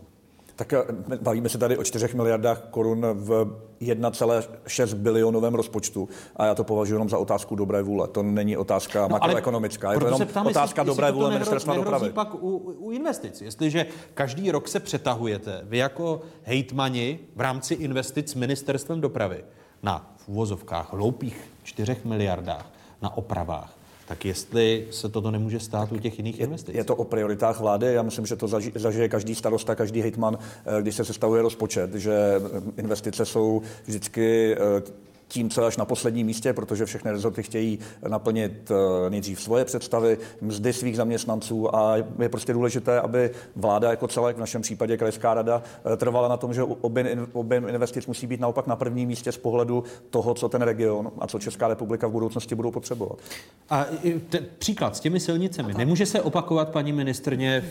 Tak eh, bavíme se tady o 4 miliardách korun v 1,6 bilionovém rozpočtu a já to považuji jenom za otázku dobré vůle. To není otázka no, makroekonomická, je to jenom ptám, otázka jestli, dobré jestli vůle ministerstva dopravy. pak u, u investic. Jestliže každý rok se přetahujete, vy jako hejtmani v rámci investic s ministerstvem dopravy na v uvozovkách hloupých 4 miliardách na opravách, tak jestli se toto nemůže stát u těch jiných investic? Je to o prioritách vlády. Já myslím, že to zažije každý starosta, každý hejtman, eh, když se sestavuje rozpočet, že investice jsou vždycky eh, tím, co je až na posledním místě, protože všechny rezorty chtějí naplnit eh, nejdřív svoje představy, mzdy svých zaměstnanců a je prostě důležité, aby vláda jako celek, v našem případě Krajská rada, eh, trvala na tom, že objem, investic musí být naopak na prvním místě z pohledu toho, co ten region a co Česká republika v budoucnosti budou potřebovat. A te, příklad s těmi silnicemi. Nemůže se opakovat, paní ministrně,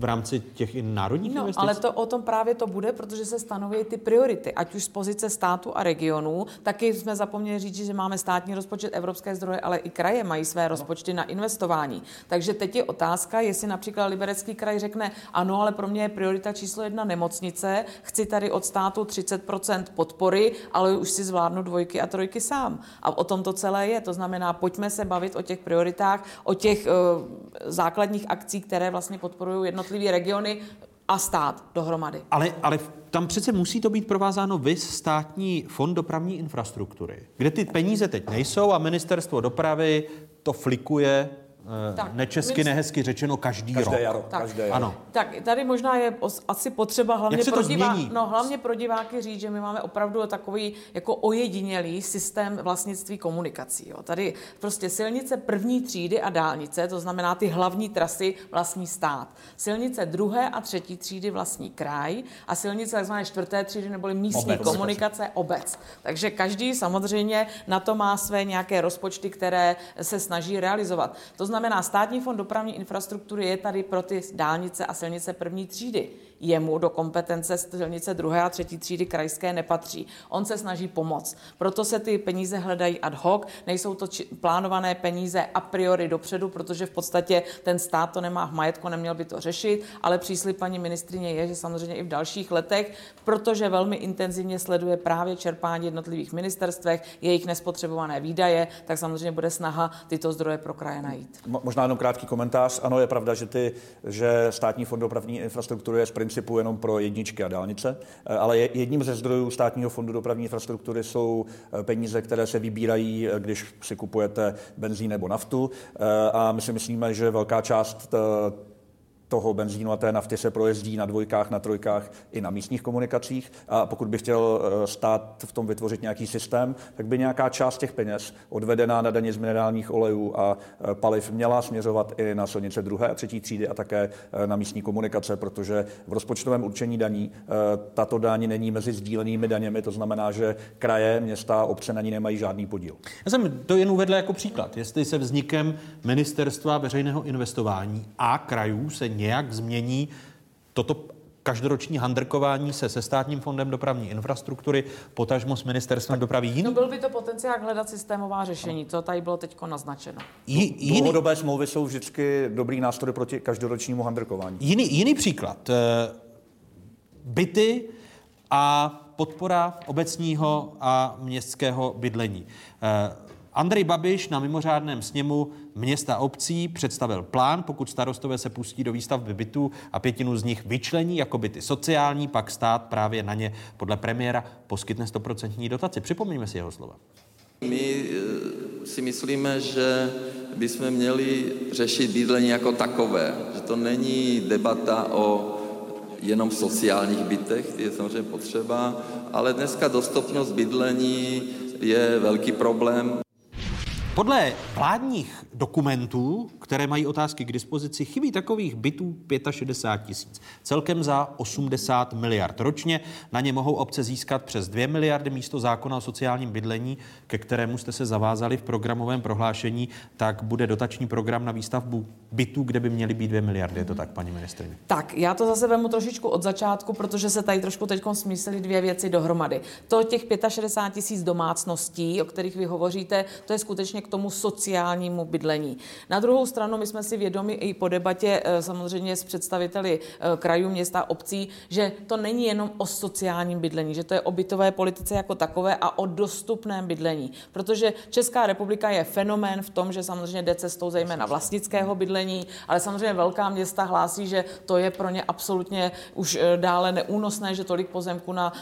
v rámci těch i národních no, investic? ale to o tom právě to bude, protože se stanoví ty priority, ať už z pozice státu a regionů. Taky jsme zapomněli říct, že máme státní rozpočet, evropské zdroje, ale i kraje mají své rozpočty na investování. Takže teď je otázka, jestli například Liberecký kraj řekne, ano, ale pro mě je priorita číslo jedna nemocnice, chci tady od státu 30% podpory, ale už si zvládnu dvojky a trojky sám. A o tom to celé je. To znamená, pojďme se bavit o těch prioritách, o těch uh, základních akcí, které vlastně podporují jedno jednotlivé regiony a stát dohromady. Ale, ale tam přece musí to být provázáno vys státní fond dopravní infrastruktury, kde ty peníze teď nejsou a ministerstvo dopravy to flikuje Tak, Nečesky, minst- nehezky řečeno každý, Každé rok. jaro, Tak. každé jaro. Ano. Tak tady možná je os- asi potřeba hlavně pro, divá... no, hlavně pro diváky říct, že my máme opravdu takový jako ojedinělý systém vlastnictví komunikací. Jo. Tady prostě silnice první třídy a dálnice, to znamená ty hlavní trasy vlastní stát. Silnice druhé a třetí třídy vlastní kraj a silnice takzvané čtvrté třídy neboli místní Obec. komunikace obec. Takže každý samozřejmě na to má své nějaké rozpočty, které se snaží realizovat. To znamená, státní fond dopravní infrastruktury je tady pro ty dálnice a silnice první třídy. Jemu do kompetence silnice druhé a třetí třídy krajské nepatří. On se snaží pomoct. Proto se ty peníze hledají ad hoc, nejsou to či- plánované peníze a priori dopředu, protože v podstatě ten stát to nemá v majetku, neměl by to řešit, ale příslip paní ministrině je, že samozřejmě i v dalších letech, protože velmi intenzivně sleduje právě čerpání jednotlivých ministerstvech, jejich nespotřebované výdaje, tak samozřejmě bude snaha tyto zdroje pro kraje najít. Mo- Možná jenom krátký komentář. Ano, je pravda, že, ty, že státní fond dopravní infrastruktury je z principu jenom pro jedničky a dálnice, eh, ale je- jedním ze zdrojů státního fondu dopravní infrastruktury jsou eh, peníze, které se vybírají, eh, když si kupujete benzín nebo naftu. A my si myslíme, že velká část toho benzínu a té nafty se projezdí na dvojkách, na trojkách i na místních komunikacích. A pokud by chtěl eh, stát v tom vytvořit nějaký systém, tak by nějaká část těch peněz odvedená na daně z minerálních olejů a eh, paliv měla směřovat i na silnice druhé a třetí třídy a také eh, na místní komunikace, protože v rozpočtovém určení daní tato daň není mezi sdílenými daněmi, to znamená, že kraje, města, obce na ní nemají žádný podíl. Já jsem to jen uvedl jako příklad. Jestli se vznikem ministerstva veřejného investování a krajů se nějak změní toto každoroční handrkování se se státním fondem dopravní infrastruktury, potažmo s ministerstvem dopravy No jiný. byl by to potenciál hledat systémová řešení, to tady bylo teď naznačeno. Ji- jiný, Dlouhodobé smlouvy jsou vždycky dobrý nástroj proti každoročnímu handrkování. jiný, jiný příklad. Eh, Byty a podpora obecního a městského bydlení. Andrej Babiš na mimořádném sněmu města obcí představil plán, pokud starostové se pustí do výstavby bytů a pětinu z nich vyčlení jako byty sociální, pak stát právě na ně podle premiéra poskytne 100% dotaci. Připomeňme si jeho slova. My eh, si myslíme, že bychom měli řešit bydlení jako takové, že to není debata o jenom sociálních bytech, ty je samozřejmě potřeba, ale dneska dostupnost bydlení je velký problém. Podle vládních dokumentů, které mají otázky k dispozici, chybí takových bytů 65 tisíc. Celkem za 80 miliard ročně. Na ně mohou obce získat přes 2 miliardy místo zákona o sociálním bydlení, ke kterému jste se zavázali v programovém prohlášení, tak bude dotační program na výstavbu bytů, kde by měly být 2 miliardy. Je to tak, paní ministrině? Tak, já to zase vemu trošičku od začátku, protože se tady trošku teď smísily dvě věci dohromady. To těch 65 tisíc domácností, o kterých vy hovoříte, to je skutečně k tomu sociálnímu bydlení. Na druhou stranu, my jsme si vědomi i po debatě eh, samozřejmě s představiteli eh, krajů, města, obcí, že to není jenom o sociálním bydlení, že to je o bytové politice jako takové a o dostupném bydlení. Protože Česká republika je fenomén v tom, že samozřejmě jde cestou zejména vlastnického bydlení, ale samozřejmě velká města hlásí, že to je pro ně absolutně už eh, dále neúnosné, že tolik pozemku na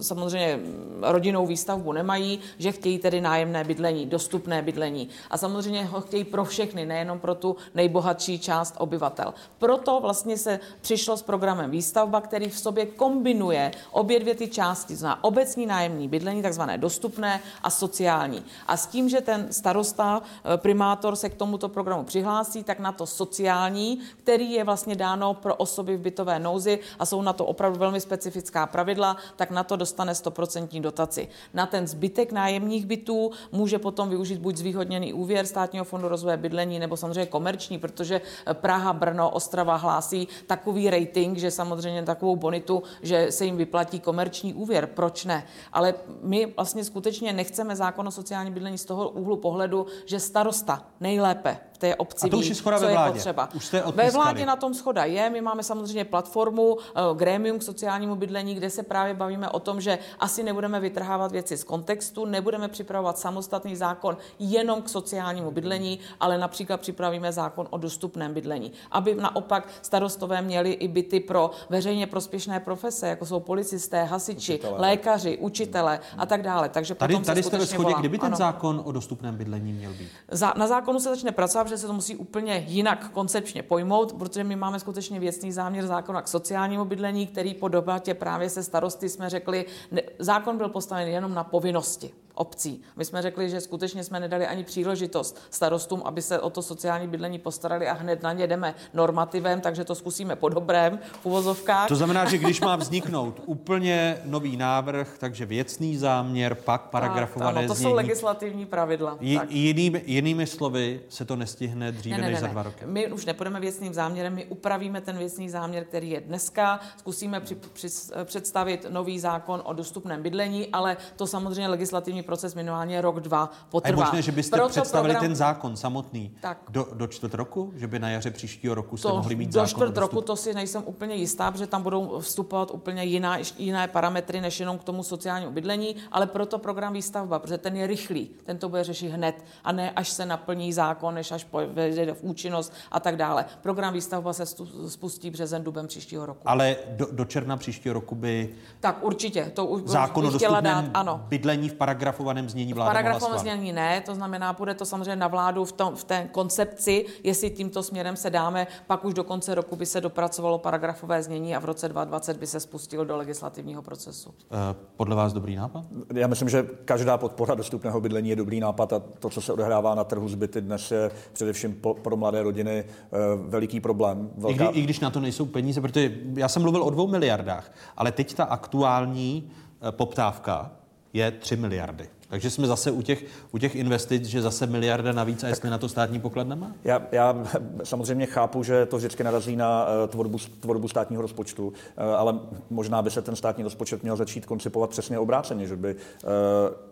samozřejmě mm, rodinnou výstavbu nemají, že chtějí tedy nájemné bydlení, dostupné bydlení. A samozřejmě ho chtějí pro všechny, nejenom pro tu nejbohatší část obyvatel. Proto vlastně se přišlo s programem Výstavba, který v sobě kombinuje obě dvě ty části, znamená obecní nájemní bydlení, takzvané dostupné a sociální. A s tím, že ten starosta, eh, primátor se k tomuto programu přihlásí, tak na to sociální, který je vlastně dáno pro osoby v bytové nouzi a jsou na to opravdu velmi specifická pravidla, tak na to dostane 100% dotaci. Na ten zbytek nájemních bytů může potom využít buď zvýhodněný úvěr státního fondu rozvoje bydlení nebo samozřejmě komerční, protože Praha, Brno, Ostrava hlásí takový rating, že samozřejmě takovou bonitu, že se jim vyplatí komerční úvěr. Proč ne? Ale my vlastně skutečně nechceme zákon o sociálním bydlení z toho úhlu pohledu, že starosta nejlépe v té obci A to už ví, je schoda co ve je vládě. potřeba. Už jste Ve vládě na tom schoda je. My máme samozřejmě platformu eh, Grémium k sociálnímu bydlení, kde se právě bavíme o tom, že asi nebudeme vytrhávat věci z kontextu, nebudeme připravovat samostatný zákon jenom k sociálnímu bydlení, ale například připravíme zákon o dostupném bydlení. Aby naopak starostové měli i byty pro veřejně prospěšné profese, jako jsou policisté, hasiči, učitele. lékaři, učitele a tak dále. Takže Tady, potom se tady jste ve shodě, kdyby ten Ano. zákon o dostupném bydlení měl být? Za, na zákonu se začne pracovat, že se to musí úplně jinak koncepčně pojmout, protože my máme skutečně věcný záměr zákona k sociálnímu bydlení, který po debatě právě se starosty jsme řekli, ne, zákon byl postaven jenom na povinnosti obcí. My jsme řekli, že skutečně jsme nedali ani příležitost starostům, aby se o to sociální bydlení postarali a hned na ně jdeme normativem, takže to zkusíme po dobrém v uvozovkách. To znamená, že když má vzniknout úplně nový návrh, takže věcný záměr, pak paragrafované ano, to znění. jsou legislativní pravidla. Tak. Jinými, jinými slovy se to nestihne dříve Ne, ne, než ne, za dva roky. My už nepůjdeme věcným záměrem, my upravíme ten věcný záměr, který je dneska. Zkusíme při, při, představit nový zákon o dostupném bydlení, ale to samozřejmě legislativní proces minimálně rok, dva A je potrvá. možné, že byste Proto představili program- ten zákon samotný Tak. do, do čtvrt roku? Že by na jaře příštího roku jste to mohli mít do zákon o čtvrt roku to si nejsem úplně jistá, protože tam budou vstupovat úplně jiná, jiné parametry než jenom k tomu sociálnímu bydlení, ale proto program výstavba, protože ten je rychlý, ten to bude řešit hned a ne až se naplní zákon, než až vejde v účinnost a tak dále. Program výstavba se spustí březen, dubem příštího roku. Ale do, do června příštího roku by Tak určitě, to už zákon chtěla dát, ano. bydlení v paragrafovaném znění vláda schválit. znění ne, to znamená, bude to samozřejmě na vládu v, tom, v té koncepci, jestli tímto směrem se dáme, pak už do konce roku by se dopracovalo paragrafové znění a v roce 2020 by se spustil do legislativního procesu. Eh, Podle vás dobrý nápad? Já myslím, že každá podpora dostupného bydlení je dobrý nápad a to, co se odehrává na trhu s byty dnes, je především po, pro mladé rodiny eh, veliký problém. I, Velká... kdy, I když na to nejsou peníze, protože já jsem mluvil o dvou miliardách, ale teď ta aktuální eh, poptávka je 3 miliardy. Takže jsme zase u těch, u těch investic, že zase miliarda navíc a jestli na to státní poklad nemá? Já, já samozřejmě chápu, že to vždycky narazí na eh, tvorbu, tvorbu státního rozpočtu, eh, ale možná by se ten státní rozpočet měl začít koncipovat přesně obráceně, že by eh,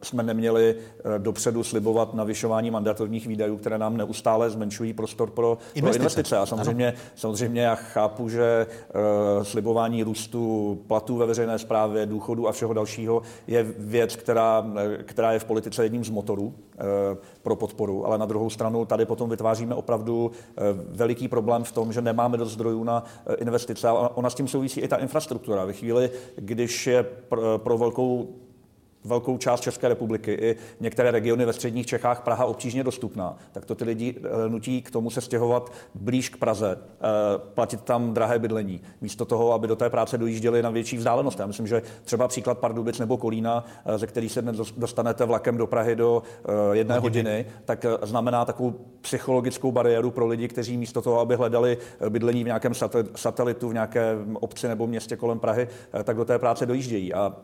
jsme neměli dopředu slibovat navyšování mandatorních výdajů, které nám neustále zmenšují prostor pro investice. Pro Investice. A samozřejmě, samozřejmě já chápu, že slibování růstu platů ve veřejné správě, důchodu a všeho dalšího je věc, která, eh, je v politice jedním z motorů eh, pro podporu, ale na druhou stranu tady potom vytváříme opravdu eh, veliký problém v tom, že nemáme dost zdrojů na eh, investice ona s tím souvisí i ta infrastruktura. Ve chvíli, když je pro velkou velkou část České republiky i některé regiony ve středních Čechách Praha obtížně dostupná, tak to ty lidi eh, nutí k tomu se stěhovat blíž k Praze, eh, platit tam drahé bydlení, místo toho, aby do té práce dojížděli na větší vzdálenost. Já myslím, že třeba příklad Pardubic nebo Kolína, eh, ze který se dnes dostanete vlakem do Prahy do jedné hodiny, hodiny tak znamená takovou psychologickou bariéru pro lidi, kteří místo toho, aby hledali bydlení v nějakém sate- satelitu, v nějaké obci nebo městě kolem Prahy, tak do té práce dojíždějí. A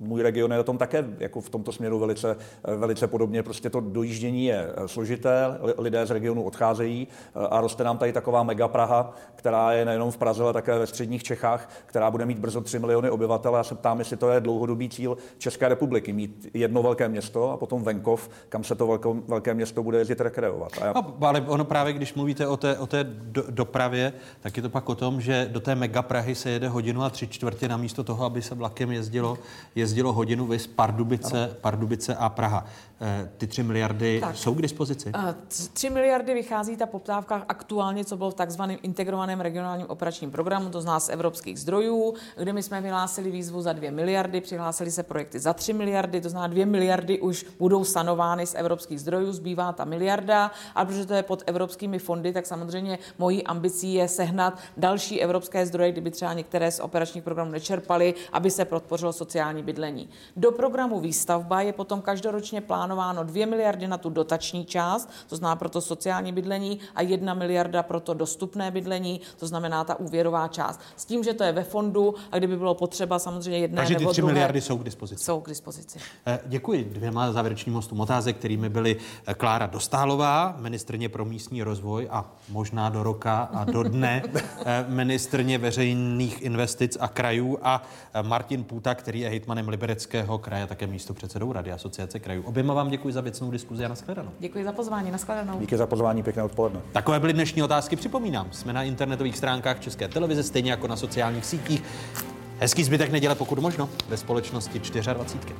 můj region je o tom také jako v tomto směru velice, eh, velice podobně. Prostě to dojíždění je eh, složité, li- lidé z regionu odcházejí eh, a roste nám tady taková mega Praha, která je nejenom v Praze, ale také ve středních Čechách, která bude mít brzo 3 miliony obyvatel. Já se ptám, jestli to je dlouhodobý cíl České republiky, mít jedno velké město a potom venkov, kam se to velké, velké město bude jezdit rekreovat. A já, No, ale ono právě, když mluvíte o té, o té do, dopravě, tak je to pak o tom, že do té mega Prahy se jede hodinu a tři čtvrtě namísto toho, aby se vlakem jezdilo, jezdilo hodinu vys Pardubice, Pardubice a Praha. Eh, Ty tři miliardy Tak. jsou k dispozici? Eh, tři- 3 miliardy vychází ta poptávka aktuálně, co bylo v takzvaném integrovaném regionálním operačním programu, to zná z evropských zdrojů, kde my jsme vyhlásili výzvu za 2 miliardy, přihlásili se projekty za 3 miliardy, to znamená 2 miliardy už budou sanovány z evropských zdrojů, zbývá ta miliarda, a protože to je pod evropskými fondy, tak samozřejmě mojí ambicí je sehnat další evropské zdroje, kdyby třeba některé z operačních programů nečerpaly, aby se podpořilo sociální bydlení. Do programu výstavba je potom každoročně plánováno 2 miliardy na tu dotační část, to znamená pro to sociální bydlení, a 1 miliarda pro to dostupné bydlení, to znamená ta úvěrová část. S tím, že to je ve fondu a kdyby bylo potřeba samozřejmě jedné Takže ty nebo 3 druhé, miliardy jsou k dispozici. jsou k dispozici. Eh, Děkuji dvěma závěrečným hostům otázek, kterými byly eh, Klára Dostálová, ministrně pro místní rozvoj a možná do roka a do dne eh, ministrně veřejných investic a krajů a Martin Půta, který je hejtmanem Libereckého kraje také místo předsedou Rady asociace krajů. Oběma vám děkuji za věcnou diskuzi a nashledanou. Děkuji za pozvání, nashledanou. díky za pozvání, pěkné odpoledne. Takové byly dnešní otázky, připomínám. Jsme na internetových stránkách České televize, stejně jako na sociálních sítích. Hezký zbytek neděle, pokud možno, ve společnosti 24.